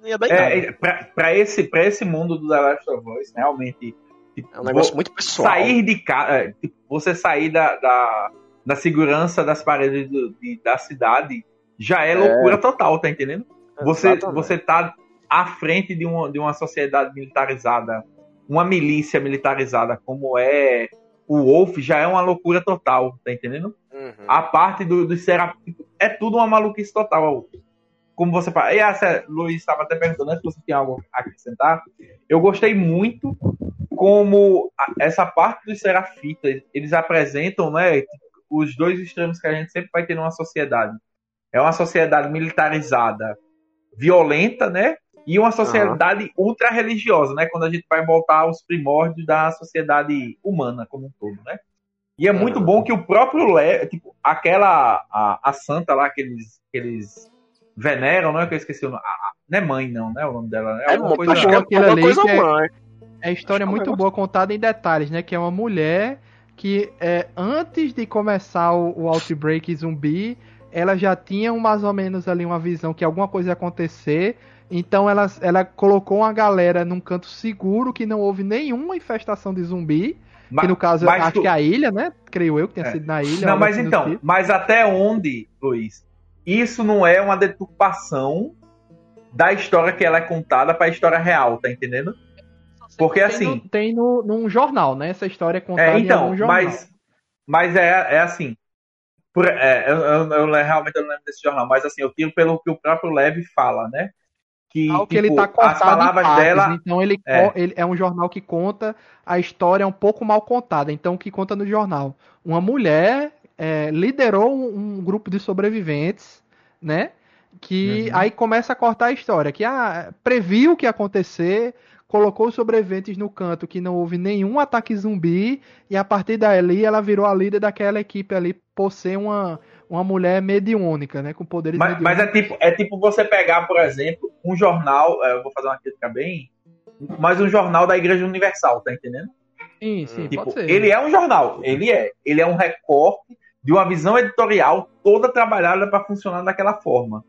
Não ia dar. É, é, pra, pra esse, pra esse mundo do The Last of Us, realmente. tipo, É um negócio muito pessoal. Sair de casa. Tipo, você sair da, da, da segurança das paredes do- de- da cidade já é loucura total, tá entendendo? Você, Exatamente. você tá à frente de uma, de uma sociedade militarizada, uma milícia militarizada como é o Wolf, já é uma loucura total, tá entendendo? Uhum. A parte do, do Serafim é tudo uma maluquice total. Como você fala. E essa, Luiz estava até perguntando né, se você tem algo a acrescentar. Eu gostei muito como a- essa parte dos serafitas eles apresentam né, os dois extremos que a gente sempre vai ter numa sociedade. É uma sociedade militarizada, violenta, né? E uma sociedade ultra religiosa, né? Quando a gente vai voltar aos primórdios da sociedade humana como um todo, né? E é muito Uhum. bom que o próprio Le, tipo, aquela a, a santa lá que eles, que eles veneram, não é que eu esqueci o nome. a- a- não é mãe, não, né? O nome dela. né? É, alguma mo- coisa- acho que é ali coisa que é- mãe. É história Acho é muito boa contada em detalhes, né? Que é uma mulher que é, antes de começar o, o Outbreak zumbi, ela já tinha um, mais ou menos ali uma visão que alguma coisa ia acontecer. Então ela, ela colocou uma galera num canto seguro que não houve nenhuma infestação de zumbi. Ma- que no caso, mas acho tu- que é a ilha, né? Creio eu que tenha É. sido na ilha. Não, mas assim então, tipo. mas até onde, Luiz? Isso não é uma deturpação da história que ela é contada para a história real, tá entendendo? Porque Tem assim, no- tem no, num jornal, né? Essa história é contada É, em então, algum jornal. mas, mas é, é assim. por- é, eu, eu- eu realmente não lembro desse jornal, mas assim, eu tiro pelo que o próprio Leve fala, né? Que, Algo que tipo, ele tá as palavras partes, dela. então ele É. ele é um jornal que conta a história um pouco mal contada, então o que conta no jornal? Uma mulher é, liderou um, um grupo de sobreviventes, né? Que Uhum. aí começa a cortar a história, que ah, previu o que ia acontecer, colocou os sobreviventes no canto que não houve nenhum ataque zumbi, e a partir dali ela virou a líder daquela equipe ali por ser uma, uma mulher mediúnica, né? Com poderes Mas, mas mediúnicos. é tipo, é tipo você pegar, por exemplo, um jornal, é, eu vou fazer uma crítica bem, mas um jornal da Igreja Universal, tá entendendo? Sim, sim, Tipo, pode ser. ele é um jornal, ele é. Ele é um recorte de uma visão editorial toda trabalhada para funcionar daquela forma.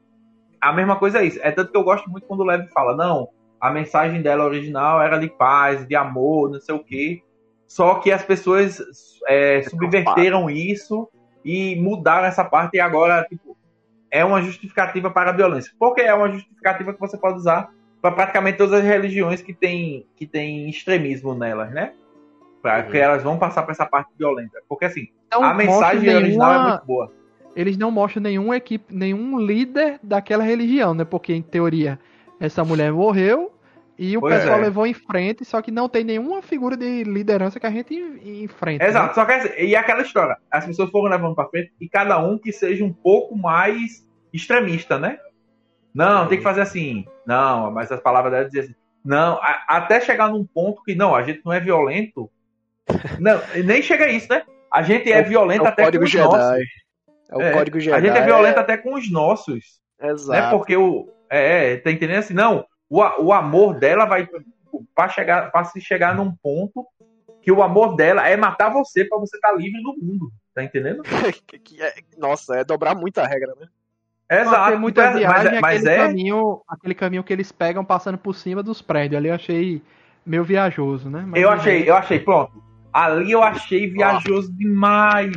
A mesma coisa é isso. É tanto que eu gosto muito quando o Leve fala, não, a mensagem dela original era de paz, de amor, não sei o quê. Só que as pessoas é, subverteram isso e mudaram essa parte e agora, tipo, é uma justificativa para a violência. Porque é uma justificativa que você pode usar para praticamente todas as religiões que tem, que tem extremismo nelas, né? Pra Uhum. que elas vão passar por essa parte violenta. Porque assim, Não a mensagem mostra original é nenhuma- muito boa. eles não mostram nenhum equipe, nenhum líder daquela religião, né? Porque em teoria essa mulher morreu e o Pois pessoal é. levou em frente, só que não tem nenhuma figura de liderança que a gente en- enfrenta. né? Exato, só que assim, e aquela história, as pessoas foram levando pra frente e cada um que seja um pouco mais extremista, né? Não, tem que fazer assim. Não, mas as palavras dela diziam assim. Não, a- até chegar num ponto que não, a gente não é violento. *laughs* Não, nem chega a isso, né? A gente é, É violento É até com os Jedi. nossos. É o É, código Jedi. A gente é violento até com os nossos. Exato. né? Porque o. É, é, tá entendendo assim? Não, o, o amor dela vai para chegar para se chegar num ponto que o amor dela é matar você para você estar tá livre no mundo, tá entendendo? *laughs* É, nossa, é dobrar muita regra, né? Exato. Tem muita viagem, mas, é, aquele, é... Caminho, aquele caminho que eles pegam passando por cima dos prédios. Ali eu achei meio viajoso, né? Mas eu achei, eu achei, pronto. Ali eu achei viajoso demais.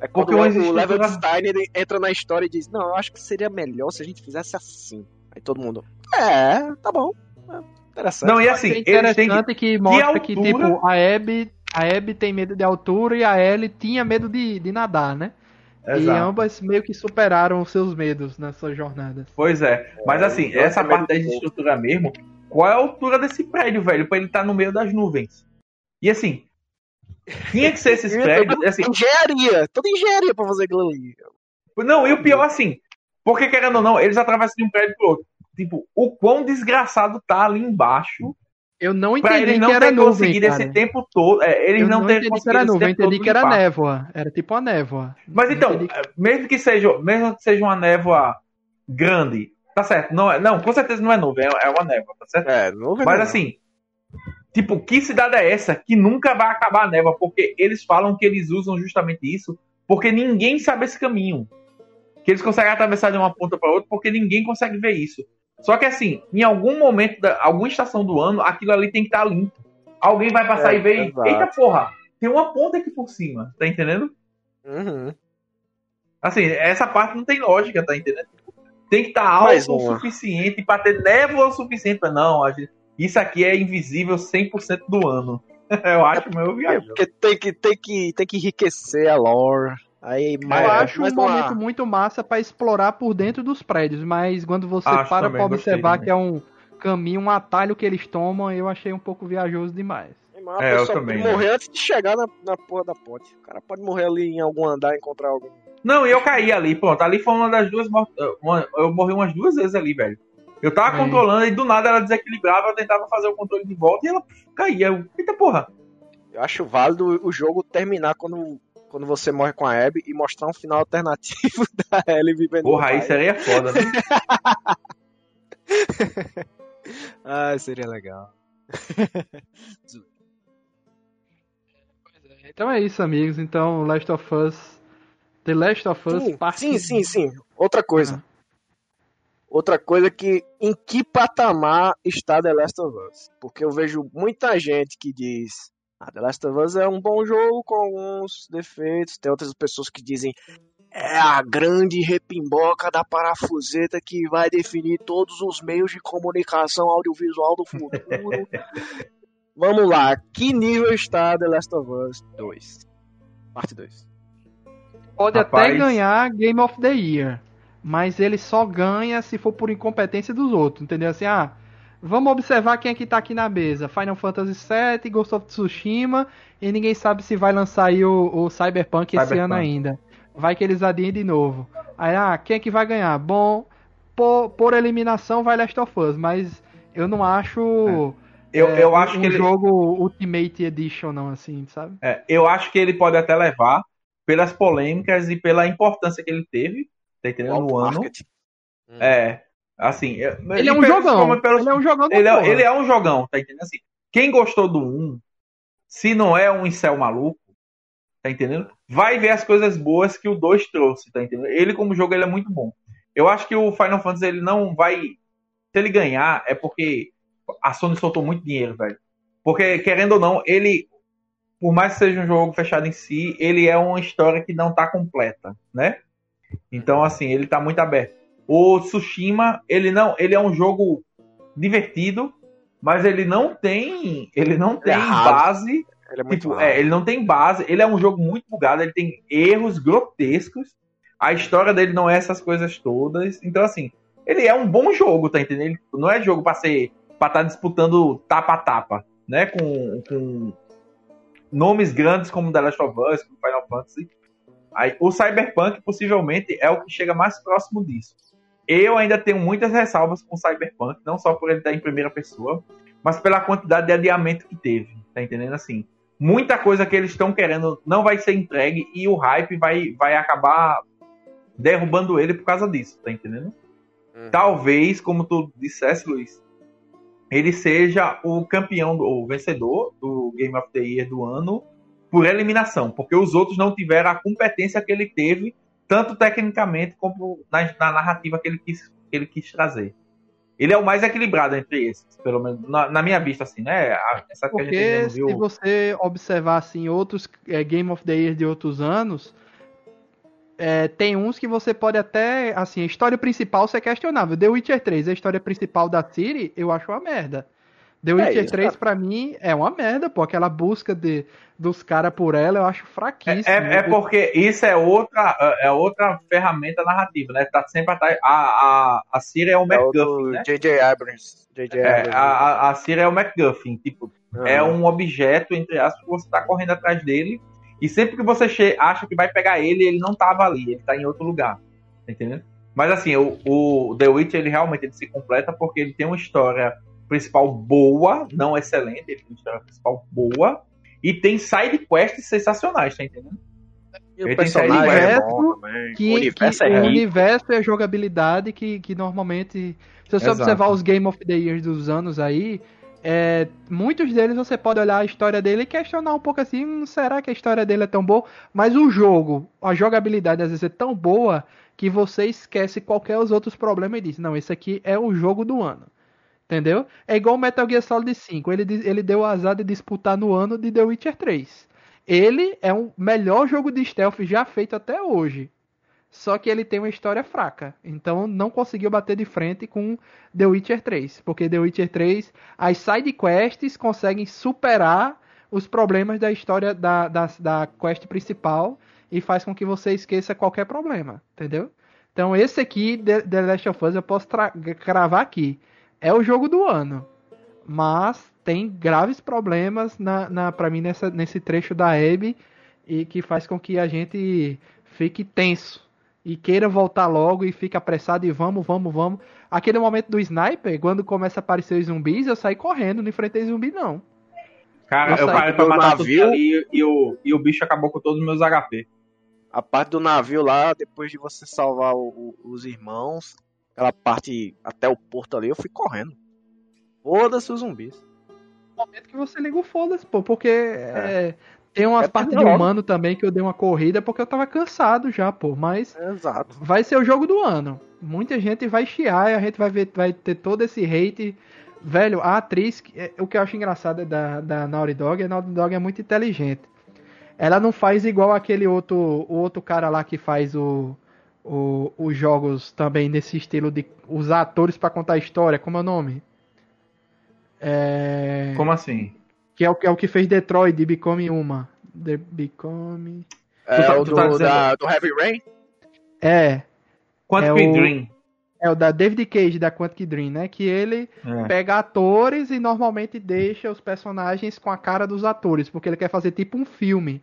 É porque o, o Level Steiner entra na história e diz: Não, eu acho que seria melhor se a gente fizesse assim. Aí todo mundo, é, tá bom. É interessante. Não, e assim, é interessante que, que mostra que, que, tipo, a Abby, a Abby tem medo de altura e a Ellie tinha medo de, de nadar, né? Exato. E ambas meio que superaram os seus medos nessas jornadas. Pois é. Mas assim, essa parte da estrutura mesmo, qual é a altura desse prédio, velho, pra ele estar tá no meio das nuvens? E assim, tinha que ser *laughs* esses prédios. Assim, engenharia, toda engenharia pra fazer aquilo ali. Não, e o pior assim, porque querendo ou não, eles atravessam de um prédio pro outro. Tipo, o quão desgraçado tá ali embaixo eu não entendi pra ele não que era ter nuvem, conseguido cara. esse tempo todo. É, eles eu não, não ter conseguido que era nuvem, eu entendi que era névoa. Era tipo uma névoa. Mas então, que... mesmo que seja, mesmo que seja uma névoa grande, tá certo? Não, é, não, com certeza não é nuvem, é uma névoa, tá certo? É, nuvem. Mas assim, tipo, que cidade é essa que nunca vai acabar a névoa? Porque eles falam que eles usam justamente isso, porque ninguém sabe esse caminho. Que eles conseguem atravessar de uma ponta para outra porque ninguém consegue ver isso. Só que assim, em algum momento, da, alguma estação do ano, aquilo ali tem que estar tá limpo. Alguém vai passar é, e ver, exato. eita porra, tem uma ponta aqui por cima, tá entendendo? Uhum. Assim, essa parte não tem lógica, tá entendendo? Tem que estar tá alto o suficiente para ter névoa o suficiente pra não, gente, isso aqui é invisível 100% do ano. *laughs* Eu acho é, meu viagem. Porque tem que, tem, que, tem que enriquecer a lore. Aí, eu acho um momento muito massa para explorar por dentro dos prédios, mas quando você acho para pra observar que é um caminho, um atalho que eles tomam, eu achei um pouco viajoso demais. É, eu também. Pode morrer né? antes de chegar na, na porra da ponte. O cara pode morrer ali em algum andar e encontrar algum. Não, e eu caí ali, pronto. Ali foi uma das duas. Uma, eu morri umas duas vezes ali, velho. Eu tava é. controlando e do nada ela desequilibrava, eu tentava fazer o controle de volta e ela caía. Eu, eita porra. Eu acho válido o jogo terminar quando quando você morre com a Abby e mostrar um final alternativo *laughs* da Ellie vivendo Porra, aí seria foda, né? *laughs* ah, seria legal. *laughs* então é isso, amigos. Então, Last of Us. The Last of Us sim, parte... sim, sim, sim. Outra coisa. Uhum. Outra coisa que em que patamar está The Last of Us? Porque eu vejo muita gente que diz ah, The Last of Us é um bom jogo com alguns defeitos. Tem outras pessoas que dizem é a grande repimboca da parafuseta que vai definir todos os meios de comunicação audiovisual do futuro. *laughs* Vamos lá, que nível está The Last of Us 2? Parte 2. Pode Rapaz... até ganhar Game of the Year, mas ele só ganha se for por incompetência dos outros, entendeu? Assim, ah, Vamos observar quem é que tá aqui na mesa. Final Fantasy VII, Ghost of Tsushima e ninguém sabe se vai lançar aí o, o Cyberpunk, Cyberpunk esse ano ainda. Vai que eles adiem de novo. Aí, ah, quem é que vai ganhar? Bom, por, por eliminação vai Last of Us, mas eu não acho... É. Eu, é, eu acho um que ele... jogo Ultimate Edition não, assim, sabe? É, eu acho que ele pode até levar pelas polêmicas e pela importância que ele teve, tá entendendo? No ano. É, Assim, ele é um jogão. Pelos, ele é um jogão. Ele é, ele é, um jogão, tá entendendo? Assim, quem gostou do 1, se não é um incel maluco, tá entendendo? Vai ver as coisas boas que o 2 trouxe, tá entendendo? Ele como jogo ele é muito bom. Eu acho que o Final Fantasy ele não vai se ele ganhar é porque a Sony soltou muito dinheiro, velho. Porque querendo ou não, ele por mais que seja um jogo fechado em si, ele é uma história que não tá completa, né? Então assim, ele tá muito aberto. O Tsushima, ele não, ele é um jogo divertido, mas ele não tem, ele não tem é base. Ele, é tipo, é, ele não tem base. Ele é um jogo muito bugado. Ele tem erros grotescos. A história dele não é essas coisas todas. Então assim, ele é um bom jogo, tá entendendo? Ele não é jogo para ser, para estar tá disputando tapa a tapa, né? Com, com nomes grandes como The Last of Us, como Final Fantasy. Aí, o Cyberpunk possivelmente é o que chega mais próximo disso. Eu ainda tenho muitas ressalvas com o Cyberpunk, não só por ele estar em primeira pessoa, mas pela quantidade de adiamento que teve. Tá entendendo assim? Muita coisa que eles estão querendo não vai ser entregue e o hype vai, vai acabar derrubando ele por causa disso, tá entendendo? Uhum. Talvez, como tu dissesse, Luiz, ele seja o campeão, o vencedor do Game of the Year do ano por eliminação, porque os outros não tiveram a competência que ele teve, tanto tecnicamente como na, na narrativa que ele, quis, que ele quis trazer. Ele é o mais equilibrado entre esses, pelo menos na, na minha vista, assim, né? Essa Porque viu... se você observar assim outros é, Game of the Year de outros anos, é, tem uns que você pode até, assim, a história principal ser questionável. The Witcher 3, a história principal da Ciri, eu acho uma merda. The Witcher é 3, pra mim, é uma merda, pô. Aquela busca de, dos caras por ela, eu acho fraquíssimo. É, é, é, porque isso é outra, é outra ferramenta narrativa, né? Tá sempre atrás. A, a, a Ciri é o MacGuffin, né? J.J. Abrams. J.J. É, a, a Ciri é o MacGuffin. Tipo, uhum. é um objeto, entre aspas, que você tá correndo atrás dele. E sempre que você acha que vai pegar ele, ele não tava ali, ele tá em outro lugar. Tá entendendo? Mas assim, o, o The Witcher, ele realmente ele se completa porque ele tem uma história principal boa, não excelente, ele tem uma história principal boa, e tem side quests sensacionais, tá entendendo? E o personagem é bom Que, o universo, que, é o universo e a jogabilidade que, que normalmente. Se você Exato. observar os Game of the Year dos anos aí, é, muitos deles você pode olhar a história dele e questionar um pouco assim, hum, será que a história dele é tão boa? Mas o jogo, a jogabilidade às vezes é tão boa que você esquece qualquer os outros problemas e diz, não, esse aqui é o jogo do ano. Entendeu? É igual o Metal Gear Solid 5. Ele, ele deu o azar de disputar no ano de The Witcher 3. Ele é o melhor jogo de stealth já feito até hoje. Só que ele tem uma história fraca. Então não conseguiu bater de frente com The Witcher 3. Porque The Witcher 3, as side quests conseguem superar os problemas da história da, da, da quest principal e faz com que você esqueça qualquer problema. Entendeu? Então esse aqui, The Last of Us, eu posso cravar aqui é o jogo do ano. Mas tem graves problemas na, na para mim nessa, nesse trecho da Abby e que faz com que a gente fique tenso e queira voltar logo e fique apressado e vamos, vamos, vamos. Aquele momento do sniper, quando começa a aparecer os zumbis, eu saí correndo, não enfrentei zumbi não. Cara, eu, eu parei pra matar navio ali e o, e o bicho acabou com todos os meus HP. A parte do navio lá, depois de você salvar o, o, os irmãos, aquela parte até o porto ali, eu fui correndo. Foda-se os zumbis. No momento que você liga o foda-se, pô, porque é. É, tem umas é partes de humano também que eu dei uma corrida porque eu tava cansado já, pô. Mas Exato. vai ser o jogo do ano. Muita gente vai chiar e a gente vai ver, vai ter todo esse hate. Velho, a atriz, é, o que eu acho engraçado da, da Naughty Dog, a Naughty Dog é muito inteligente. Ela não faz igual aquele outro, o outro cara lá que faz o, o, os jogos também nesse estilo de usar atores para contar a história. Como é o nome? É... Como assim? Que é o, é o que fez Detroit de Become Uma. The Become. É tá, o do, tá dizendo... da, do Heavy Rain? É. Quantic é o, Dream. É o da David Cage, da Quantic Dream, né? Que ele é. pega atores e normalmente deixa os personagens com a cara dos atores, porque ele quer fazer tipo um filme.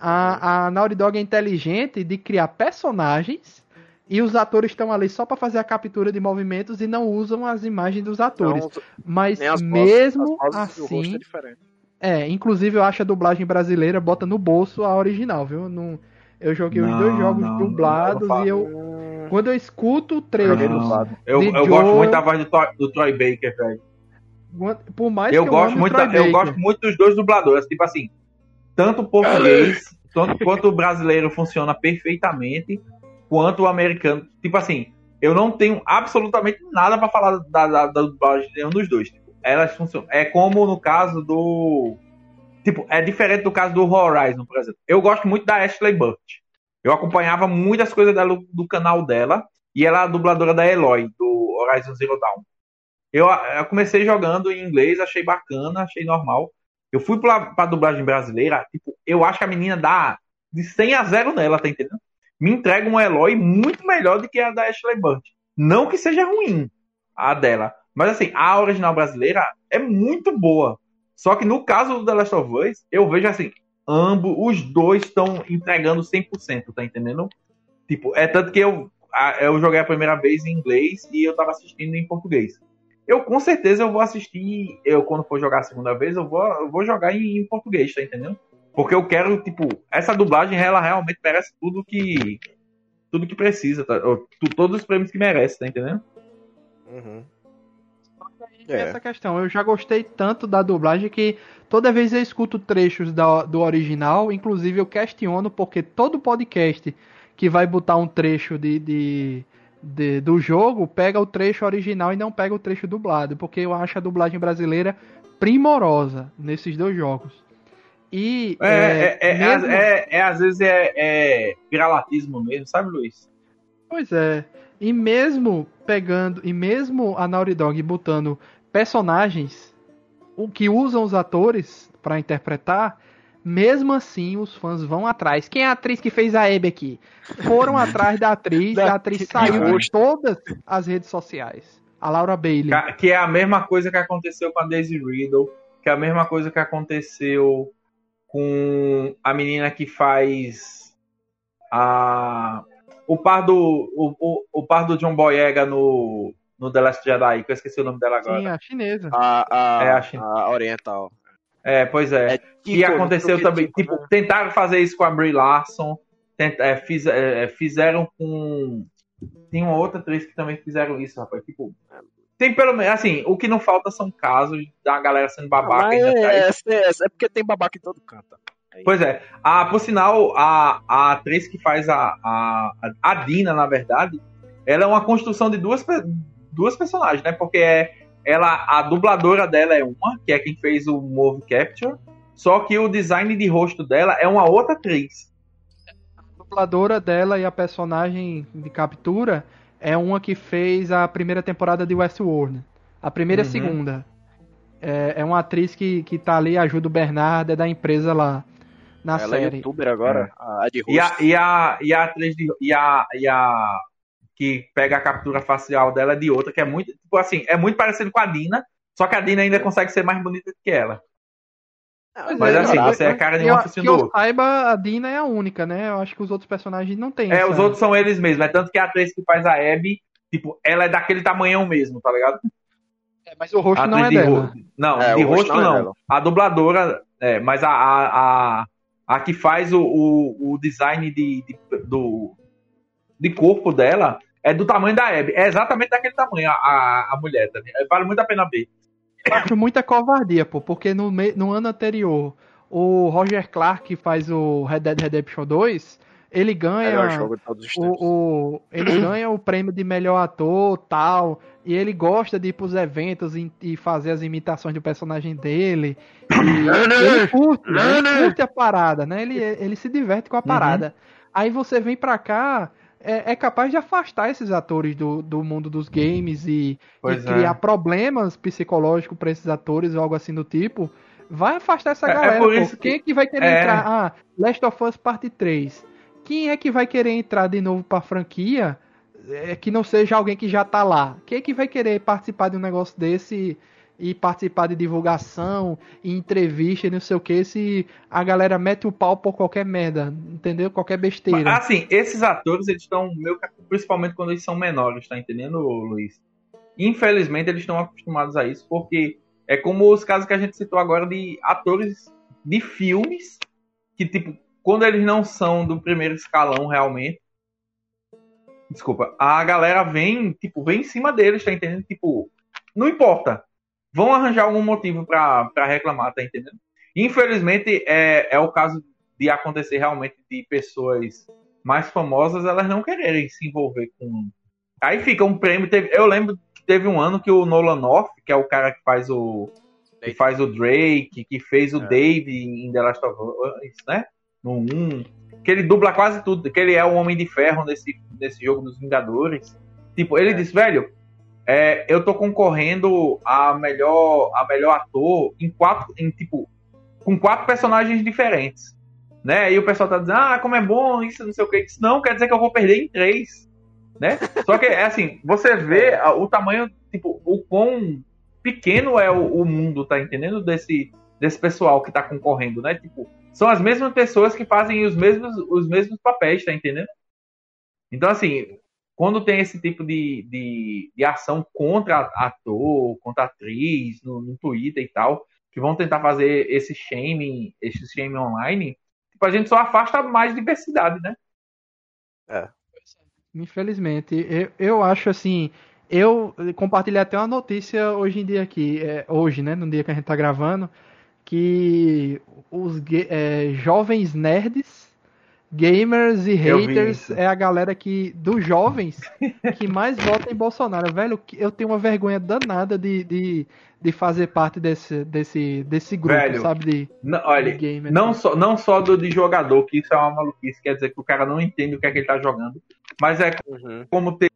A, a Naughty Dog é inteligente de criar personagens e os atores estão ali só para fazer a captura de movimentos e não usam as imagens dos atores. Não, Mas mesmo vozes, assim. É, é, inclusive eu acho a dublagem brasileira bota no bolso a original, viu? Não, eu joguei não, os dois jogos não, dublados não, e eu. Quando eu escuto o trailer. Eu, eu Joe, gosto muito da voz do, do Troy Baker, velho. Por mais eu que gosto eu muito, da, eu gosto muito dos dois dubladores. Tipo assim, tanto o português *laughs* tanto quanto o brasileiro funciona perfeitamente, quanto o americano. Tipo assim, eu não tenho absolutamente nada para falar da, da, da dublagem de nenhum dos dois. Tipo, elas funcionam. É como no caso do. Tipo, é diferente do caso do Horizon, por exemplo. Eu gosto muito da Ashley Burt. Eu acompanhava muitas coisas dela do canal dela. E ela é a dubladora da Eloy, do Horizon Zero Dawn. Eu, eu comecei jogando em inglês, achei bacana, achei normal. Eu fui pra, pra dublagem brasileira, tipo, eu acho que a menina dá de 100 a 0 nela, tá entendendo? Me entrega um Eloy muito melhor do que a da Ashley Burt. Não que seja ruim a dela, mas assim, a original brasileira é muito boa. Só que no caso do The Last of Us, eu vejo assim, ambos, os dois estão entregando 100%, tá entendendo? Tipo, é tanto que eu, eu joguei a primeira vez em inglês e eu tava assistindo em português. Eu com certeza eu vou assistir, eu quando for jogar a segunda vez, eu vou, eu vou jogar em, em português, tá entendendo? Porque eu quero, tipo, essa dublagem, ela realmente merece tudo que. Tudo que precisa, tá? Todos os prêmios que merece, tá entendendo? Uhum. é. essa questão. Eu já gostei tanto da dublagem que toda vez eu escuto trechos da, do original, inclusive eu questiono porque todo podcast que vai botar um trecho de, de, de, do jogo pega o trecho original e não pega o trecho dublado, porque eu acho a dublagem brasileira primorosa nesses dois jogos. E é, é, é, mesmo... é, é às vezes é, é viralatismo mesmo, sabe, Luiz? Pois é. E mesmo pegando, e mesmo a Naughty Dog botando personagens o que usam os atores para interpretar, mesmo assim os fãs vão atrás. Quem é a atriz que fez a Abby aqui? Foram *laughs* atrás da atriz, a atriz saiu de todas as redes sociais. A Laura Bailey. Que é a mesma coisa que aconteceu com a Daisy Riddle, que é a mesma coisa que aconteceu com a menina que faz a o par do o, o, o par do John Boyega no no The Last Jedi, que eu esqueci o nome dela agora. Sim, a chinesa. A, a, é a, chin... a oriental. É, pois é. é e aconteceu também, tipo, tipo né? tentaram fazer isso com a Brie Larson, tent, é, fiz, é, fizeram com tem uma outra atriz que também fizeram isso, rapaz. Tipo, tem pelo menos, assim, o que não falta são casos da galera sendo babaca. é, é, é, é, porque tem babaca em todo canto. Pois é. A, por sinal, a, a atriz que faz a, a, a Dina, na verdade, ela é uma construção de duas, duas personagens, né? Porque é, ela, a dubladora dela é uma, que é quem fez o Move Capture, só que o design de rosto dela é uma outra atriz. A dubladora dela e a personagem de captura é uma que fez a primeira temporada de Westworld. A primeira uhum. e a segunda. É, é uma atriz que, que tá ali, ajuda o Bernardo, é da empresa lá na Ela série. é youtuber agora, é. a de e a, e a E a atriz de, e a, e a que pega a captura facial dela de outra, que é muito, tipo assim, é muito parecido com a Dina, só que a Dina ainda consegue ser mais bonita que ela. Ah, mas é, assim, você é a cara de uma oficina do outro. saiba, a Dina é a única, né? Eu acho que os outros personagens não têm. É, essa... os outros são eles mesmos. É tanto que a atriz que faz a Abby, tipo, ela é daquele tamanhão mesmo, tá ligado? É, mas o rosto não é de dela. Ro... Não, é, de rosto, rosto não. É não. a dubladora, é, mas a, a, a, a, que faz o, o, o design de, de, do, de corpo dela é do tamanho da Abby. É exatamente daquele tamanho a, a, a mulher. Tá? Vale muito a pena ver. Eu acho muita covardia, pô, porque no, no ano anterior, o Roger Clark, que faz o Red Dead Redemption 2, ele ganha o, o, ele ganha o prêmio de melhor ator tal e ele gosta de ir pros eventos e, e fazer as imitações do personagem dele e ele curte, ele curte a parada né ele, ele se diverte com a uhum. parada uhum. aí você vem pra cá é, é, capaz de afastar esses atores do, do mundo dos games e, e criar é. problemas psicológicos para esses atores ou algo assim do tipo, vai afastar essa é, é galera. É Quem é que vai querer é. entrar? Ah, Last of Us Parte 3. Quem é que vai querer entrar de novo pra franquia que não seja alguém que já tá lá? Quem é que vai querer participar de um negócio desse e participar de divulgação, e entrevista e não sei o que, se a galera mete o pau por qualquer merda, entendeu? Qualquer besteira. Mas, assim, esses atores, eles estão, principalmente quando eles são menores, tá entendendo, Luiz? Infelizmente, eles estão acostumados a isso, porque é como os casos que a gente citou agora de atores de filmes, que, tipo, quando eles não são do primeiro escalão realmente, desculpa, a galera vem, tipo, vem em cima deles, tá entendendo? Tipo, não importa vão arranjar algum motivo para reclamar, tá entendendo? Infelizmente, é, é o caso de acontecer realmente de pessoas mais famosas elas não quererem se envolver com. Aí fica um prêmio. Teve, eu lembro que teve um ano que o Nolan North, que é o cara que faz o. que faz o Drake, que fez o é. Dave em The Last of Us, né? No 1. Que ele dubla quase tudo, que ele é o Homem de Ferro nesse, nesse jogo dos Vingadores. Tipo, ele é. disse, velho, é, eu tô concorrendo a melhor, a melhor ator em quatro, em tipo, com quatro personagens diferentes. Né? E o pessoal tá dizendo, ah, como é bom, isso, não sei o que. Isso não quer dizer que eu vou perder em três. Né? Só que é assim, você vê o tamanho, tipo, o quão pequeno é o, o, mundo, tá entendendo? Desse, desse pessoal que tá concorrendo, né? Tipo, são as mesmas pessoas que fazem os mesmos, os mesmos papéis, tá entendendo? Então, assim, quando tem esse tipo de, de, de ação contra ator, contra atriz, no, no, Twitter e tal, que vão tentar fazer esse shaming, esse shaming online, tipo, a gente só afasta mais diversidade, né? É. Infelizmente. Eu, eu acho assim. eu compartilhei até uma notícia hoje em dia aqui, é, hoje, né, no dia que a gente tá gravando, que os é, jovens nerds, gamers e haters é a galera que dos jovens *laughs* que mais vota em Bolsonaro. Velho, eu tenho uma vergonha danada de, de, de fazer parte desse, desse, desse grupo, Velho, sabe? De, não, olha, de gamer, não, só, não só do de jogador, que isso é uma maluquice, quer dizer que o cara não entende o que é que ele tá jogando, mas é uhum. como ter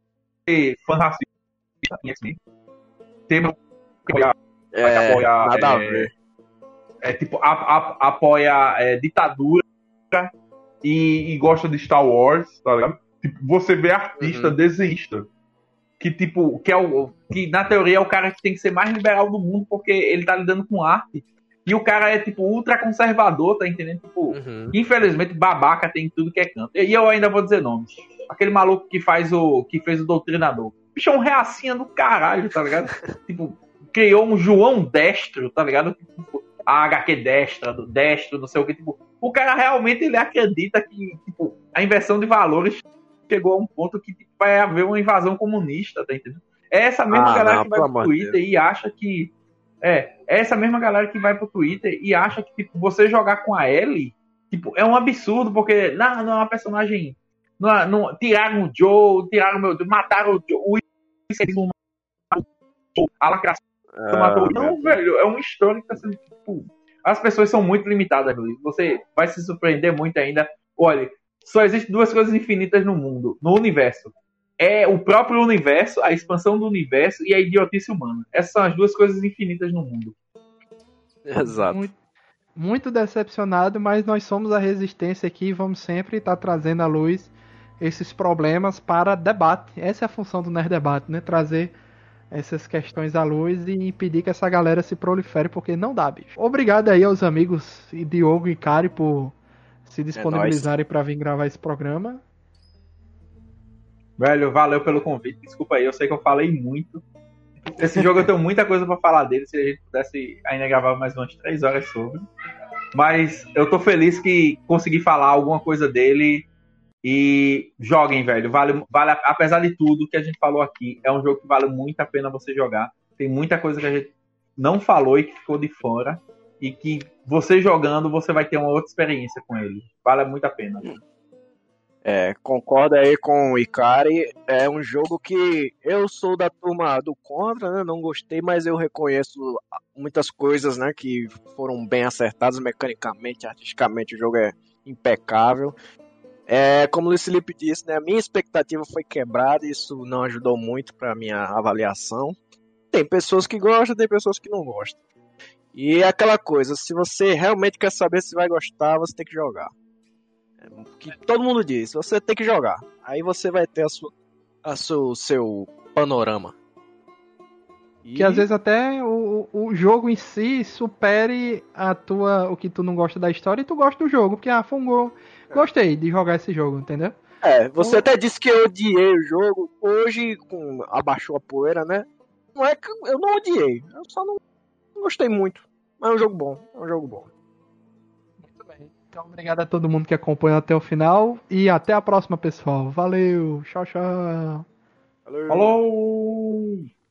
fã racista assim, tem apoia, é, apoia, nada é, a ver. É, tipo, a, a, apoia é, ditadura e, e, gosta de Star Wars, tá ligado? Tipo, você vê artista, uhum. desenhista, que tipo, que é o que na teoria é o cara que tem que ser mais liberal do mundo porque ele tá lidando com arte. E o cara é, tipo, ultra conservador, tá entendendo? Tipo, uhum. infelizmente, babaca tem tudo que é canto. E eu ainda vou dizer nomes. Aquele maluco que faz o. que fez o doutrinador bicho é um reacinha do caralho, tá ligado? *laughs* tipo, criou um João Destro, tá ligado? Tipo, a HQ destra, do destro, não sei o que. Tipo, o cara realmente ele acredita que tipo, a inversão de valores chegou a um ponto que tipo, vai haver uma invasão comunista, tá entendendo? É essa mesma ah, galera não, que vai pro Twitter Deus. e acha que. É, é essa mesma galera que vai pro Twitter e acha que tipo, você jogar com a Ellie tipo, é um absurdo, porque não, não é uma personagem. Não, não, tiraram o Joe, tiraram o meu. Mataram o Joe, o a lacração ah. Não, velho, é uma história que tá sendo. Tipo, as pessoas são muito limitadas, Luiz. Você vai se surpreender muito ainda. Olha, só existem duas coisas infinitas no mundo, no universo. É o próprio universo, a expansão do universo e a idiotice humana. Essas são as duas coisas infinitas no mundo. Exato. Muito, muito decepcionado, mas nós somos a resistência aqui e vamos sempre estar tá trazendo à luz esses problemas para debate. Essa é a função do Nerd Debate, né? Trazer essas questões à luz e impedir que essa galera se prolifere, porque não dá, bicho. Obrigado aí aos amigos Diogo e Kari por se é disponibilizarem é para vir gravar esse programa. Velho, valeu pelo convite. Desculpa aí, eu sei que eu falei muito. Esse jogo eu tenho muita coisa para falar dele. Se a gente pudesse ainda gravar mais umas três horas sobre. Mas eu tô feliz que consegui falar alguma coisa dele e joguem, velho. Vale, vale, apesar de tudo que a gente falou aqui, é um jogo que vale muito a pena você jogar. Tem muita coisa que a gente não falou e que ficou de fora. E que você jogando, você vai ter uma outra experiência com ele. Vale muito a pena. É, concordo aí com o Ikari. É um jogo que eu sou da turma do contra, né? Não gostei, mas eu reconheço muitas coisas, né? Que foram bem acertadas mecanicamente, artisticamente. O jogo é impecável. É, como o Luiz Felipe disse, né, a minha expectativa foi quebrada, isso não ajudou muito para minha avaliação. Tem pessoas que gostam, tem pessoas que não gostam. E é aquela coisa, se você realmente quer saber se vai gostar, você tem que jogar. É, que todo mundo diz, você tem que jogar. Aí você vai ter a sua, a seu, seu panorama. E... Que às vezes até o, o jogo em si supere a tua, o que tu não gosta da história e tu gosta do jogo, porque ah, foi um gol gostei de jogar esse jogo, entendeu? É, você então... até disse que eu odiei o jogo. Hoje, com abaixou a poeira, né? Não é que eu não odiei, eu só não, não gostei muito. Mas é um jogo bom, é um jogo bom. Muito bem. Então, obrigado a todo mundo que acompanhou até o final e até a próxima, pessoal. Valeu, tchau, tchau. Valeu. Falou!